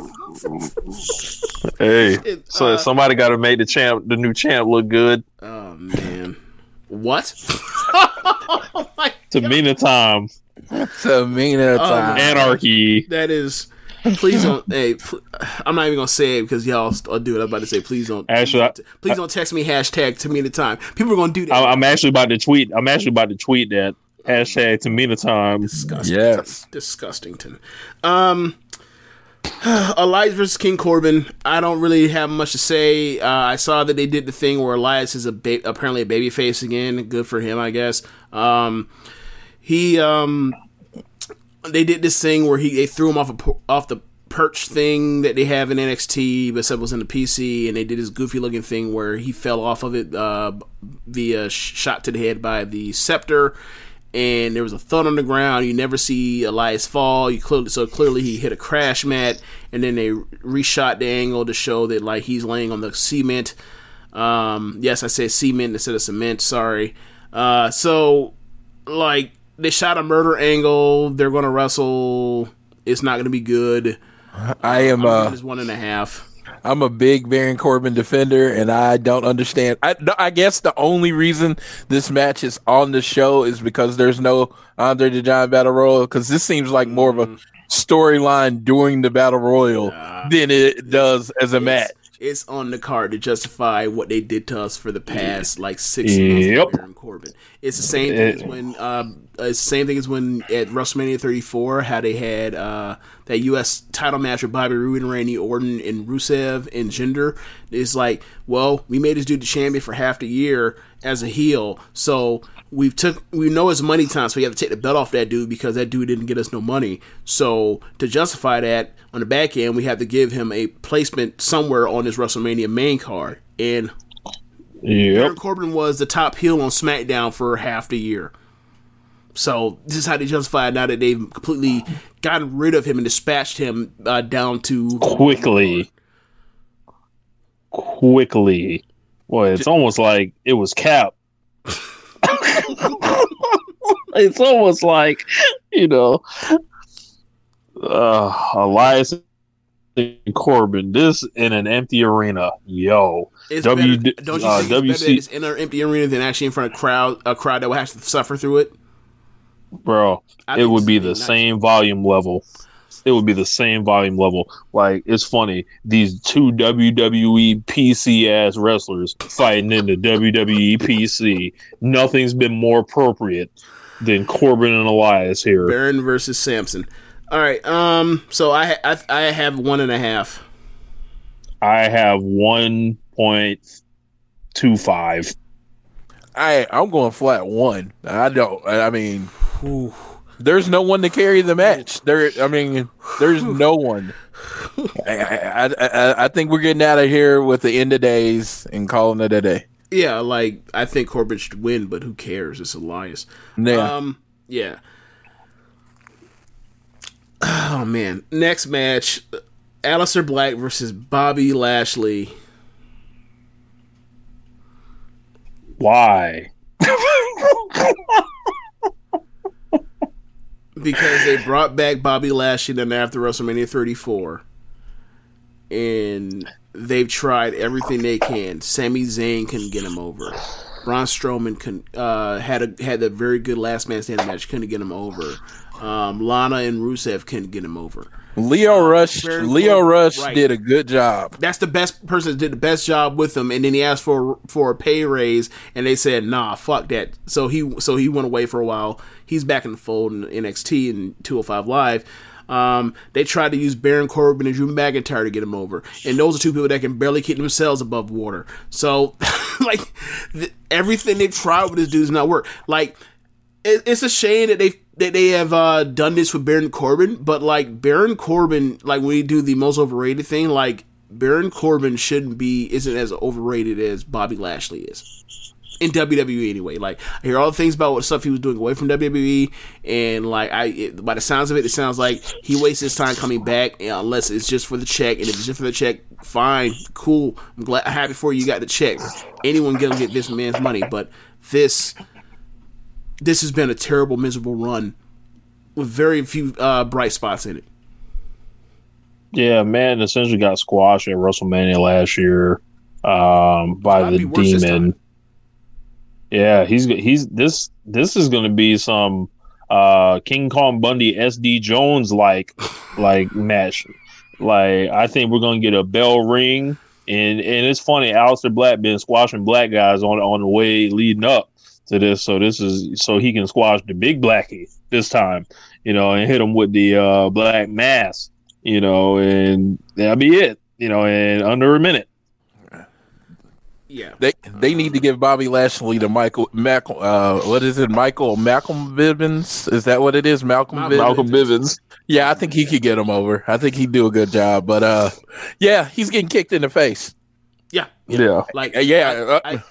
hey, It, so uh, somebody got to make the champ, the new champ, look good. Oh man, what? Tamina time, Tamina time. anarchy. That is. Please don't. hey, pl- I'm not even gonna say it because y'all will do it. I'm about to say, please don't. Actually, I- please don't text me hashtag Tamina time. People are gonna do that. I, I'm actually about to tweet. I'm actually about to tweet that hashtag Tamina time. Disgusting. Disgustington. Um, Elias versus King Corbin. I don't really have much to say. Uh, I saw that they did the thing where Elias is a ba- apparently a baby face again. Good for him, I guess. Um, he um, they did this thing where he they threw him off a off the perch thing that they have in NXT, but said was in the PC, and they did this goofy looking thing where he fell off of it uh, via shot to the head by the scepter, and there was a thud on the ground. You never see Elias fall. You clearly so clearly he hit a crash mat, and then they reshot the angle to show that like he's laying on the cement. Um, yes, I said cement instead of cement. Sorry. Uh, so like they shot a murder angle. They're gonna wrestle. It's not gonna be good. I am. Uh, one and a half. I'm a big Baron Corbin defender, and I don't understand. I, I guess the only reason this match is on the show is because there's no Andre the Giant Battle Royal. Because this seems like more of a storyline during the Battle Royal than it does as a match. It's on the card to justify what they did to us for the past like six months. Yep. With Baron Corbin. It's the same thing as when uh, it's the same thing as when at WrestleMania 34 how they had uh, that U.S. title match with Bobby Roode and Randy Orton and Rusev and Jinder. It's like, well, we made this dude the champion for half the year as a heel, so we've took we know it's money time, so we have to take the belt off that dude because that dude didn't get us no money. So to justify that on the back end, we have to give him a placement somewhere on this WrestleMania main card. And Baron Corbin was the top heel on SmackDown for half the year. So this is how they justify it now that they've completely gotten rid of him and dispatched him uh, down to quickly, quickly. Boy, it's almost like it was Cap. it's almost like you know, uh, Elias and Corbin. This in an empty arena, yo. It's W better, don't you uh, think it's WC it's in an empty arena than actually in front of crowd a crowd that will have to suffer through it? bro. I It would be the same volume level. It would be the same volume level. Like it's funny, these two WWE PC ass wrestlers fighting in the WWE PC. Nothing's been more appropriate than Corbin and Elias here. Baron versus Samson. All right. Um. So I I, I have one and a half. I have one point two five. I I'm going flat one. I don't. I mean, there's no one to carry the match. There. I mean, there's no one. I, I, I, I think we're getting out of here with the end of days and calling it a day. Yeah, like I think Corbin should win, but who cares? It's Elias. Yeah. Um. Yeah. Oh man. Next match: Aleister Black versus Bobby Lashley. Why? because they brought back Bobby Lashley then after WrestleMania 34, and they've tried everything they can. Sami Zayn couldn't get him over. Braun Strowman uh, had a had a very good last man standing match, couldn't get him over. Um, Lana and Rusev couldn't get him over. Lio Rush, Lio Rush right. did a good job. That's the best person that did the best job with him, and then he asked for for a pay raise, and they said, "Nah, fuck that." So he so he went away for a while. He's back in the fold in NXT and 205 Live. Um, they tried to use Baron Corbin and Drew McIntyre to get him over, and those are two people that can barely keep themselves above water. So, like, th- everything they tried with this dude does not work. Like, it's a shame that they that they have uh, done this with Baron Corbin, but like Baron Corbin, like when we do the most overrated thing, like Baron Corbin shouldn't be isn't as overrated as Bobby Lashley is in WWE anyway. Like I hear all the things about what stuff he was doing away from WWE, and like I, it, by the sounds of it, it sounds like he wastes his time coming back unless it's just for the check. And if it's just for the check, fine, cool. I'm glad, happy for. You got the check. Anyone gonna get this man's money, but this this has been a terrible, miserable run with very few uh, bright spots in it. Yeah, man, essentially got squashed at WrestleMania last year um, by the be worse this Demon. Yeah, he's he's this this is going to be some uh, King Kong Bundy SD Jones like like match. Like I think we're going to get a bell ring, and and it's funny. Aleister Black been squashing black guys on on the way leading up to this, so this is so he can squash the big blackie this time, you know, and hit him with the uh, black mass, you know, and that'll be it, you know, in under a minute. Yeah, They they need to give Bobby Lashley to Michael Mac, uh what is it Michael Malcolm Bivens? Is that what it is? Malcolm Malcolm Bivens? Malcolm Bivens. yeah I think he could get him over. I think he'd do a good job but uh yeah he's getting kicked in the face. Yeah, Yeah. Like Uh, yeah, I, I,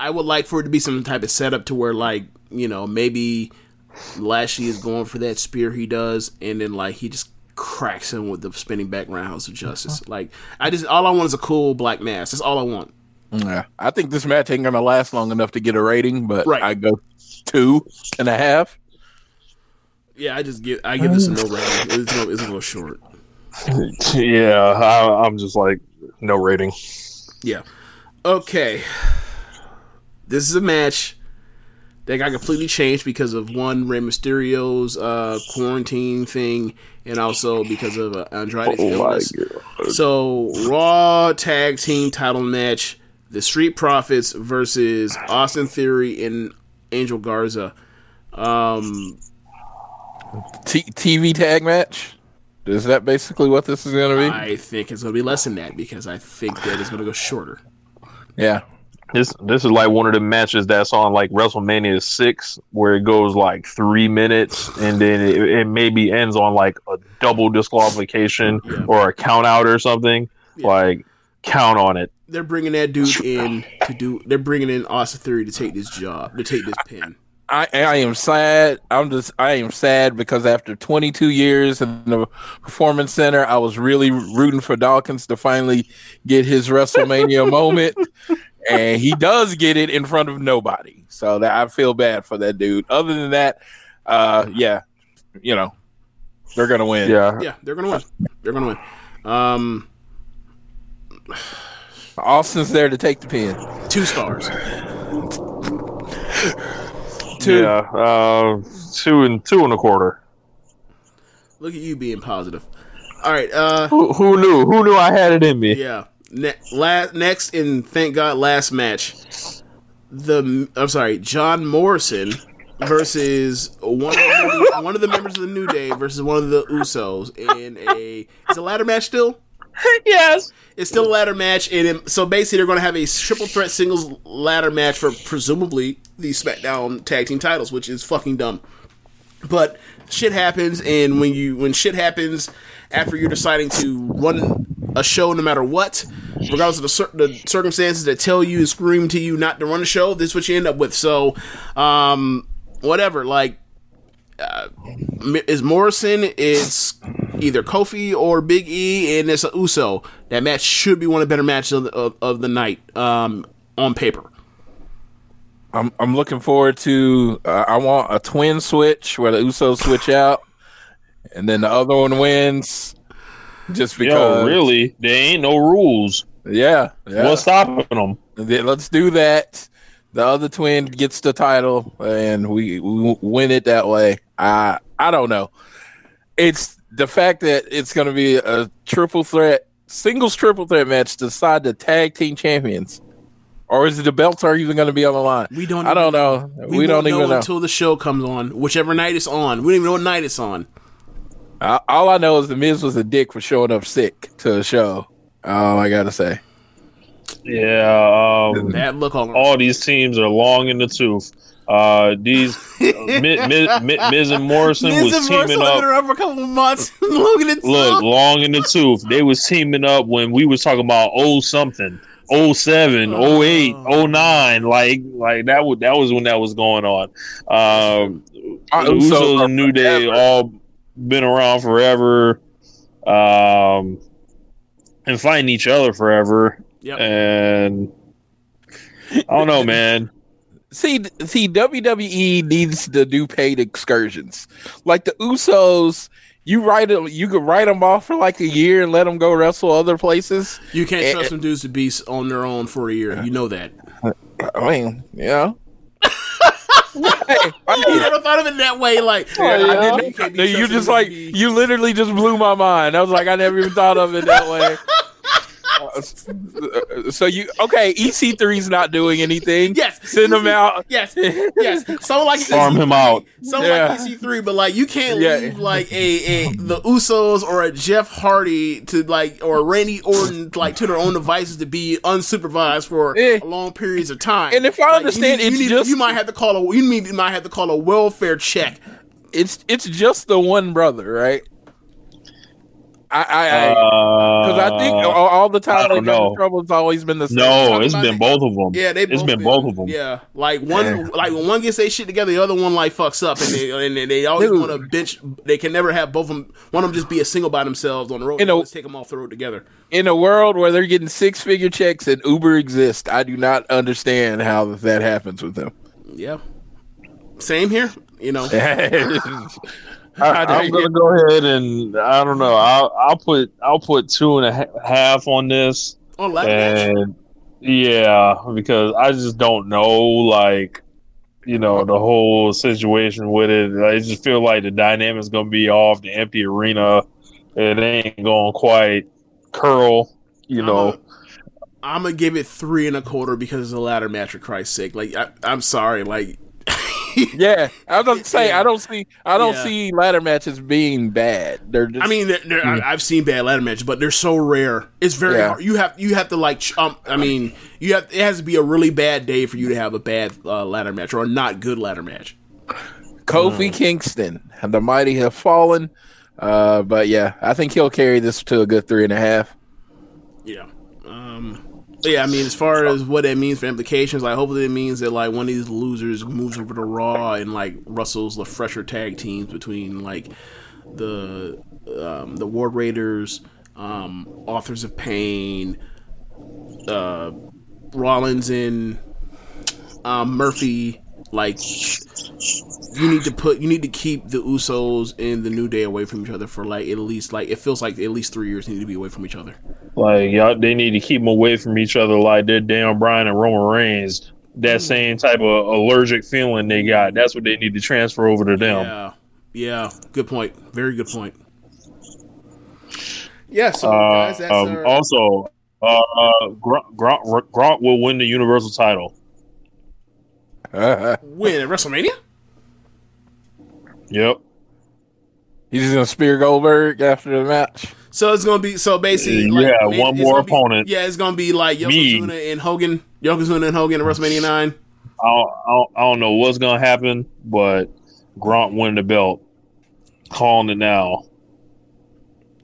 I would like for it to be some type of setup to where like you know maybe Lashley is going for that spear he does, and then like he just cracks him with the spinning back roundhouse of justice. Uh-huh. Like I just all I want is a cool black mask. That's all I want. yeah I think this match ain't gonna last long enough to get a rating but Right. I go two and a half Yeah, I just give I give this a no rating. It's gonna, it's gonna go short. Yeah, I, I'm just like no rating. Yeah. Okay. This is a match that got completely changed because of one Rey Mysterio's uh, quarantine thing, and also because of uh, Andrade's Oh my illness. So Raw Tag Team Title match: The Street Profits versus Austin Theory and Angel Garza. Um, T- TV tag match is that basically what this is gonna be I think it's gonna be less than that because I think that it's gonna go shorter. yeah This this is like one of the matches that's on like WrestleMania six, where it goes like three minutes, and then it, it maybe ends on like a double disqualification Yeah. or a count out or something. Like count on it. They're bringing that dude in to do. They're bringing in Austin Theory to take this job, to take this pin. I, I am sad. I'm just I am sad because after 22 years in the performance center, I was really rooting for Dawkins to finally get his WrestleMania moment, and he does get it in front of nobody. So that I feel bad for that dude. Other than that, uh, yeah, you know, they're gonna win. Yeah, Yeah, they're gonna win. They're gonna win. Um, Austin's there to take the pin. two stars. Two. yeah, uh, two and two and a quarter. Look at you being positive. All right. Uh, Who, who knew? Who knew I had it in me? yeah. Ne- la- next, in thank God, last match. The I'm sorry, John Morrison versus one of the, one of the members of the New Day versus one of the Usos in a. It's a ladder match still. yes. It's still a ladder match, and it- so basically they're going to have a triple threat singles ladder match for presumably the SmackDown tag team titles, which is fucking dumb. But shit happens, and when you when shit happens after you're deciding to run a show, no matter what, regardless of the, cir- the circumstances that tell you and scream to you not to run a show, this is what you end up with. So, um, whatever, like is Morrison, it's either Kofi or Big E, and it's a Uso. That match should be one of the better matches of the, of, of the night um, on paper. I'm I'm looking forward to. Uh, I want a twin switch where the Usos switch out, and then the other one wins. Just because, Yo, really? There ain't no rules. Yeah, yeah. What's stopping them? Then Let's do that. The other twin gets the title, and we, we win it that way. I I don't know. It's the fact that it's going to be a triple threat, singles triple threat match to decide the tag team champions. Or is it the belts are even going to be on the line? We don't. I don't even know. We, won't don't even know. until the show comes on, whichever night it's on. We don't even know what night it's on. Uh, all I know is the Miz was a dick for showing up sick to the show. All I gotta say. Yeah, um, Bad look on. all these teams are long in the tooth. Uh, these uh, Miz, Miz, Miz, Miz and Morrison Miz was and teaming have up. around for a couple of months. Look at it. Look, long in the tooth. They was teaming up when we was talking about oh something, 07, 08, 09. Like like that was that was when that was going on. Um, Our the Usos Usos are and New Day all been around forever, um, and fighting each other forever. Yep. And I don't know, man. See, see, WWE needs to do paid excursions. Like the Usos, you write them, you could write them off for like a year and let them go wrestle other places. You can't Eh, trust some dudes to be on their own for a year. You know that. I mean, you know. You never thought of it that way. Like, I didn't know you can't be No, you just like you literally just blew my mind. I was like, I never even thought of it that way. So you okay? EC3 is not doing anything. Yes, send him out. Yes, yes. Someone like Farm him EC3 out. Someone Yeah. like EC3, but like you can't Yeah. leave like a, a the Usos or a Jeff Hardy to like or Randy Orton like to their own devices to be unsupervised for Eh. long periods of time. And if I Like, you understand, need- you it's need- just- you might have to call a you need, you might have to call a welfare check. It's it's just the one brother, right? I I Uh, because I, think all, all the I time don't they've been know. trouble. It's always been the same. No, it's been it. both of them. Yeah, they it's both been both of them. Yeah, like one, Yeah. like when one gets their shit together, the other one like fucks up, and they and they, they always want to bench. They can never have both of them. One of them just be a single by themselves on the road. You know- take them off the road together. in a world where they're getting six figure checks and Uber exists, I do not understand how that happens with them. Yeah, same here. You know, I, I'm gonna go ahead and I don't know. I'll I'll put I'll put two and a ha- half on this, on ladder match. and yeah, because I just don't know, like you know, the whole situation with it. I just feel like the dynamic's gonna be off the empty arena. It ain't going to quite curl, you know. Uh-huh. I'm gonna give it three and a quarter because it's a ladder match. For Christ's sake, like I, I'm sorry, like yeah, I was gonna say I don't see I don't Yeah. see ladder matches being bad. They're just I mean, they're, they're, I, I've seen bad ladder matches, but they're so rare. It's very Yeah. hard. You have you have to like. ch- Um, I mean, you have it has to be a really bad day for you to have a bad uh, ladder match or a not good ladder match. Kofi Kingston and the mighty have fallen. Uh, but yeah, I think he'll carry this to a good three and a half. Yeah. I mean, as far as what it means for implications, like hopefully it means that like one of these losers moves over to Raw and like Russell's the fresher tag teams between like the um, the War Raiders, um, Authors of Pain, uh, Rollins and um, Murphy. Like you need to put you need to keep the Usos and the New Day away from each other for like at least like it feels like at least three years need to be away from each other. Like y'all, they need to keep them away from each other, like they're Dan Bryan and Roman Reigns. That same type of allergic feeling they got. That's what they need to transfer over to them. Yeah, yeah, good point. Very good point. Yeah, so Uh, guys, that's um, our, also, uh, Gronk, Gronk, Gronk will win the Universal title. win at WrestleMania. Yep. He's just gonna spear Goldberg after the match. So it's gonna be so basically, Yeah, like, one more gonna be- opponent. yeah, it's gonna be like Me. Yokozuna and Hogan, Yokozuna and Hogan at WrestleMania nine. I don't, I don't, know what's gonna happen, but Gronk win the belt. Calling it now.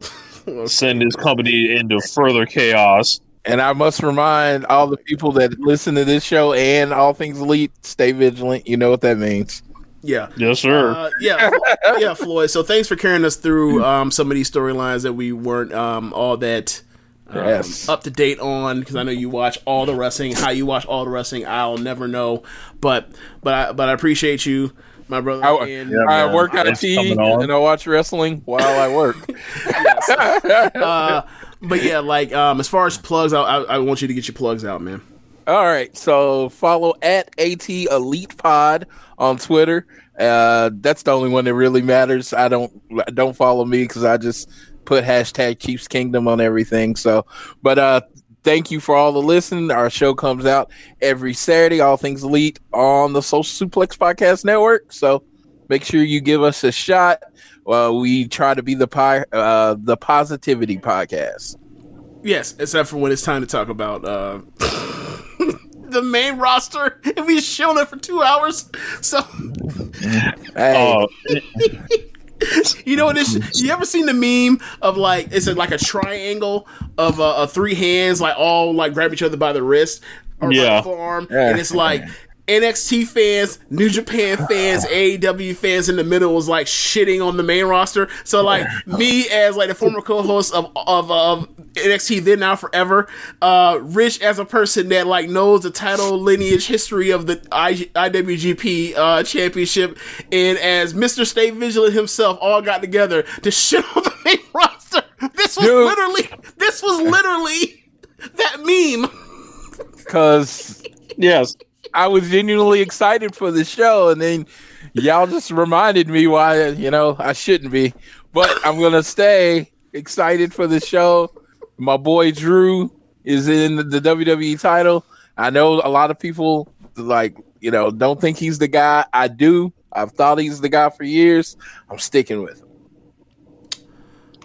Send his company into further chaos. And I must remind all the people that listen to this show and all things elite, stay vigilant. You know what that means. Yeah, Yes, sir. Uh, yeah, Flo- yeah, Floyd. So thanks for carrying us through um, some of these storylines that we weren't um, all that um, Yes. up to date on because I know you watch all the wrestling. How you watch all the wrestling, I'll never know. But but I, but I appreciate you, my brother. I, and, I work out Thanks of tea and I watch wrestling while I work. uh, but yeah, like um, as far as plugs, I, I, I want you to get your plugs out, man. All right. So follow at AT Elite Pod on Twitter. Uh, that's the only one that really matters. I don't don't follow me because I just put hashtag Chiefs Kingdom on everything. So, but uh, thank you for all the listening. Our show comes out every Saturday, all things elite on the Social Suplex Podcast Network. So make sure you give us a shot. Well, we try to be the pi- uh, the positivity podcast. Yes, except for when it's time to talk about uh, the main roster, and we shown it for two hours. So, Oh, you know what? This you ever seen the meme of like it's a, like a triangle of uh, uh, three hands, like all like grab each other by the wrist or by the forearm, and it's like. NXT fans, New Japan fans, AEW fans in the middle was like shitting on the main roster. So like me as like the former co-host of of, of NXT then now forever, uh, Rich as a person that like knows the title lineage history of the I, IWGP uh, championship, and as Mr. Stay Vigilant himself, all got together to shit on the main roster. This was Dude. literally this was literally that meme. Because yes, I was genuinely excited for the show, and then y'all just reminded me why you know I shouldn't be. But I'm gonna stay excited for the show. My boy Drew is in the WWE title. I know a lot of people like you know don't think he's the guy. I do. I've thought he's the guy for years. I'm sticking with him.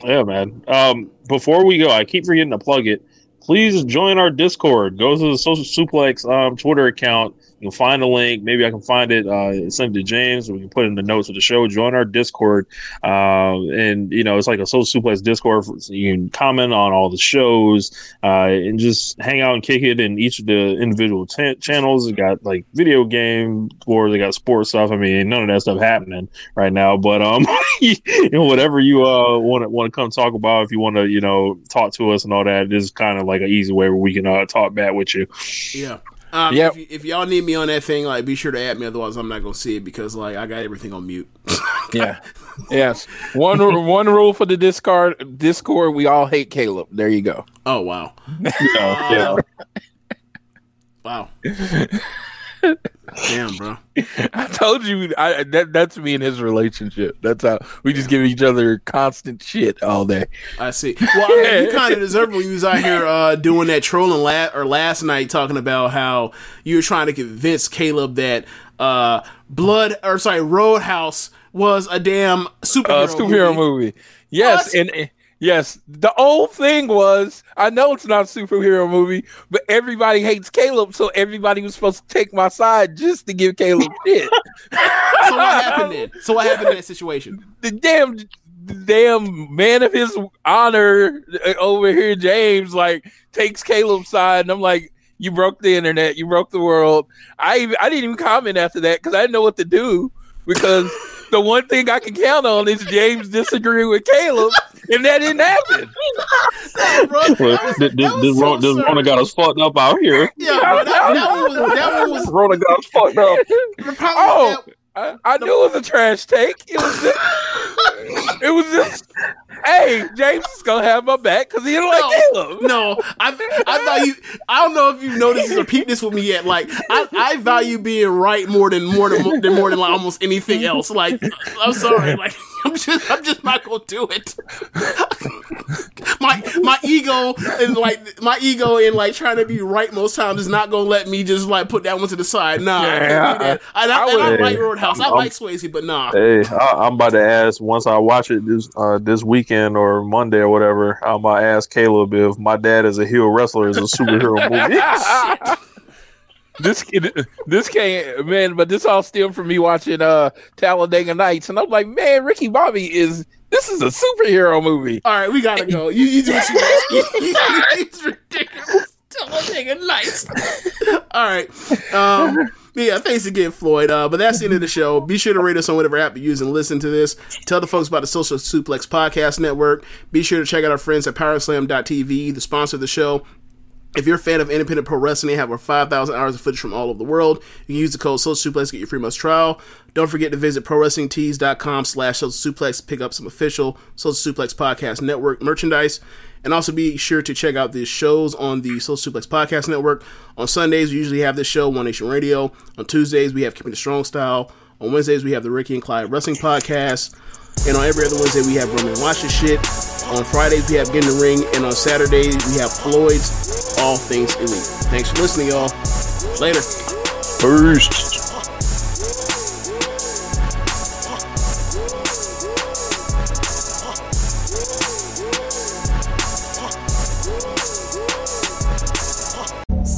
Yeah, man. Um, before we go, I keep forgetting to plug it. Please join our Discord. Go to the Social Suplex um, Twitter account. You can find the link. Maybe I can find it. Uh, send it to James. We can put it in the notes of the show. Join our Discord. Um, and you know, it's like a Social Suplex Discord. So you can comment on all the shows uh, and just hang out and kick it in each of the individual t- channels. They got like video game or they got sports stuff. I mean, none of that stuff happening right now. But um, you know, whatever you uh want to want to come talk about, if you want to, you know, talk to us and all that, this is kind of like an easy way where we can uh, talk back with you. Yeah. Um, Yep. if, y- if y'all need me on that thing, like, be sure to add me. Otherwise, I'm not gonna see it because like I got everything on mute. Yeah. yes. One one rule for the Discord. Discord. We all hate Caleb. There you go. Oh wow, yeah. wow. Damn, bro. I told you I, that that's me and his relationship. That's how we just give each other constant shit all day. I see. Well, I mean, you kind of deserve when you was out here uh, doing that trolling la- or last night talking about how you were trying to convince Caleb that uh, Blood or sorry Roadhouse was a damn superhero, Uh, superhero movie. movie. Yes, What? and, and yes, the old thing was I know it's not a superhero movie, but everybody hates Caleb, so everybody was supposed to take my side just to give Caleb shit. So what happened then? So what happened in that situation? the damn the damn man of his honor uh, over here, James, like takes Caleb's side, and I'm like, you broke the internet, you broke the world. I even, I didn't even comment after that because I didn't know what to do because the one thing I can count on is James disagreeing with Caleb, and that didn't happen. Bro, that was- this, that this, so Rona, this. Rona got us fucked up out here. Yeah, bro, that, that one was that one was Rona got us fucked up. Oh, I, I knew it was a trash take. It was just, it was just, hey, James is gonna have my back because he didn't like Caleb. No, no, I, I thought you. I don't know if you've noticed this or peeped this with me yet. Like, I, I value being right more than more than than more than like almost anything else. Like, I'm sorry, like I'm just I'm just not gonna do it. my my ego and like my ego in like trying to be right most times is not gonna let me just like put that one to the side. Nah, I can't do that. And I, I and I like Roadhouse. I I'm- like Swayze, but nah. Hey, I, I'm about to ask once I watch it this uh, this weekend or Monday or whatever. I'm gonna ask Caleb if my dad is a heel wrestler is a superhero movie. this this came man, but this all stemmed from me watching uh Talladega Nights, and I'm like, man, Ricky Bobby is this is a superhero movie. All right, we gotta go. You, you do what you want. it's ridiculous. Talladega Nights. All right. Um, but yeah, thanks again, Floyd. Uh, but that's the end of the show. Be sure to rate us on whatever app you use and listen to this. Tell the folks about the Social Suplex Podcast Network. Be sure to check out our friends at Powerslam.tv, the sponsor of the show. If you're a fan of independent pro wrestling they have over 5,000 hours of footage from all over the world, you can use the code SOCIALSUPLEX to get your free month trial. Don't forget to visit ProWrestlingTees.com slash SocialSuplex to pick up some official Social Suplex Podcast Network merchandise. And also be sure to check out the shows on the Social Suplex Podcast Network. On Sundays, we usually have this show, One Nation Radio. On Tuesdays, we have Keepin' It Strong Style. On Wednesdays, we have the Ricky and Clive Wrestling Podcast. And on every other Wednesday, we have Grown Men Watch This Shit. On Fridays, we have Get in the Ring. And on Saturdays, we have Floyd's All Things Elite. Thanks for listening, y'all. Later. First.